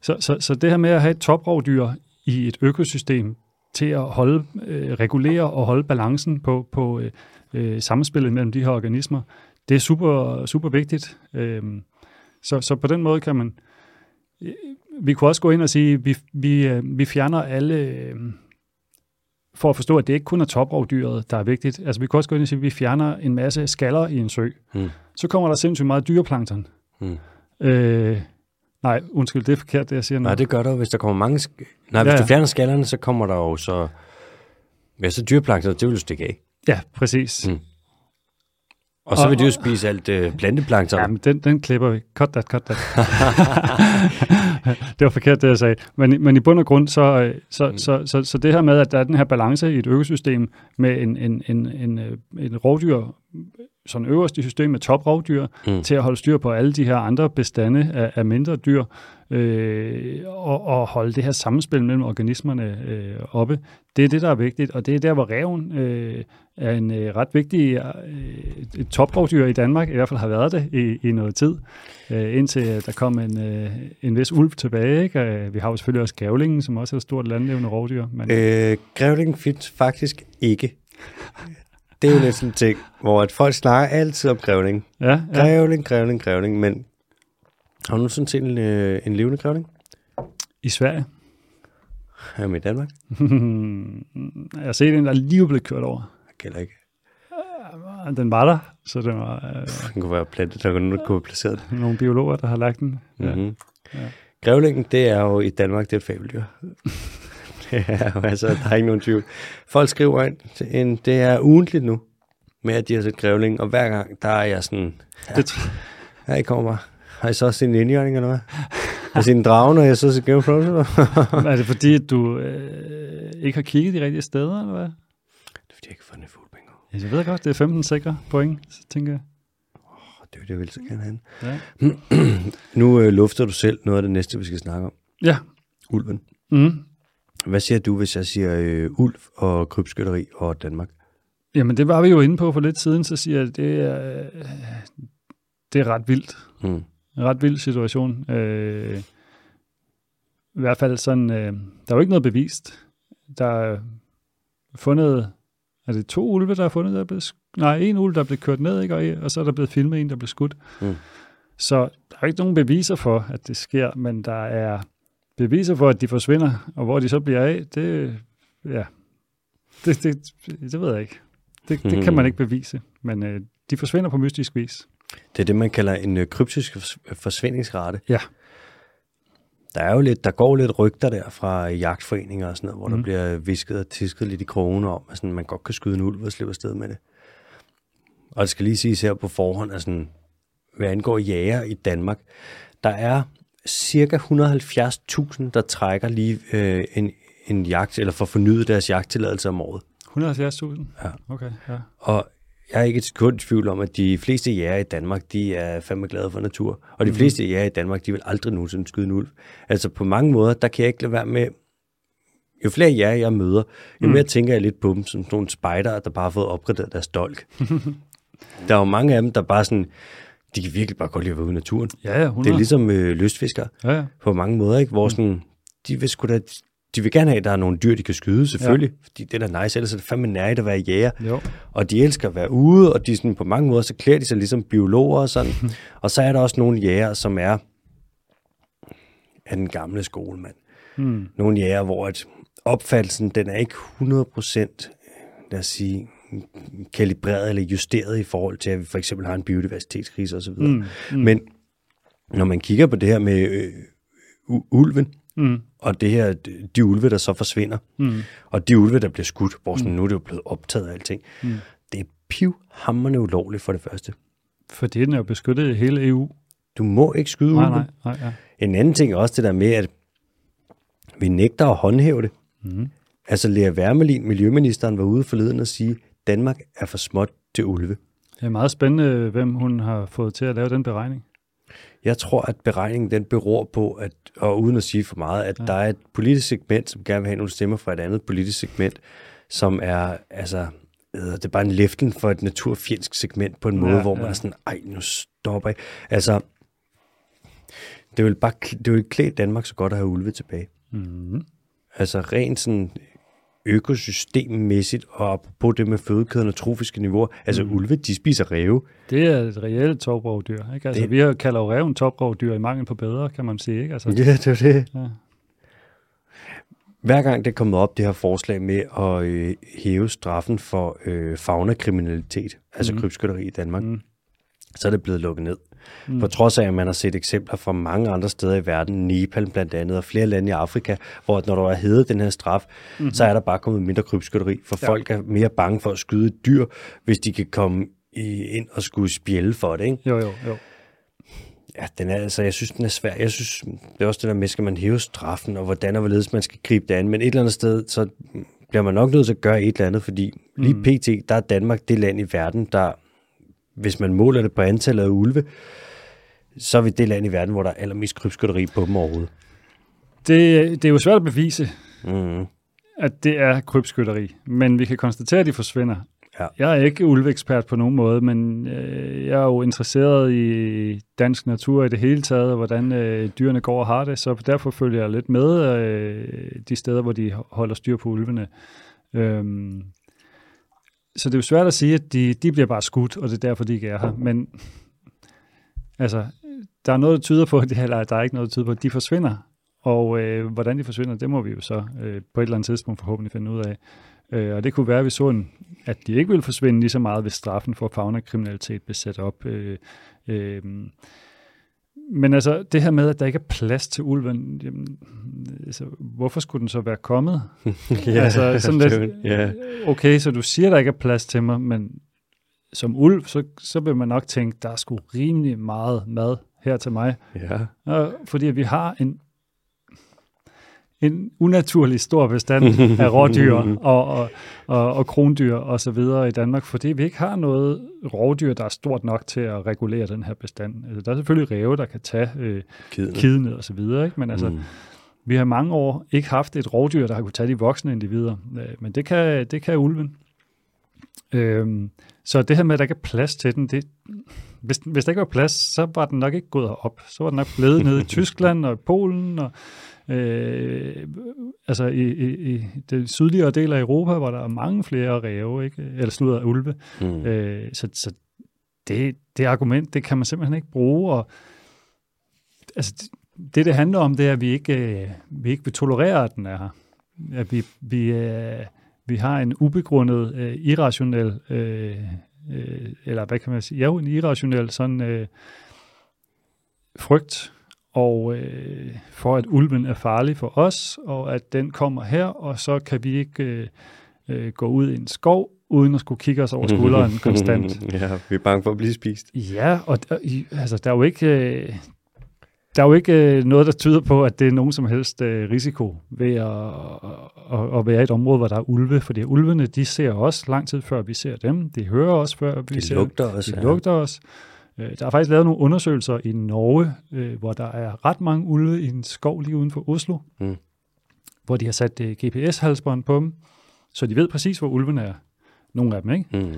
så, så, så det her med at have et toprovdyr i et økosystem til at holde, øh, regulere og holde balancen på, på øh, øh, samspillet mellem de her organismer, det er super, super vigtigt. Øhm, så, så på den måde kan man... øh, Vi kunne også gå ind og sige, at vi, vi, øh, vi fjerner alle... Øh, for at forstå, at det ikke kun er toprovdyret, der er vigtigt. Altså vi kan også gå ind og sige, at vi fjerner en masse skaller i en sø. mm, Så kommer der sindssygt meget dyreplankton. mm. Øh, nej, undskyld, det er forkert, det jeg siger nu. Nej, det gør der hvis der kommer mange... Sk- Nej, hvis Ja, du fjerner skallerne, så kommer der jo så... Ja, så dyreplankton, det vil du stikke af. Ja, præcis. Mm. Og så vil de jo spise alt øh, planteplankton. Ja, men den, den klipper vi. Cut that, cut that. det var forkert, det jeg sagde. Men, men i bund og grund, så, øh, så, Mm. så, så, så det her med, at der er den her balance i et økosystem med en, en, en, en, øh, en rovdyr, sådan øverst i systemet, toprovdyr, Mm. til at holde styr på alle de her andre bestande af, af mindre dyr, øh, og, og holde det her samspil mellem organismerne øh, oppe. Det er det, der er vigtigt, og det er der, hvor reven øh, er en øh, ret vigtig øh, et toprovdyr i Danmark, i hvert fald har været det i, i noget tid, øh, indtil øh, der kom en, øh, en vis ulv tilbage. Ikke? Øh, Vi har jo selvfølgelig også gavlingen, som også er et stort landlevende rovdyr. Men, øh. Øh, grævling findes faktisk ikke. Det er jo lidt sådan en ting, hvor at folk snakker altid om grævling. ja, ja. Grævling, grævling, grævling, men har du nu sådan set en, øh, en levende grævling? I Sverige. Er i Danmark? jeg har set en, der lige blevet kørt over. Jeg kender ikke. Den var der, så det var øh, Den kunne være plantet, der kunne kunne være placeret. nogle biologer, der har lagt den. Ja. Mm-hmm. Ja. Grævlingen, det er jo i Danmark, det er et fabeldyr. jo altså, der er ikke nogen tvivl. Folk skriver ind, en, det er ugentligt nu, med at de har set grævlingen, og hver gang, der er jeg sådan, ja, Det, her I kommer bare. Har I så også set en indjørning, eller hvad? Har I set en drage, når jeg så set Game of Thrones, er det fordi, at du øh, ikke har kigget de rigtige steder, eller hvad? Det er fordi, jeg ikke har fundet fuld bingo. Ja, jeg ved godt, det er 15 sikre point, så tænker jeg. Det er det, jeg vil så gerne have. Ja. Nu øh, lufter du selv noget af det næste, vi skal snakke om. ja. Ulven. Mm. Hvad siger du, hvis jeg siger øh, ulv og krybskytteri og Danmark? Jamen, det var vi jo inde på for lidt siden, så siger jeg, at det er, øh, det er ret vildt. Mm. En ret vild situation. Øh, I hvert fald sådan, øh, der er jo ikke noget bevist. Der er fundet, er det to ulve, der er fundet, der er blevet, nej, en ulv, der er blevet kørt ned, ikke? Og, og så er der blevet filmet en, der blev skudt. Mm. Så der er ikke nogen beviser for, at det sker, men der er beviser for, at de forsvinder, og hvor de så bliver af, det, ja, det, det, det ved jeg ikke. Det, det kan man ikke bevise, men øh, de forsvinder på mystisk vis. Det er det, man kalder en øh, kryptisk fors- forsvindingsrate. Ja. Der er jo lidt, der går lidt rygter der fra jagtforeninger og sådan noget, hvor mm. der Mm. bliver visket og tisket lidt i krogene om, at sådan, man godt kan skyde en ulv og slippe afsted med det. Og det skal lige siges her på forhånd, at sådan, hvad angår jæger i Danmark, der er cirka 170.000, der trækker lige øh, en, en jagt, eller får fornyet deres jagttilladelse om året. 170.000? Ja. Okay, ja. Og jeg er ikke et sekund i tvivl om, at de fleste jæger i Danmark, de er fandme glade for natur. Og de Mhm. fleste jæger i Danmark, de vil aldrig nogensinde skyde en ulv. Altså på mange måder, der kan jeg ikke lade være med... Jo flere jæger jeg møder, jo Mm. mere tænker jeg lidt på dem som sådan nogle spejdere, der bare har fået opgraderet deres dolk. der er jo mange af dem, der bare sådan... De kan virkelig bare godt lide at være ude i naturen. Ja, ja, 100. Det er ligesom øh, lystfiskere Ja, ja. på mange måder, ikke? Hvor sådan, de vil sgu da, de vil gerne have, at der er nogle dyr, de kan skyde, selvfølgelig. Ja. Fordi det er da nice, ellers er det fandme nærigt at være jæger. Jo. Og de elsker at være ude, og de sådan, på mange måder, så klæder de sig ligesom biologer og sådan. og så er der også nogle jæger, som er af den gamle skole, mand. Hmm. Nogle jæger, hvor at opfattelsen, den er ikke 100%, lad os sige, kalibreret eller justeret i forhold til, at vi for eksempel har en biodiversitetskrise osv. Mm. Mm. Mm. Men når man kigger på det her med øh, ulven, Mm. og det her, de ulve, der så forsvinder, Mm. og de ulve, der bliver skudt, hvor sådan, nu er det jo blevet optaget af alting, Mm. det er pivhammerende ulovligt for det første. Fordi den er jo beskyttet i hele EU. Du må ikke skyde Nej, ulve. nej, nej, ja. En anden ting er også det der med, at vi nægter at håndhæve det. Mm. Altså Lea Wermelin, miljøministeren, var ude forleden og sige, Danmark er for småt til ulve. Det er meget spændende, hvem hun har fået til at lave den beregning. Jeg tror, at beregningen den beror på, at, og uden at sige for meget, at ja. Der er et politisk segment, som gerne vil have nogle stemmer fra et andet politisk segment, som er, altså, øh, det er bare en læften for et naturfjendsk segment på en måde, Ja, hvor man ja. er sådan, ej, nu stopper jeg. Altså, det vil bare, det vil klæde Danmark så godt at have ulve tilbage. Mm. Altså rent sådan økosystemmæssigt, og på det med fødekæden og trofiske niveauer. Altså Mm. ulve, de spiser ræve. Det er et reelt toprovdyr. Ikke? Altså, Det- Vi har kalder jo reven toprovdyr i mangel på bedre, kan man sige. Ikke? Altså, Ja, det er det. ja. Hver gang det er kommet op, det her forslag med at øh, hæve straffen for øh, faunakriminalitet, altså Mhm. krybskytteri i Danmark, Mm. så er det blevet lukket ned. Mm. På trods af, at man har set eksempler fra mange andre steder i verden, Nepal blandt andet, og flere lande i Afrika, hvor når der er hævet den her straf, mm-hmm. så er der bare kommet mindre krybskytteri, for Ja. folk er mere bange for at skyde et dyr, hvis de kan komme i, ind og skulle spjælde for det. Ikke? Jo, jo, jo. Ja, den er, altså, jeg synes, den er svær. Jeg synes, det er også det der med, skal man hæve straffen, og hvordan og hvorledes man skal gribe det an. Men et eller andet sted, så bliver man nok nødt til at gøre et eller andet, fordi lige Mm. pt, der er Danmark det land i verden, der, hvis man måler det på antallet af ulve, så er vi det land i verden, hvor der er allermest krybskytteri på dem overhovedet. Det, det er jo svært at bevise, Mm. at det er krybskytteri, men vi kan konstatere, at de forsvinder. Ja. Jeg er ikke ulveekspert på nogen måde, men øh, jeg er jo interesseret i dansk natur i det hele taget, og hvordan øh, dyrene går og har det, så derfor følger jeg lidt med øh, de steder, hvor de holder styr på ulvene. Øhm, så det er jo svært at sige, at de, de bliver bare skudt, og det er derfor, de ikke er her. Men altså, der er noget, der tyder på, at eller der er ikke noget, der tyder på, at de forsvinder. Og øh, hvordan de forsvinder, det må vi jo så øh, på et eller andet tidspunkt forhåbentlig finde ud af. Øh, og det kunne være, at vi så, en, at de ikke ville forsvinde lige så meget, hvis straffen for fauna-kriminalitet blev sat op. Øh, øh, men altså, det her med, at der ikke er plads til ulven, jamen, altså, hvorfor skulle den så være kommet? ja, altså, sådan lidt, ja. okay, så du siger, der ikke er plads til mig, men som ulv, så, så vil man nok tænke, der er sgu rimelig meget mad her til mig. ja. Og fordi vi har en, en unaturlig stor bestand af rådyr og, og, og, og krondyr og så videre i Danmark, fordi vi ikke har noget rovdyr, der er stort nok til at regulere den her bestand. Altså, der er selvfølgelig ræve, der kan tage øh, Kiden. kidene og så videre, ikke? men altså, Mm. vi har mange år ikke haft et rovdyr, der har kunne tage de voksne individer, øh, men det kan, det kan ulven. Øhm, så det her med, at der ikke er plads til den, det, hvis, hvis der ikke var plads, så var den nok ikke gået op. Så var den nok blevet nede i Tyskland og Polen og øh, altså i, i, i den sydligere del af Europa, hvor der er mange flere ræve, ikke? eller slutter af ulve. Mm. Øh, så så det, det argument, det kan man simpelthen ikke bruge. Og, altså, det, det, handler om, det er, at vi ikke, øh, vi ikke vil tolerere, at den er her. At vi, vi, øh, vi har en ubegrundet, øh, irrationel, øh, øh, eller hvad kan man sige, ja, en irrationel sådan øh, frygt og øh, for at ulven er farlig for os, og at den kommer her, og så kan vi ikke øh, øh, gå ud i en skov, uden at skulle kigge os over skulderen konstant. ja, vi er bange for at blive spist. Ja, og altså, der er jo ikke, øh, der er jo ikke øh, noget, der tyder på, at det er nogen som helst øh, risiko ved at, at, at være i et område, hvor der er ulve, fordi ulvene, de ser os lang tid før vi ser dem. De hører os før vi Det ser lugter også. de lugter os. Øh, Der er faktisk lavet nogle undersøgelser i Norge, øh, hvor der er ret mange ulve i en skov lige uden for Oslo, Mm. hvor de har sat øh, GPS-halsbånd på dem, så de ved præcis, hvor ulvene er. Nogle af dem, ikke? Mm.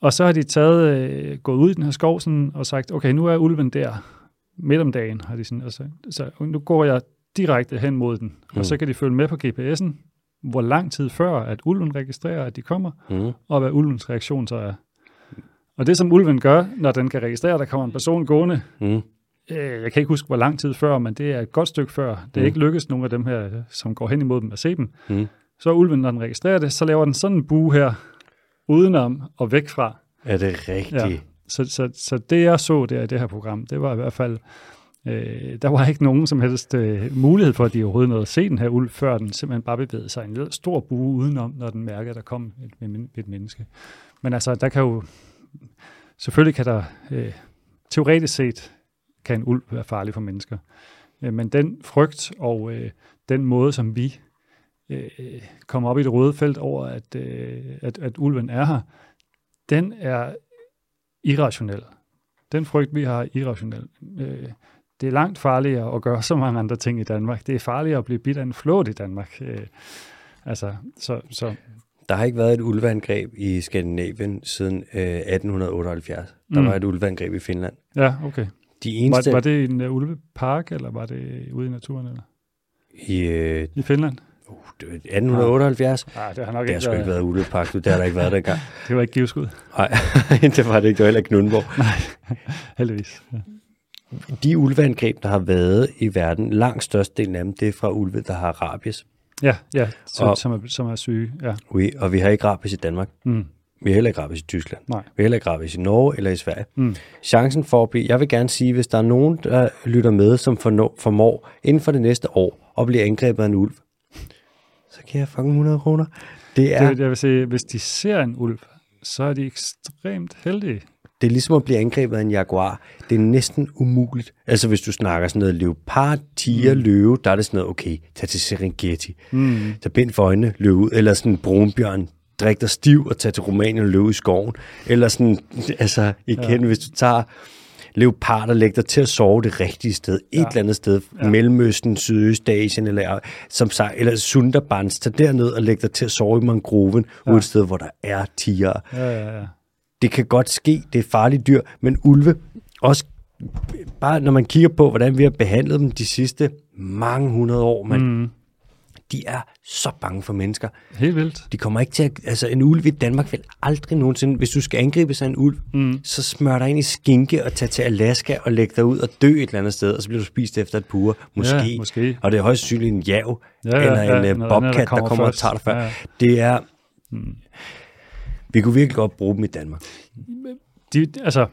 Og så har de taget, øh, gået ud i den her skov sådan, og sagt, okay, nu er ulven der midt om dagen, har de sådan, altså, så nu går jeg direkte hen mod den. Mm. og så kan de følge med på GPS'en, hvor lang tid før, at ulven registrerer, at de kommer, Mm. og hvad ulvens reaktion så er. Og det, som ulven gør, når den kan registrere, at der kommer en person gående, Mm. øh, jeg kan ikke huske, hvor lang tid før, men det er et godt stykke før. Det er Mm. ikke lykkedes nogen af dem her, som går hen imod dem, at se dem. Mm. Så ulven, når den registrerer det, så laver den sådan en bue her, udenom og væk fra. Er det rigtigt? Ja. Så, så, så det, jeg så der i det her program, det var i hvert fald, øh, der var ikke nogen som helst øh, mulighed for, at de overhovedet nåede at se den her ulv, før den simpelthen bare bevægede sig en stor bue udenom, når den mærker, at der kom et, et, et menneske. Men altså, der kan jo, selvfølgelig kan der, øh, teoretisk set, kan en ulv være farlig for mennesker. Øh, men den frygt og øh, den måde, som vi øh, kommer op i det røde felt over, at, øh, at, at ulven er her, den er irrationel. Den frygt, vi har, er irrationel. Øh, det er langt farligere at gøre så mange andre ting i Danmark. Det er farligere at blive bidt af en flåt i Danmark. Øh, altså, så, så der har ikke været et ulveangreb i Skandinavien siden øh, 1878. Der Mm. var et ulveangreb i Finland. ja, okay. De Var, eneste var det i en uh, ulvepark, eller var det ude i naturen? Eller? i øh, I Finland? uh, det var 1878. Nej, det har nok Det har ikke sgu ikke været. været ulvepark. Det har der ikke været dengang. Det var ikke givskud. Nej, det var det ikke. Det var heller ikke Knuddenborg. Heldigvis. Ja. De ulveangreb, der har været i verden, langt størstedelen af dem, det er fra ulve, der har rabies. Ja, ja så, Og- som, er, som er syge. Ja. Oui, og vi har ikke rabies i Danmark. Mm. Vi har heller ikke rabies i Tyskland. Nej. Vi har heller ikke rabies i Norge eller i Sverige. Mm. Chancen for at blive... Jeg vil gerne sige, hvis der er nogen, der lytter med, som fornår, formår inden for det næste år at blive angrebet af en ulv, så giver jeg fucking 100 kroner. Det er, Det, jeg vil sige, hvis de ser en ulv, så er de ekstremt heldige. Det er ligesom at blive angrebet af en jaguar. Det er næsten umuligt. Altså hvis du snakker sådan noget leopard, tiger, mm. løve, der er det sådan noget, okay, tag til Serengeti. Mm. Tag bind for øjnene, løb ud. Eller sådan en brunbjørn, drik dig stiv og tag til Rumænien og løb ud i skoven. Eller sådan, altså igen, ja. hvis du tager leopard og lægger dig til at sove det rigtige sted, et Ja. eller andet sted, Ja. Mellemøsten, Sydøstasien, eller, som sagt, eller Sundarbans, tag derned og læg dig til at sove i mangroven. Ja. ude et sted, hvor der er tiger. Ja, ja, ja. Det kan godt ske, det er farlige dyr, men ulve, også bare når man kigger på, hvordan vi har behandlet dem de sidste mange hundrede år, man, Mm. de er så bange for mennesker. Helt vildt. De kommer ikke til at... Altså, en ulv i Danmark vil aldrig nogensinde... Hvis du skal angribe sig en ulv, Mm. så smør dig ind i skinke og tag til Alaska og læg dig ud og dø et eller andet sted, og så bliver du spist efter et pure. Måske. Ja, måske. Og det er højst sandsynligt en jav, Ja, ja, eller en ja, noget bobcat, der der kommer, kommer og tager dig før. Ja. Det er... Mm. Vi kunne virkelig godt bruge dem i Danmark. De, altså,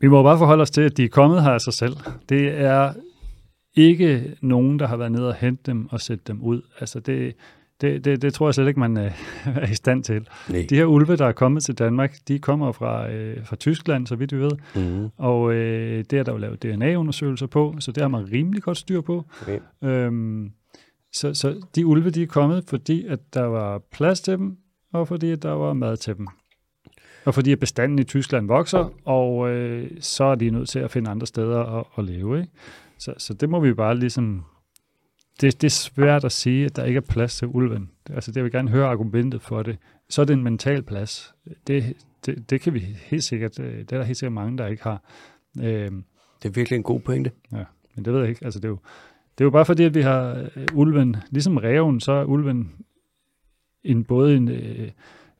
vi må bare forholde os til, at de er kommet her af sig selv. Det er ikke nogen, der har været nede og hente dem og sætte dem ud. Altså, det, det, det, det tror jeg slet ikke, man øh, er i stand til. Nej. De her ulve, der er kommet til Danmark, de kommer fra, øh, fra Tyskland, så vidt vi ved. Mm. Og øh, det er der jo lavet DNA-undersøgelser på, så det har man rimelig godt styr på. Okay. Øhm, så, så de ulve, de er kommet, fordi at der var plads til dem, og fordi der var mad til dem. Og fordi bestanden i Tyskland vokser, og øh, så er de nødt til at finde andre steder at, at leve. Ikke? Så, så det må vi bare ligesom... Det, det er svært at sige, at der ikke er plads til ulven. Altså, det vil gerne høre argumentet for det. Så er det en mental plads. Det, det, det kan vi helt sikkert... øh, Det er der helt sikkert mange, der ikke har. Øhm, Det er virkelig en god pointe. men det ved jeg ikke. Altså, det, er jo, det er jo bare fordi, at vi har øh, ulven, ligesom reven, så er ulven en, både en øh,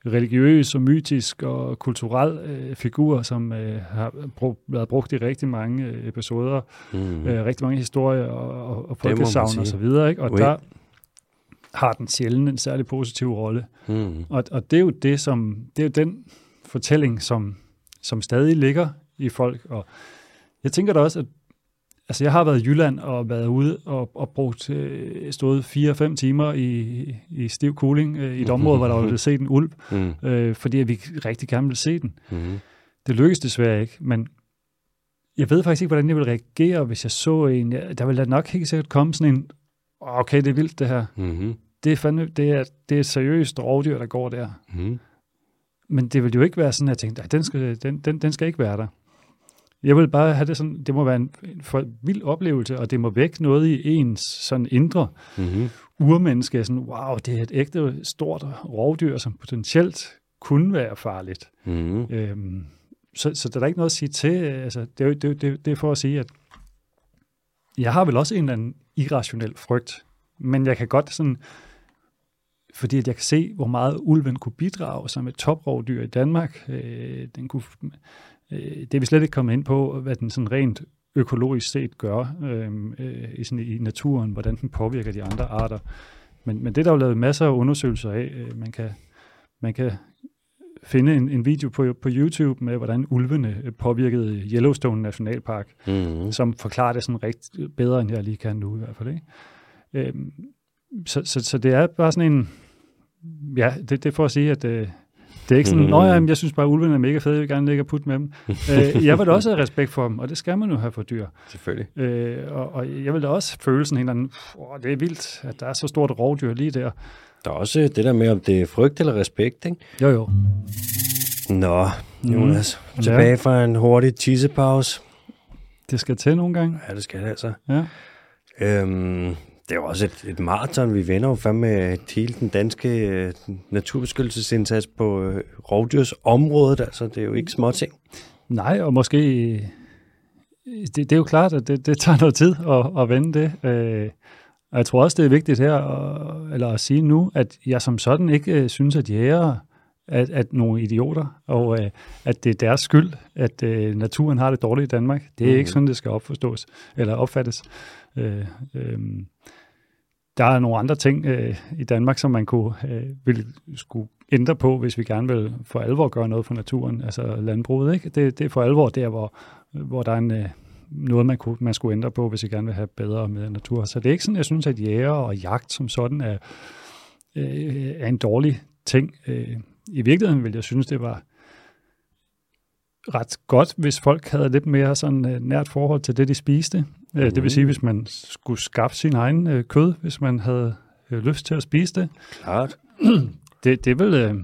religiøs og mytisk og kulturel øh, figur, som øh, har brug, været brugt i rigtig mange øh, episoder, Mm. øh, rigtig mange historier og, og, og folkesavn og så videre. Ikke? Og Oui. der har den sjældent en særlig positiv rolle. Mm. Og, og det er jo det, som det er jo den fortælling, som, som stadig ligger i folk. Og jeg tænker da også, at altså jeg har været i Jylland og været ude og, og brugt øh, stået 4-5 timer i, i stiv cooling øh, i et område, hvor der var blevet set en ulv, Mm. øh, fordi vi rigtig gerne ville se den. Mm. Det lykkedes desværre ikke, men jeg ved faktisk ikke, hvordan jeg ville reagere, hvis jeg så en. Der ville da nok helt sikkert komme sådan en, "Åh, okay, det er vildt det her. Mm. Det er, fandme, det er, det er et seriøst rovdyr, der går der. Mm. Men det vil jo ikke være sådan, at jeg tænkte, den skal, den, den, den skal ikke være der. Jeg vil bare have det sådan, det må være en, en for vild oplevelse, og det må vække noget i ens sådan indre Mm. urmenneske. Sådan, wow, det er et ægte stort rovdyr, som potentielt kunne være farligt. Mm. Øhm, så, så der er ikke noget at sige til. Altså, det, er, det, det, det er for at sige, at jeg har vel også en eller anden irrationel frygt, men jeg kan godt sådan, fordi at jeg kan se, hvor meget ulven kunne bidrage som et toprovdyr i Danmark. Øh, den kunne, øh, det er vi slet ikke kommet ind på, hvad den sådan rent økologisk set gør øh, øh, i, sådan, i naturen, hvordan den påvirker de andre arter. Men, men det er der jo lavet masser af undersøgelser af. Øh, man, kan, man kan finde en, en video på, på YouTube med, hvordan ulvene øh, påvirkede Yellowstone Nationalpark, Mm. som forklarer det sådan rigtig bedre, end jeg lige kan nu i hvert fald. Ikke? Øhm, så, så, så det er bare sådan en... Ja, det, det er for at sige, at øh, det er ikke sådan, Mhm. nå ja, men jeg synes bare, at ulvene er mega fede, jeg vil gerne ligge og putte med dem. øh, jeg vil da også have respekt for dem, og det skal man jo have for dyr. Selvfølgelig. Øh, og, og jeg vil da også føle sådan en eller anden, det er vildt, at der er så stort rovdyr lige der. Der er også det der med, om det er frygt eller respekt, ikke? Jo, jo. Nå, Jonas. Ja. Mm. Tilbage fra en hurtig tissepause. Det skal til nogle gange. Ja, det skal det altså. Ja. Øhm, det er jo også et, et maraton. Vi vender jo fandme hele den danske øh, naturbeskyttelsesindsats på øh, rovdyrsområdet. Altså, det er jo ikke små ting. Nej, og måske... Det, det er jo klart, at det, det tager noget tid at, at vende det. Øh, og jeg tror også, det er vigtigt her at, eller at sige nu, at jeg som sådan ikke øh, synes, at jæger at, at nogle idioter, og øh, at det er deres skyld, at øh, naturen har det dårligt i Danmark. Det er Mhm. ikke sådan, det skal opforstås, eller opfattes. Øh, øh, der er nogle andre ting øh, i Danmark, som man kunne øh, ville skulle ændre på, hvis vi gerne vil for alvor gøre noget for naturen, altså landbruget. Ikke? Det, det er for alvor der, hvor, hvor der er en, øh, noget, man, kunne, man skulle ændre på, hvis vi gerne vil have bedre med natur. Så det er ikke sådan, jeg synes, at jæger og jagt som sådan er, øh, er en dårlig ting. Øh, I virkeligheden vil jeg synes, det var ret godt, hvis folk havde lidt mere sådan øh, nært forhold til det, de spiste. Mm. Det vil sige, hvis man skulle skaffe sin egen øh, kød, hvis man havde øh, lyst til at spise det. Klart. Det, det vil... Øh,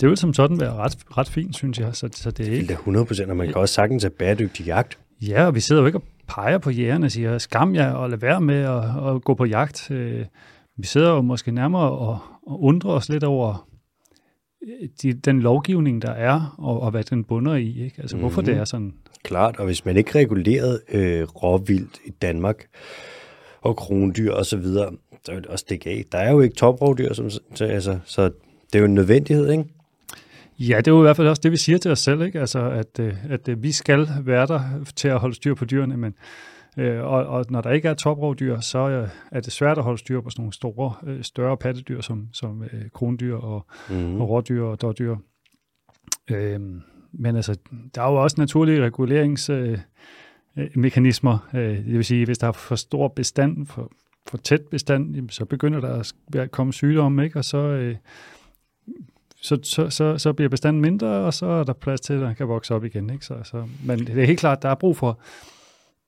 det vil som sådan være ret, ret fint, synes jeg. Så, så det er Det ikke... er 100 procent, og man kan også sagtens have bæredygtig jagt. Ja, og vi sidder jo ikke og peger på jægerne og siger, skam jer og lad være med at, at gå på jagt. Øh, Vi sidder jo måske nærmere og, og undrer os lidt over de, den lovgivning, der er, og, og hvad den bunder i. Ikke? Altså, hvorfor Mhm. det er sådan. Klart, og hvis man ikke regulerede øh, råvildt i Danmark, og krondyr og så videre, så vil det også stikke af. Der er jo ikke toprovdyr, som, så, altså, så det er jo en nødvendighed, ikke? Ja, det er jo i hvert fald også det, vi siger til os selv, ikke? Altså, at, øh, at, at vi skal være der til at holde styr på dyrene, men øh, og, og når der ikke er toprovdyr, så øh, er det svært at holde styr på sådan nogle store, øh, større pattedyr, som, som øh, krondyr og, mm. og rådyr og dårdyr. Øh, men altså, der er jo også naturlige reguleringsmekanismer. Øh, øh, det vil sige, hvis der er for stor bestand, for, for tæt bestand, så begynder der at komme sygdomme, ikke? og så, øh, så, så, så, så bliver bestanden mindre, og så er der plads til, at den kan vokse op igen. Ikke? Så, så, men det er helt klart, der er brug for,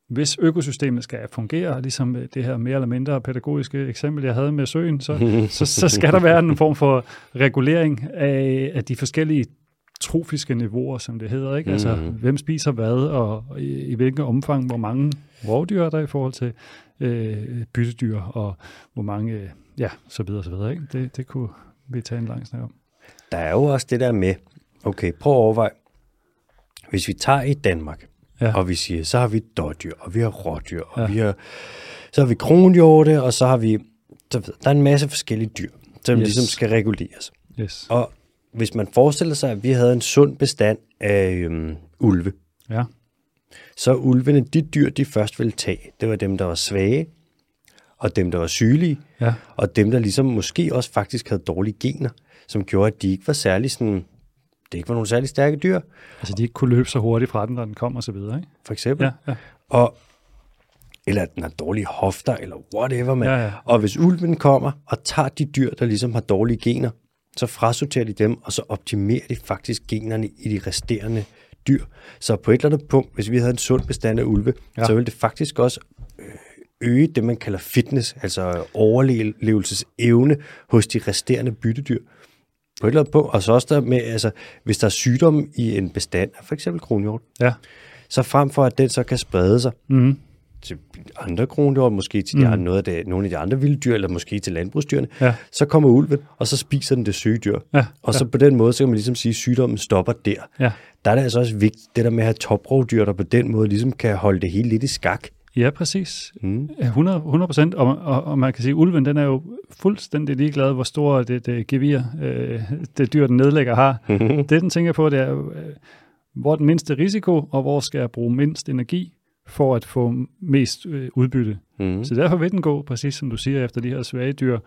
hvis økosystemet skal fungere, ligesom det her mere eller mindre pædagogiske eksempel, jeg havde med søen, så, så, så skal der være en form for regulering af, af de forskellige trofiske niveauer, som det hedder. Ikke? Altså, mm. hvem spiser hvad, og i, i hvilken omfang, hvor mange rovdyr er der i forhold til øh, byttedyr, og hvor mange, ja, så videre, så videre. Ikke? Det, det kunne vi tage en lang snak om. Der er jo også det der med, okay, prøv at overveje, hvis vi tager i Danmark, ja. og vi siger, så har vi dårdyr, og vi har rådyr, og ja. vi har, så har vi kronhjorte, og så har vi, så der er en masse forskellige dyr, som yes. ligesom skal reguleres. Yes. Og hvis man forestiller sig, at vi havde en sund bestand af øhm, ulve, ja. så ulvene, de dyr, de først ville tage, det var dem, der var svage, og dem, der var sygelige, ja. og dem, der ligesom måske også faktisk havde dårlige gener, som gjorde, at de ikke var særlig sådan, det ikke var nogle særlig stærke dyr. Altså, de ikke kunne løbe så hurtigt fra den, når den kom og så videre, ikke? For eksempel. Ja, ja. Og, eller at den har dårlige hofter, eller whatever, man. Ja, ja. Og hvis ulven kommer og tager de dyr, der ligesom har dårlige gener, så frasorterer de dem, og så optimerer de faktisk generne i de resterende dyr. Så på et eller andet punkt, hvis vi havde en sund bestand af ulve, ja. så ville det faktisk også øh, øge det, man kalder fitness, altså overlevelsesevne hos de resterende byttedyr. På et eller andet punkt. Og så også der med, altså, hvis der er sygdom i en bestand, for eksempel kronhjort, ja. så frem for, at den så kan sprede sig mm. til andre kronhjort, måske til de Mhm. andre, noget af det, nogle af de andre vilde dyr, eller måske til landbrugsdyrene, Ja. så kommer ulven, og så spiser den det syge dyr. Ja, Og så på den måde, så kan man ligesom sige, at sygdommen stopper der. Ja. Der er det altså også vigtigt, det der med at have toprovdyr, der på den måde ligesom kan holde det hele lidt i skak. Ja, præcis. Mm. 100 procent, og, og, og man kan sige, at ulven den er jo fuldstændig ligeglad, hvor stor det, det gevir, øh, det dyr, den nedlægger, har. det, den tænker på, det er, øh, hvor er den mindste risiko, og hvor skal jeg bruge mindst energi for at få mest øh, udbytte. Mm. Så derfor vil den gå, præcis som du siger, efter de her svage dyr.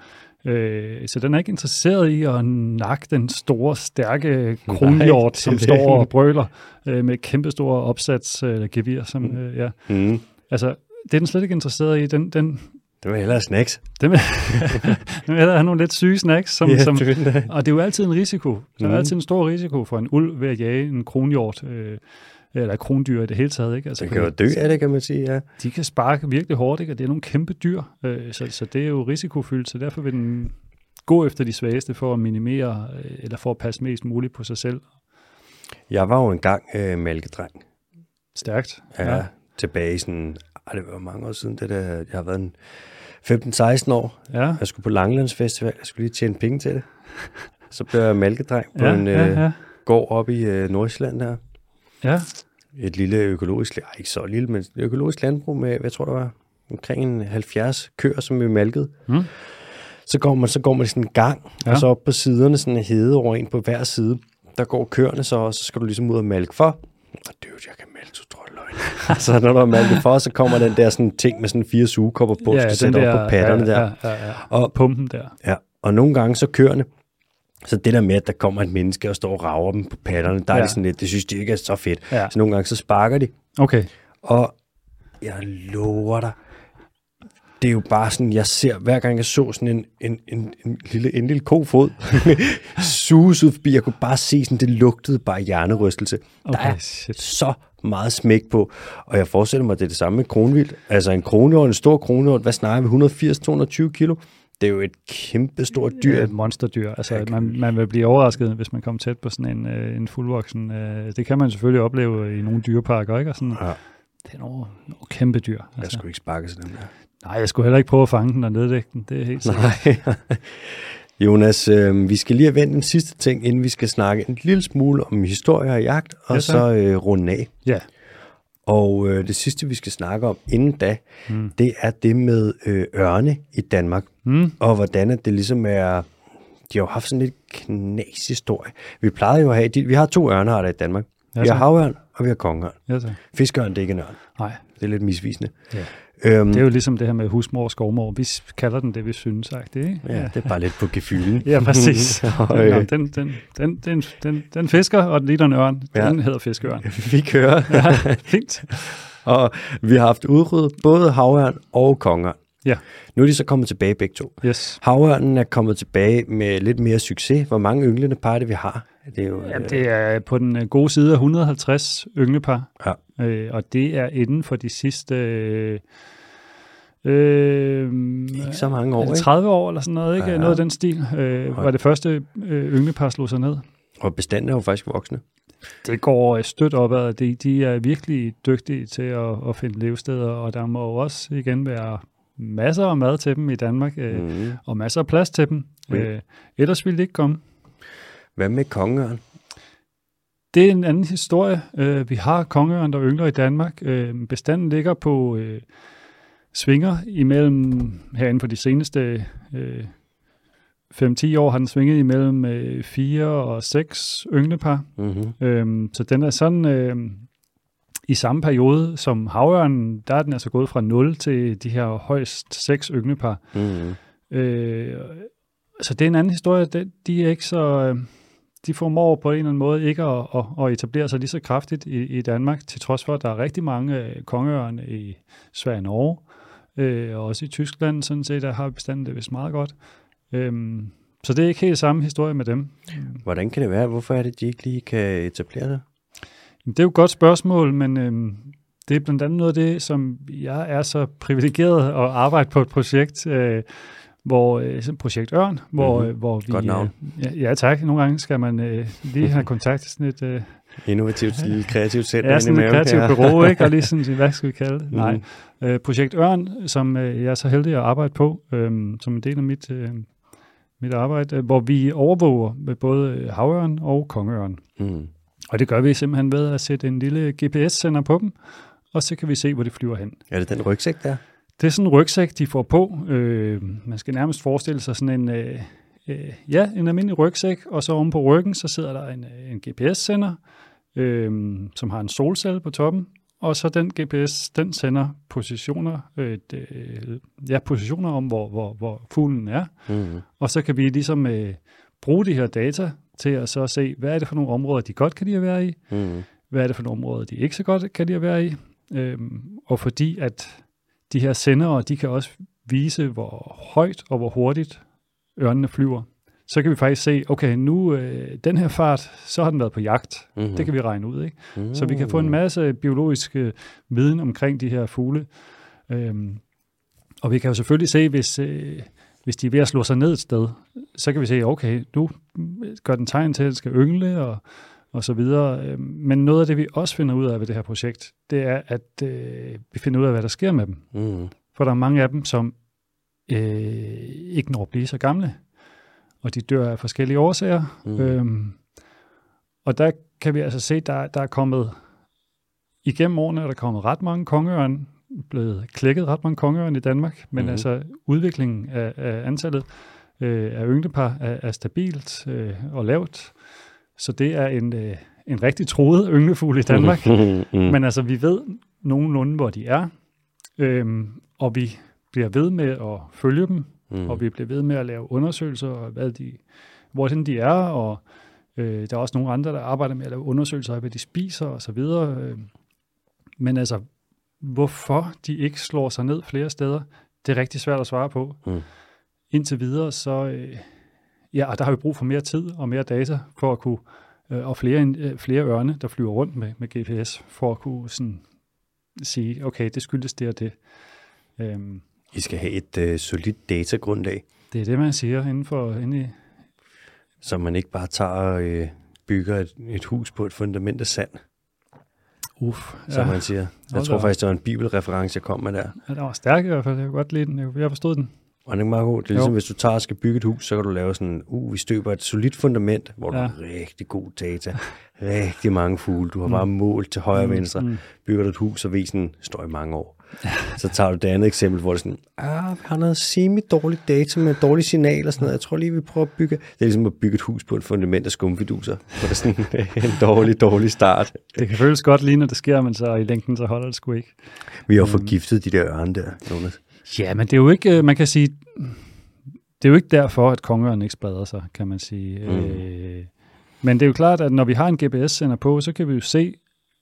Øh, så den er ikke interesseret i at nakke den store, stærke kronhjort, som står og brøler øh, med kæmpestore opsats øh, gevir. Som, øh, ja. Mm. Altså, det er den slet ikke interesseret i. Den, den, Det var hellere snacks. den vil, vil hellere have nogle lidt syge snacks, som, Ja, som, det og det er jo altid en risiko. Der er Mhm. altid en stor risiko for en ulv ved at jage en kronhjort, øh, eller krondyr i det hele taget. Ikke? Altså, Den kan jo dø af det, kan man sige, ja. de kan sparke virkelig hårdt, ikke? og det er nogle kæmpe dyr, øh, så, så det er jo risikofyldt, så derfor vil den gå efter de svageste for at minimere, øh, eller for at passe mest muligt på sig selv. Jeg var jo engang øh, malkedreng. Stærkt. Ja, ja. Tilbage i sådan, ej, det var mange år siden, det der, jeg har været en 15-16 år. Ja, Jeg skulle på Langlandsfestival, jeg skulle lige tjene penge til det. Så blev jeg malkedreng på ja, en øh, ja, ja. gård op i øh, Nordsjælland der. ja. Et lille økologisk, ej, ikke så lille, men økologisk landbrug med, hvad tror du var, omkring en 70 køer, som vi malkede. Mm. Så går man, så går man sådan en gang, ja. Ja. og så op på siderne, sådan en hede over en på hver side. Der går køerne så, og så skal du ligesom ud og malke for. Dude, jeg kan tror jeg løgn. så når du har malket for, så kommer den der sådan ting med sådan fire sugekopper på, ja, skal sætte op på patterne ja, der. Ja, ja, ja. Og, Pumpen der. ja, og nogle gange så køerne, så det der med, at der kommer et menneske og står og rager dem på patterne, der ja. er det sådan lidt, det synes de ikke er så fedt. Ja. Så nogle gange så sparker de, Okay. og jeg lover dig, det er jo bare sådan, jeg ser, hver gang jeg så sådan en, en, en, en, lille, en lille kofod suges ud forbi, jeg kunne bare se sådan, det lugtede bare hjernerystelse. Der Okay, er shit. så meget smæk på, og jeg forestiller mig, at det er det samme med kronvildt. Altså en kronhjort, en stor kronhjort, hvad snakker vi, 180-220 kilo? Det er jo et kæmpe stort dyr. Et monsterdyr. Altså, man, man vil blive overrasket, hvis man kommer tæt på sådan en, øh, en fuldvoksen. Øh, det kan man selvfølgelig opleve i nogle dyreparker, ikke? Og sådan, Ja. Det er nogle, nogle kæmpe dyr. Jeg Altså. skulle ikke sparke til den der. Nej, jeg skulle heller ikke prøve at fange den og nedlægge den. Det er helt sikkert. Nej. Jonas, øh, vi skal lige have vendt den sidste ting, inden vi skal snakke en lille smule om historie og jagt, og Ja, så øh, runde af. Ja. Og øh, det sidste, vi skal snakke om inden da, mm. det er det med øh, ørne i Danmark. Mm. Og hvordan det ligesom er... De har jo haft sådan lidt knas historie. Vi plejede jo at have... De, vi har to ørnearter i Danmark. Ja, vi har havørn, og vi har kongeørn. Ja. Fiskeørn, det er ikke en ørn. Nej, Det er lidt misvisende. Ja. Øhm, det er jo ligesom det her med husmor og skovmor. Vi kalder den det, vi synes, ikke? Ja, det er bare lidt på gefylen. Ja, præcis. og, øh, den, den, den, den, den, den fisker, og lige der en ørn, Ja. den hedder fiskeørn. vi kører. Ja, fint. og vi har haft udryddet både havørn og kongeørn. Ja. Nu er de så kommet tilbage begge to. Yes. Havørnen er kommet tilbage med lidt mere succes. Hvor mange ynglende par er det, vi har? Det er jo, Jamen, det er på den øh, gode side af 150 ynglepar, Ja. øh, og det er inden for de sidste øh, øh, ikke så mange år, er det ikke? 30 år eller sådan noget, ikke? Ja. Noget af den stil, øh, var det første øh, ynglepar slog sig ned. Og bestanden er jo faktisk voksne. Det går øh, stødt opad. De, de er virkelig dygtige til at, at finde levesteder, og der må jo også igen være masser af mad til dem i Danmark, øh, Mm. og masser af plads til dem. Ja. Øh, ellers ville det ikke komme. Hvad med kongeørn? Det er en anden historie. Øh, vi har kongeørn, der yngler i Danmark. Øh, bestanden ligger på øh, svinger imellem, herinde for de seneste øh, 5-10 år, har den svinget imellem øh, 4 og 6 ynglepar. Mm-hmm. Øhm, så den er sådan øh, i samme periode som havørnen, der er den altså gået fra 0 til de her højst 6 ynglepar. Mm-hmm. Øh, så det er en anden historie. De, de er ikke så... Øh, de formår på en eller anden måde ikke at, at, at etablere sig lige så kraftigt i, i Danmark, til trods for, at der er rigtig mange øh, kongeørne i Sverige og Norge, øh, og også i Tyskland, sådan set, der har bestanden det vist meget godt. Øhm, så det er ikke helt samme historie med dem. Hvordan kan det være? Hvorfor er det, de ikke lige kan etablere det? Det er jo et godt spørgsmål, men øhm, det er blandt andet noget af det, som jeg er så privilegeret at arbejde på et projekt, øh, hvor øh, projekt Ørn, hvor, Mhm. øh, hvor vi... Godt navn. Øh, ja, ja, tak. Nogle gange skal man øh, lige have kontakt til sådan et, øh, Innovativt, lille kreativt sæt. ja, sådan et kreativt bureau, ikke? og lige sådan, hvad skal vi kalde det? Mhm. Nej. Øh, projekt Ørn, som øh, jeg er så heldig at arbejde på, øh, som en del af mit, øh, mit arbejde, øh, hvor vi overvåger med både havørn og kongeørn. Mm. Og det gør vi simpelthen ved at sætte en lille GPS-sender på dem, og så kan vi se, hvor de flyver hen. Er det den rygsæk der? Det er sådan en rygsæk, de får på. Øh, man skal nærmest forestille sig sådan en, øh, øh, ja, en almindelig rygsæk, og så oven på ryggen, så sidder der en, øh, en GPS-sender, øh, som har en solcelle på toppen, og så den GPS, den sender positioner, øh, det, ja, positioner om, hvor, hvor, hvor fuglen er, Mm. og så kan vi ligesom øh, bruge de her data til at så se, hvad er det for nogle områder, de godt kan lide at være i, Mm. hvad er det for nogle områder, de ikke så godt kan lide at være i. Øhm, og fordi at de her sendere, de kan også vise, hvor højt og hvor hurtigt ørnene flyver. Så kan vi faktisk se, okay, nu øh, den her fart, så har den været på jagt. Mm. Det kan vi regne ud, ikke? mm. Så vi kan få en masse biologisk øh, viden omkring de her fugle. Øhm, og vi kan jo selvfølgelig se, hvis, øh, hvis de er ved at slå sig ned et sted, så kan vi se, okay, nu gør den tegn til, at den skal yngle og, og så videre. Øhm, Men noget af det, vi også finder ud af ved det her projekt, det er, at øh, vi finder ud af, hvad der sker med dem. Mm. For der er mange af dem, som øh, ikke når at blive så gamle, og de dør af forskellige årsager. Mm. Øhm, og der kan vi altså se, der, der er kommet, igennem årene er der kommet ret mange kongeørn, blevet klækket ret mange kongeørn i Danmark, men Mhm. mm. altså udviklingen af, af antallet øh, af ynglepar er, er stabilt øh, og lavt. Så det er en, øh, en rigtig troet ynglefugl i Danmark. Mm. Mm. Men altså, vi ved nogenlunde, hvor de er, øhm, og vi bliver ved med at følge dem, Mm. og vi bliver ved med at lave undersøgelser, og hvad de, hvordan de er, og øh, der er også nogle andre, der arbejder med at lave undersøgelser af, hvad de spiser og så videre. Øh. Men altså, hvorfor de ikke slår sig ned flere steder, det er rigtig svært at svare på. Mm. Indtil videre, så øh, ja, og der har vi brug for mere tid og mere data for at kunne, øh, og flere, øh, flere ørne, der flyver rundt med, med GPS, for at kunne sådan, sige, okay, det skyldes det og det. Øhm, I skal have et øh, solidt datagrundlag, det er det, man siger inden for, inde i, så man ikke bare tager og øh, bygger et, et hus på et fundament af sand, Uff, som man siger. Jeg tror faktisk, det var en bibelreference, jeg kom med der. Ja, den var stærk i hvert fald. Jeg kunne godt lide den. Jeg, forstod den. Og det er meget god. Det er ligesom, Jo. hvis du tager og skal bygge et hus, så kan du lave sådan, uh, vi støber et solidt fundament, hvor ja. Ja. du har rigtig god data, rigtig mange fugle, du har bare målt til højre og venstre, mm. bygger du et hus, og visen står i mange år. Så tager du det andet eksempel, hvor det er sådan, ah, vi har noget semi-dårligt data med dårlige signal og sådan noget. Jeg tror lige, vi prøver at bygge... Det er ligesom at bygge et hus på et fundament af skumfiduser, hvor det er sådan en dårlig, dårlig start. Det kan føles godt lige, når det sker, men så i længden, så holder det sgu ikke. Vi har jo forgiftet de der ørne der, Jonas. Ja, men det er jo ikke, øh, man kan sige, det er jo ikke derfor, at kongeørnen ikke spreder sig, kan man sige. Mm. Øh, men det er jo klart, at når vi har en GPS-sender på, så kan vi jo se,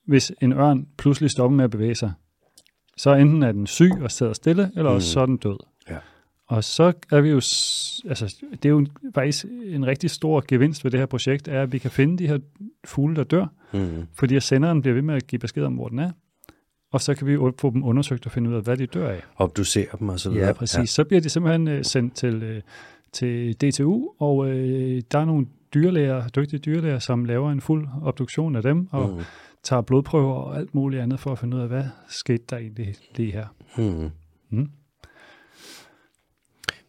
hvis en ørn pludselig stopper med at bevæge sig. Så enten er den syg og sidder stille, eller også Mm. så er den død. Ja. Og så er vi jo, altså det er jo faktisk en rigtig stor gevinst ved det her projekt, er, at vi kan finde de her fugle, der dør, Mm. fordi at senderen bliver ved med at give besked om, hvor den er. Og så kan vi få dem undersøgt og finde ud af, hvad de dør af. Obducere dem og så videre. Ja, præcis. Ja. Så bliver de simpelthen øh, sendt til, øh, til DTU, og øh, der er nogle dyrlæger, dygtige dyrlæger, som laver en fuld obduktion af dem, og Mm. Tager blodprøver og alt muligt andet for at finde ud af, hvad skete der egentlig lige her. Mm. Mm.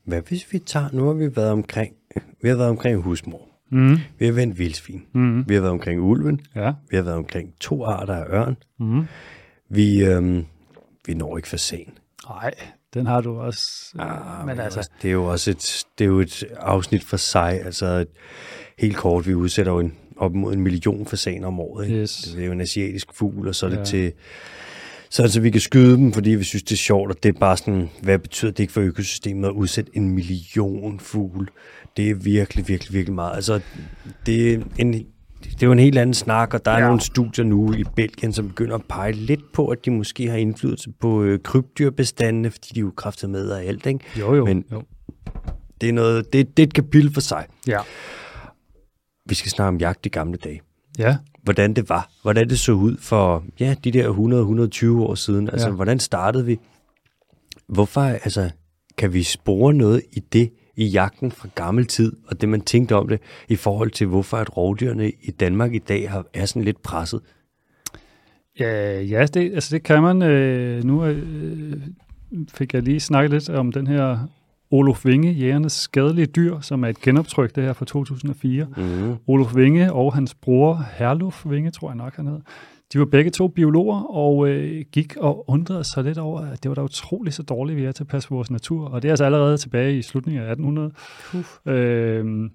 Hvad hvis vi tager, nu har vi været omkring, vi har været omkring husmor, Mm. vi har vendt vildsvin, Mm. vi har været omkring ulven, Ja. vi har været omkring to arter af ørn, Mm. vi, øhm, vi når ikke fasan. Nej, den har du også. Ah, men altså, Det er jo også et, det er jo et afsnit for sig, altså et, helt kort, vi udsætter jo en, op mod en million fasaner om året. Ikke? Yes. Det er jo en asiatisk fugl, og så er det Ja. til, så altså, vi kan skyde dem, fordi vi synes, det er sjovt, og det er bare sådan, hvad betyder det ikke for økosystemet at udsætte en million fugle? Det er virkelig, virkelig, virkelig meget. Altså, det er en, det er jo en helt anden snak, og der er ja. Nogle studier nu i Belgien, som begynder at pege lidt på, at de måske har indflydelse på øh, krybdyrbestandene, fordi de er jo kraftet med af alt, ikke? jo jo. Men- jo. Det er, noget, det, det er et kapitel for sig. Ja. Vi skal snakke om jagt i gamle dage. Ja. Hvordan det var. Hvordan det så ud for ja, de der 100-120 år siden. Altså, ja. Hvordan startede vi? Hvorfor, altså, kan vi spore noget i det, i jagten fra gammel tid, og det man tænkte om det, i forhold til hvorfor at rovdyrene i Danmark i dag har, er sådan lidt presset? Ja, ja det, altså det kan man. Øh, nu øh, fik jeg lige snakket lidt om den her Olof Winge, Jægernes skadelige dyr, som er et genoptryk, det her fra 2004. Mm. Olof Winge og hans bror Herluf Winge, tror jeg nok han hed. De var begge to biologer og øh, gik og undrede sig lidt over, at det var da utroligt så dårligt, vi er til at passe på vores natur. Og det er altså allerede tilbage i slutningen af 1800. Uh. Øh,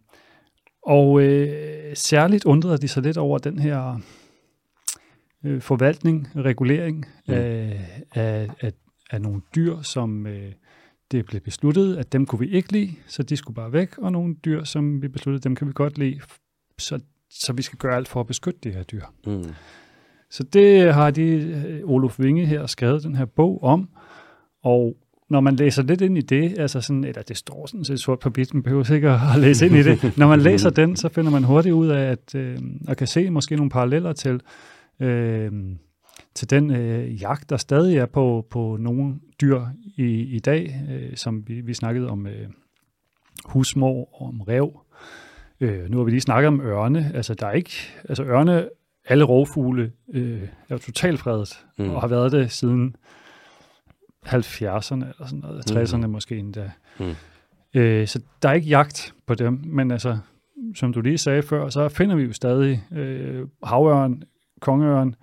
og øh, særligt undrede de sig lidt over den her øh, forvaltning, regulering mm. af, af, af, af nogle dyr, som øh, det blev besluttet, at dem kunne vi ikke lide, så de skulle bare væk, og nogle dyr, som vi besluttede, dem kan vi godt lide, så, så vi skal gøre alt for at beskytte de her dyr. Mm. Så det har de, øh, Olof Winge her, skrevet den her bog om, og når man læser lidt ind i det, altså sådan, eller det står sådan set sort på bit, man behøver sikkert at læse ind i det. Når man læser den, så finder man hurtigt ud af, at øh, og kan se måske nogle paralleller til, øh, til den øh, jagt, der stadig er på, på nogle dyr i, i dag, øh, som vi, vi snakkede om øh, husmor og om rev. Øh, nu har vi lige snakket om ørne. Altså, der er ikke, altså ørne, alle rovfugle øh, er jo totalt fredet, Mm. mm. og har været det siden 70'erne eller sådan noget, 60'erne Mhm. måske endda. Mm. Øh, så der er ikke jagt på dem, men altså, som du lige sagde før, så finder vi jo stadig øh, havørn, kongeørn, øh,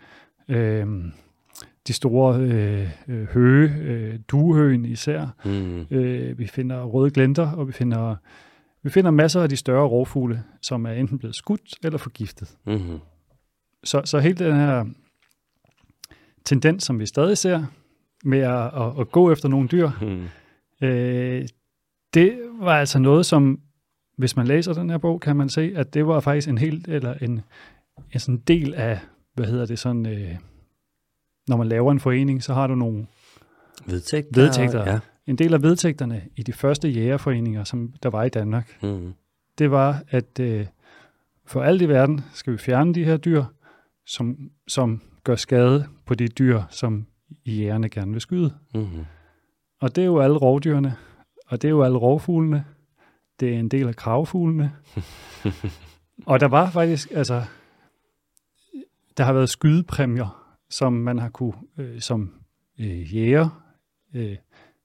de store øh, øh, høge, øh, duehøen især. Mm. Øh, vi finder røde glenter, og vi finder, vi finder masser af de større rovfugle, som er enten blevet skudt eller forgiftet. Mm. Så, så hele den her tendens, som vi stadig ser, med at, at, at gå efter nogle dyr, Mm. øh, det var altså noget, som, hvis man læser den her bog, kan man se, at det var faktisk en helt, eller en, en sådan del af, hvad hedder det, sådan, øh, når man laver en forening, så har du nogle, Vedtægter. Vedtægter. Ja. en del af vedtægterne i de første jægerforeninger, som der var i Danmark, Mm. det var, at øh, for alt i verden skal vi fjerne de her dyr, som, som gør skade på de dyr, som jægerne gerne vil skyde. Mm. Og det er jo alle rovdyrene, og det er jo alle rovfuglene. Det er en del af kravfuglene. og der var faktisk, altså, der har været skydepræmier, som man har kunne, øh, som øh, jæger. Øh,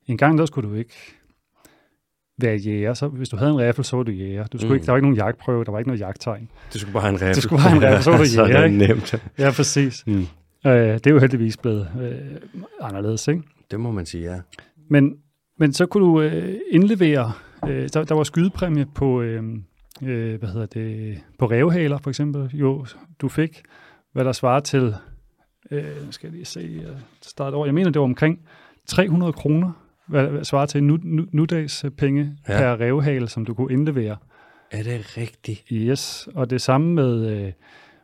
en gang der skulle du ikke være jæger. Så hvis du havde en riffel, så var du jæger. Du skulle Mm. ikke, der var ikke nogen jagtprøve, der var ikke noget jagttegn. Du skulle bare have en riffel. Du skulle bare have en riffel, så var du så er jæger, det nemt. Ja, præcis. Mm. Øh, det er jo heldigvis blevet øh, anderledes, ikke? Det må man sige, ja. Men, men så kunne du øh, indlevere, øh, der, der var skydepræmie på, øh, øh, hvad hedder det, på revhaler for eksempel. Jo, du fik, hvad der svarer til, øh, skal jeg lige se, øh, starte over, jeg mener det var omkring 300 kroner, hvad, hvad svarer til nu, nu, nudags penge Ja. per revhale, som du kunne indlevere. Er det rigtigt? Yes, og det samme med, øh,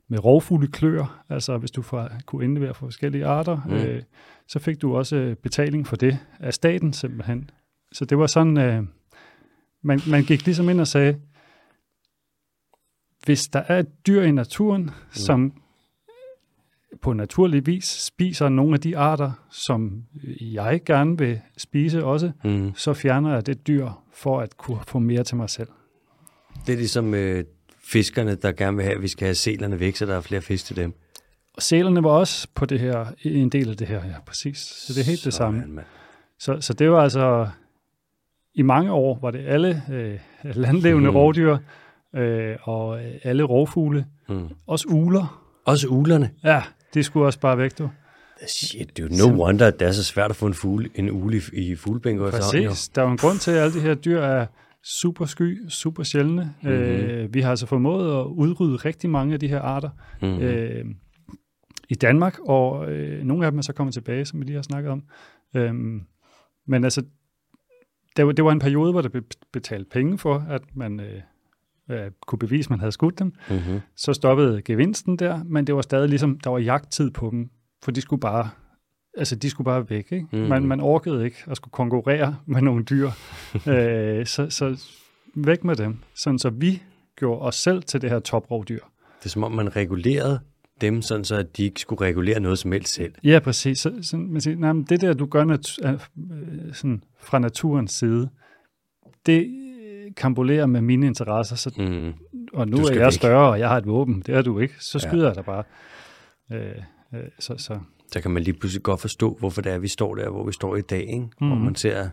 med rovfugle klør, altså hvis du får, kunne indlevere for forskellige arter, Mm. mm. øh, så fik du også øh, betaling for det af staten simpelthen. Så det var sådan, øh, man, man gik ligesom ind og sagde, hvis der er et dyr i naturen, mm. som på naturlig vis spiser nogle af de arter, som jeg gerne vil spise også, Mm. så fjerner jeg det dyr for at kunne få mere til mig selv. Det er ligesom øh, fiskerne, der gerne vil have, at vi skal have selerne væk, så der er flere fisk til dem. Og sælerne var også på det her, en del af det her, ja, præcis. Så det er helt det samme. Sådan, mand. Så, så det var altså, i mange år var det alle øh, landlevende mm. rovdyr, øh, og alle rovfugle, Mm. også ugler. Også uglerne. Ja, de skulle også bare væk, du. Shit, det er jo no wonder, at det er så svært at få en, fugle, en ugle i, i jo. Præcis. Der er jo en grund til, at alle de her dyr er super sky, super sjældne. Mhm. Mm-hmm. Øh, vi har altså formået at udrydde rigtig mange af de her arter Mm. mm. øh, i Danmark, og øh, nogle af dem er så kommet tilbage, som vi lige har snakket om. Øhm, men altså, det var, det var en periode, hvor der blev betalt penge for, at man øh, øh, kunne bevise, at man havde skudt dem. Mm-hmm. Så stoppede gevinsten der, men det var stadig ligesom, der var jagttid på dem, for de skulle bare, altså de skulle bare væk. Ikke? Mhm. Mm. Man, man orkede ikke at skulle konkurrere med nogle dyr. øh, så, så væk med dem, sådan så vi gjorde os selv til det her toprovdyr. Det er som om, man regulerede dem, sådan så at de ikke skulle regulere noget som helst selv. Ja, præcis. Så, så, man siger, nej, men det der, du gør nat- øh, sådan, fra naturens side, det kambolerer med mine interesser, så, Mm. og nu er jeg væk. større, og jeg har et våben. Det er du ikke. Så Ja. skyder jeg dig bare. Øh, øh, så, så. Så kan man lige pludselig godt forstå, hvorfor det er, vi står der, hvor vi står i dag. Ikke? Mm. Hvor man ser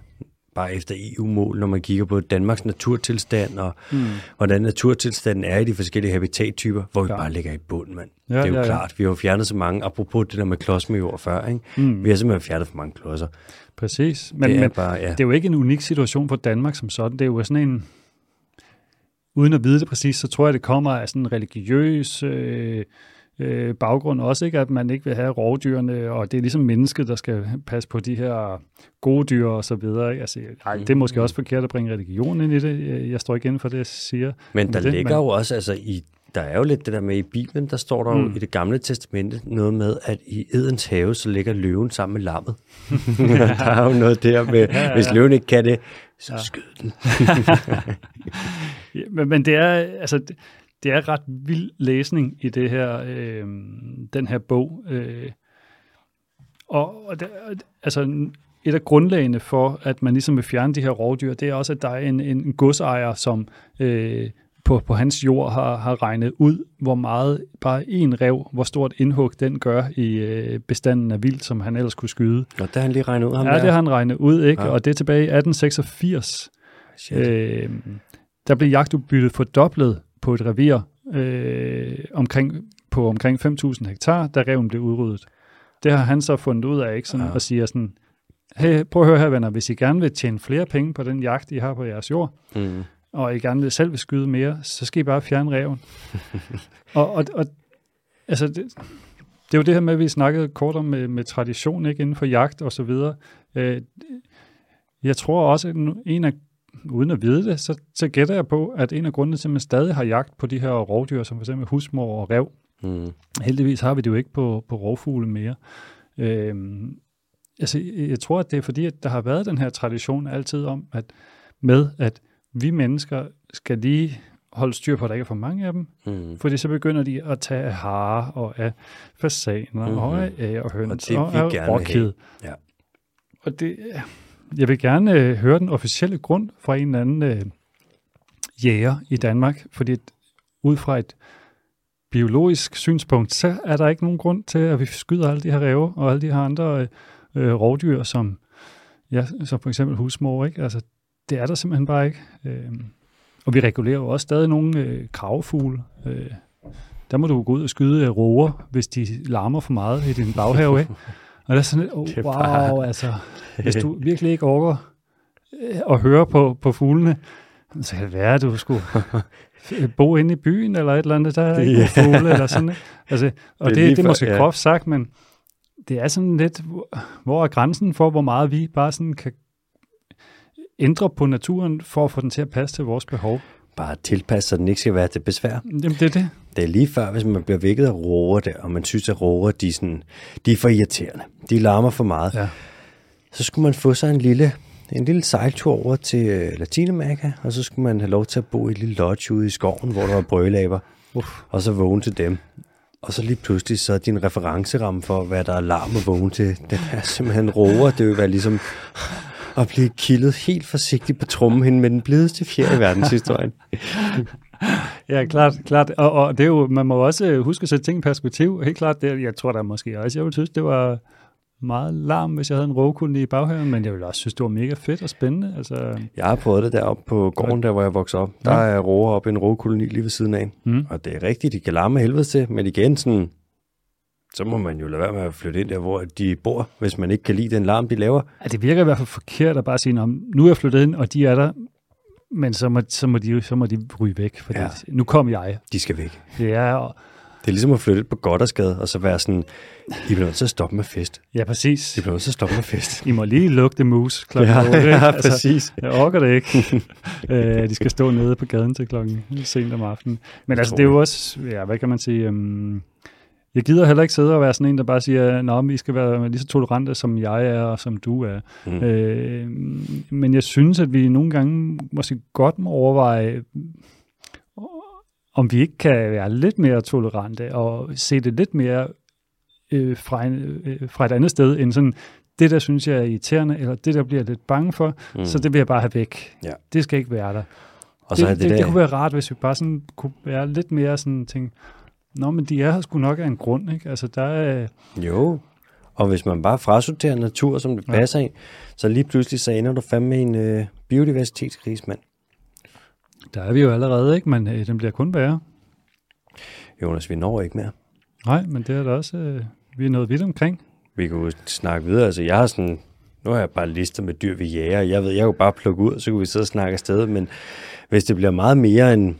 bare efter EU-mål, når man kigger på Danmarks naturtilstand, og Mm. hvordan naturtilstanden er i de forskellige habitattyper, hvor vi Ja. bare ligger i bunden, mand. Ja, det er jo ja, ja. klart. Vi har jo fjernet så mange, apropos det der med klods med jord før, ikke? Mm. Vi har simpelthen fjernet for mange klodser. Præcis. Men, det er men bare, ja. det er jo ikke en unik situation for Danmark som sådan. Det er jo sådan en, uden at vide det præcis, så tror jeg, det kommer af sådan en religiøs øh, øh, baggrund også, ikke? at man ikke vil have rovdyrene, og det er ligesom mennesket, der skal passe på de her gode dyr og så videre. Ikke? Altså, ej, det er måske også forkert at bringe religion ind i det. Jeg- står ikke inden for det, jeg siger. Men der det, ligger jo også, altså i, der er jo lidt det der med i Bibelen, der står der mm. jo i det gamle testamente noget med, at i Edens have, så ligger løven sammen med lammet. der er jo noget der med, Ja, ja. hvis løven ikke kan det, så Ja. skyd den. Ja, men, men det er altså det, det er ret vild læsning i det her øh, den her bog. Øh, og, og det, altså et af grundlagene for, at man ligesom vil fjerne de her rovdyr, det er også, at der er en, en godsejer, som øh, på, på hans jord har, har regnet ud, hvor meget bare en rev, hvor stort indhug den gør i øh, bestanden af vildt, som han ellers kunne skyde. Og der har han lige regnet ud ham Ja, der. det har han regnet ud, ikke? Ja. Og det er tilbage i 1886. Shit. Øh, der blev jagtudbyttet fordoblet på et revir øh, omkring, på omkring 5.000 hektar, da reven blev udryddet. Det har han så fundet ud af, ikke? Sådan, Ja. og siger sådan, hey, prøv at høre her, venner, hvis I gerne vil tjene flere penge på den jagt, I har på jeres jord, Mm. og I gerne vil selv vil skyde mere, så skal I bare fjerne reven. og, og, og altså, det, det er jo det her med, at vi snakkede kort om med, med tradition ikke, inden for jagt og så videre. Øh, jeg tror også, at en af, uden at vide det, så, så gætter jeg på, at en af grundene til, at man stadig har jagt på de her rovdyr, som f.eks. husmor og rev, Mm. heldigvis har vi det jo ikke på, på rovfugle mere. Øhm, altså, jeg tror, at det er fordi, at der har været den her tradition altid om, at med at vi mennesker skal lige holde styr på, at der ikke er for mange af dem, Mm. fordi så begynder de at tage af harer og af fasaner mm-hmm. og af ærehøns Og og, af råkid. Ja. Og det, jeg vil gerne øh, høre den officielle grund fra en eller anden øh, jæger i Danmark, fordi at ud fra et biologisk synspunkt, så er der ikke nogen grund til, at vi skyder alle de her ræve og alle de her andre øh, øh rovdyr, som, ja, som for eksempel husmor. Ikke? Altså, det er der simpelthen bare ikke. Øh, og vi regulerer jo også stadig nogle øh, kravfugle. Øh, der må du gå ud og skyde øh, roer, hvis de larmer for meget i din baghave. Ikke? Og det er sådan lidt, oh, er wow, bare- altså, hvis du virkelig ikke orker øh, at høre på, på fuglene, så kan det være, at du skulle bo inde i byen eller et eller andet, der er yeah. fugle eller sådan. Altså, og Det er det, lige det, er måske ja. groft sagt, men det er sådan lidt, hvor- hvor er grænsen for, hvor meget vi bare sådan kan ændre på naturen for at få den til at passe til vores behov. Bare tilpasse, så den ikke skal være til besvær. Jamen, det er det. Det er lige før, hvis man bliver vækket af roer der, og man synes, at roer, de er, sådan, de er for irriterende. De larmer for meget. Ja. Så skulle man få sig en lille, en lille sejltur over til øh, Latinamerika, og så skulle man have lov til at bo i et lille lodge ude i skoven, hvor der var brølaber, Uff. og så vågne til dem. Og så lige pludselig, så er din referenceramme for, hvad der er larm at vågne til, den er simpelthen roer. Det vil være ligesom at blive kildet helt forsigtigt på trummen hen med den blideste fjer i verdenshistorien. Ja, klart. klart. Og, og det er jo, man må også huske at sætte ting i perspektiv. Helt klart, det, jeg tror da måske også, jeg ville synes, det var meget larm, hvis jeg havde en rågekunde i baghaven, men jeg ville også synes, det var mega fedt og spændende. Altså, Jeg har prøvet det deroppe på gården, der hvor jeg voksede op. Der er roer oppe i en roekoloni lige ved siden af. Mm. Og det er rigtigt, de kan larme helvede til, men igen sådan, så må man jo lade være med at flytte ind der, hvor de bor, hvis man ikke kan lide den larm, de laver. ja, det virker i hvert fald forkert at bare sige, "Nå, nu er jeg flyttet ind, og de er der, men så må, så må, de, så må de ryge væk, for Ja. ja. nu kom jeg. De skal væk. Det er, Det er ligesom at flytte på Goddersgade, og så være sådan, I bliver nødt til at stoppe med fest. ja, præcis. I bliver nødt til at stoppe med fest. I må lige lugte mus klokken Ja, otte, ikke? ja, Altså, præcis. Jeg orker det ikke. øh, de skal stå nede på gaden til klokken sent om aftenen. Men altså, det er jo også, ja, hvad kan man sige, um, jeg gider heller ikke sidde og være sådan en, der bare siger, Nå, men I skal være lige så tolerante, som jeg er, og som du er. Mm. Øh, men jeg synes, at vi nogle gange måske godt må overveje, om vi ikke kan være lidt mere tolerante, og se det lidt mere øh, fra, en, øh, fra et andet sted, end sådan, det der synes jeg er irriterende, eller det der bliver jeg lidt bange for, Mm. så det vil jeg bare have væk. Ja. Det skal ikke være der. og så er det, det, det, der, det kunne være rart, hvis vi bare sådan kunne være lidt mere sådan tænke, Nå, men de er her sgu nok af en grund, ikke? Altså, der er... Jo, og hvis man bare frasorterer natur, som det Ja. passer ind, så lige pludselig så ender du fandme i en øh, biodiversitetskrise, mand. Der er vi jo allerede, ikke? Men øh, den bliver kun værre. Jonas, vi når ikke mere. Nej, men det er da også... Øh, vi er nået vidt omkring. Vi kan jo snakke videre. Altså, jeg har sådan... Nu har jeg bare lister med dyr, vi jager. Jeg ved, jeg jo bare plukke ud, så kan vi sidde og snakke afsted. Men hvis det bliver meget mere end...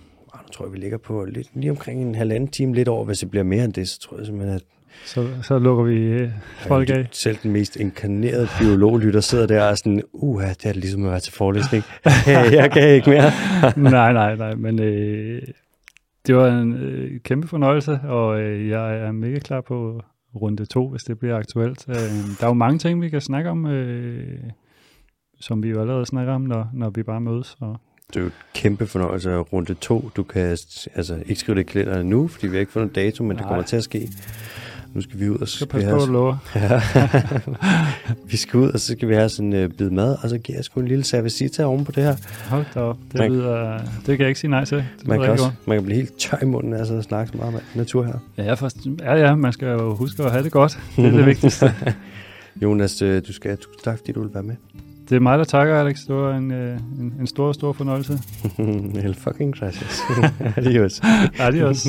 Nu tror jeg, vi ligger på lidt, lige omkring en halvanden time lidt over. Hvis det bliver mere end det, så tror jeg simpelthen, at Så, så lukker vi øh, folk af. selv den mest inkarnerede biologlytter sidder der og er sådan, uha, det er ligesom at være til forelæsning. Hey, jeg kan ikke mere. nej, nej, nej, men øh, det var en øh, kæmpe fornøjelse, og øh, jeg er mega klar på runde to, hvis det bliver aktuelt. Øh, der er jo mange ting, vi kan snakke om, øh, som vi jo allerede snakker om, når, når vi bare mødes. Og, Det er jo et kæmpe fornøjelse af runde to. Du kan altså, ikke skrive det i kalenderen nu, fordi vi har ikke fundet dato, men det Nej. kommer til at ske. Nu skal vi ud og så skal på, have, du lover. vi skal ud, og så skal vi have sådan en uh, bid mad, og så giver jeg sgu en lille servicita oven på det her. Hold da op. Det, Man- lyder, det kan jeg ikke sige nej til. Det Man kan, også, man kan blive helt tør i munden af at snakke så meget med natur her. Ja, jeg forst- ja, ja, man skal jo huske at have det godt. Det er det vigtigste. Jonas, øh, du skal tusind tak, fordi du vil være med. Det er mig, der takker, Alex. Det var en, øh, en, en stor, stor fornøjelse. El fucking gracias. Adios. Adios.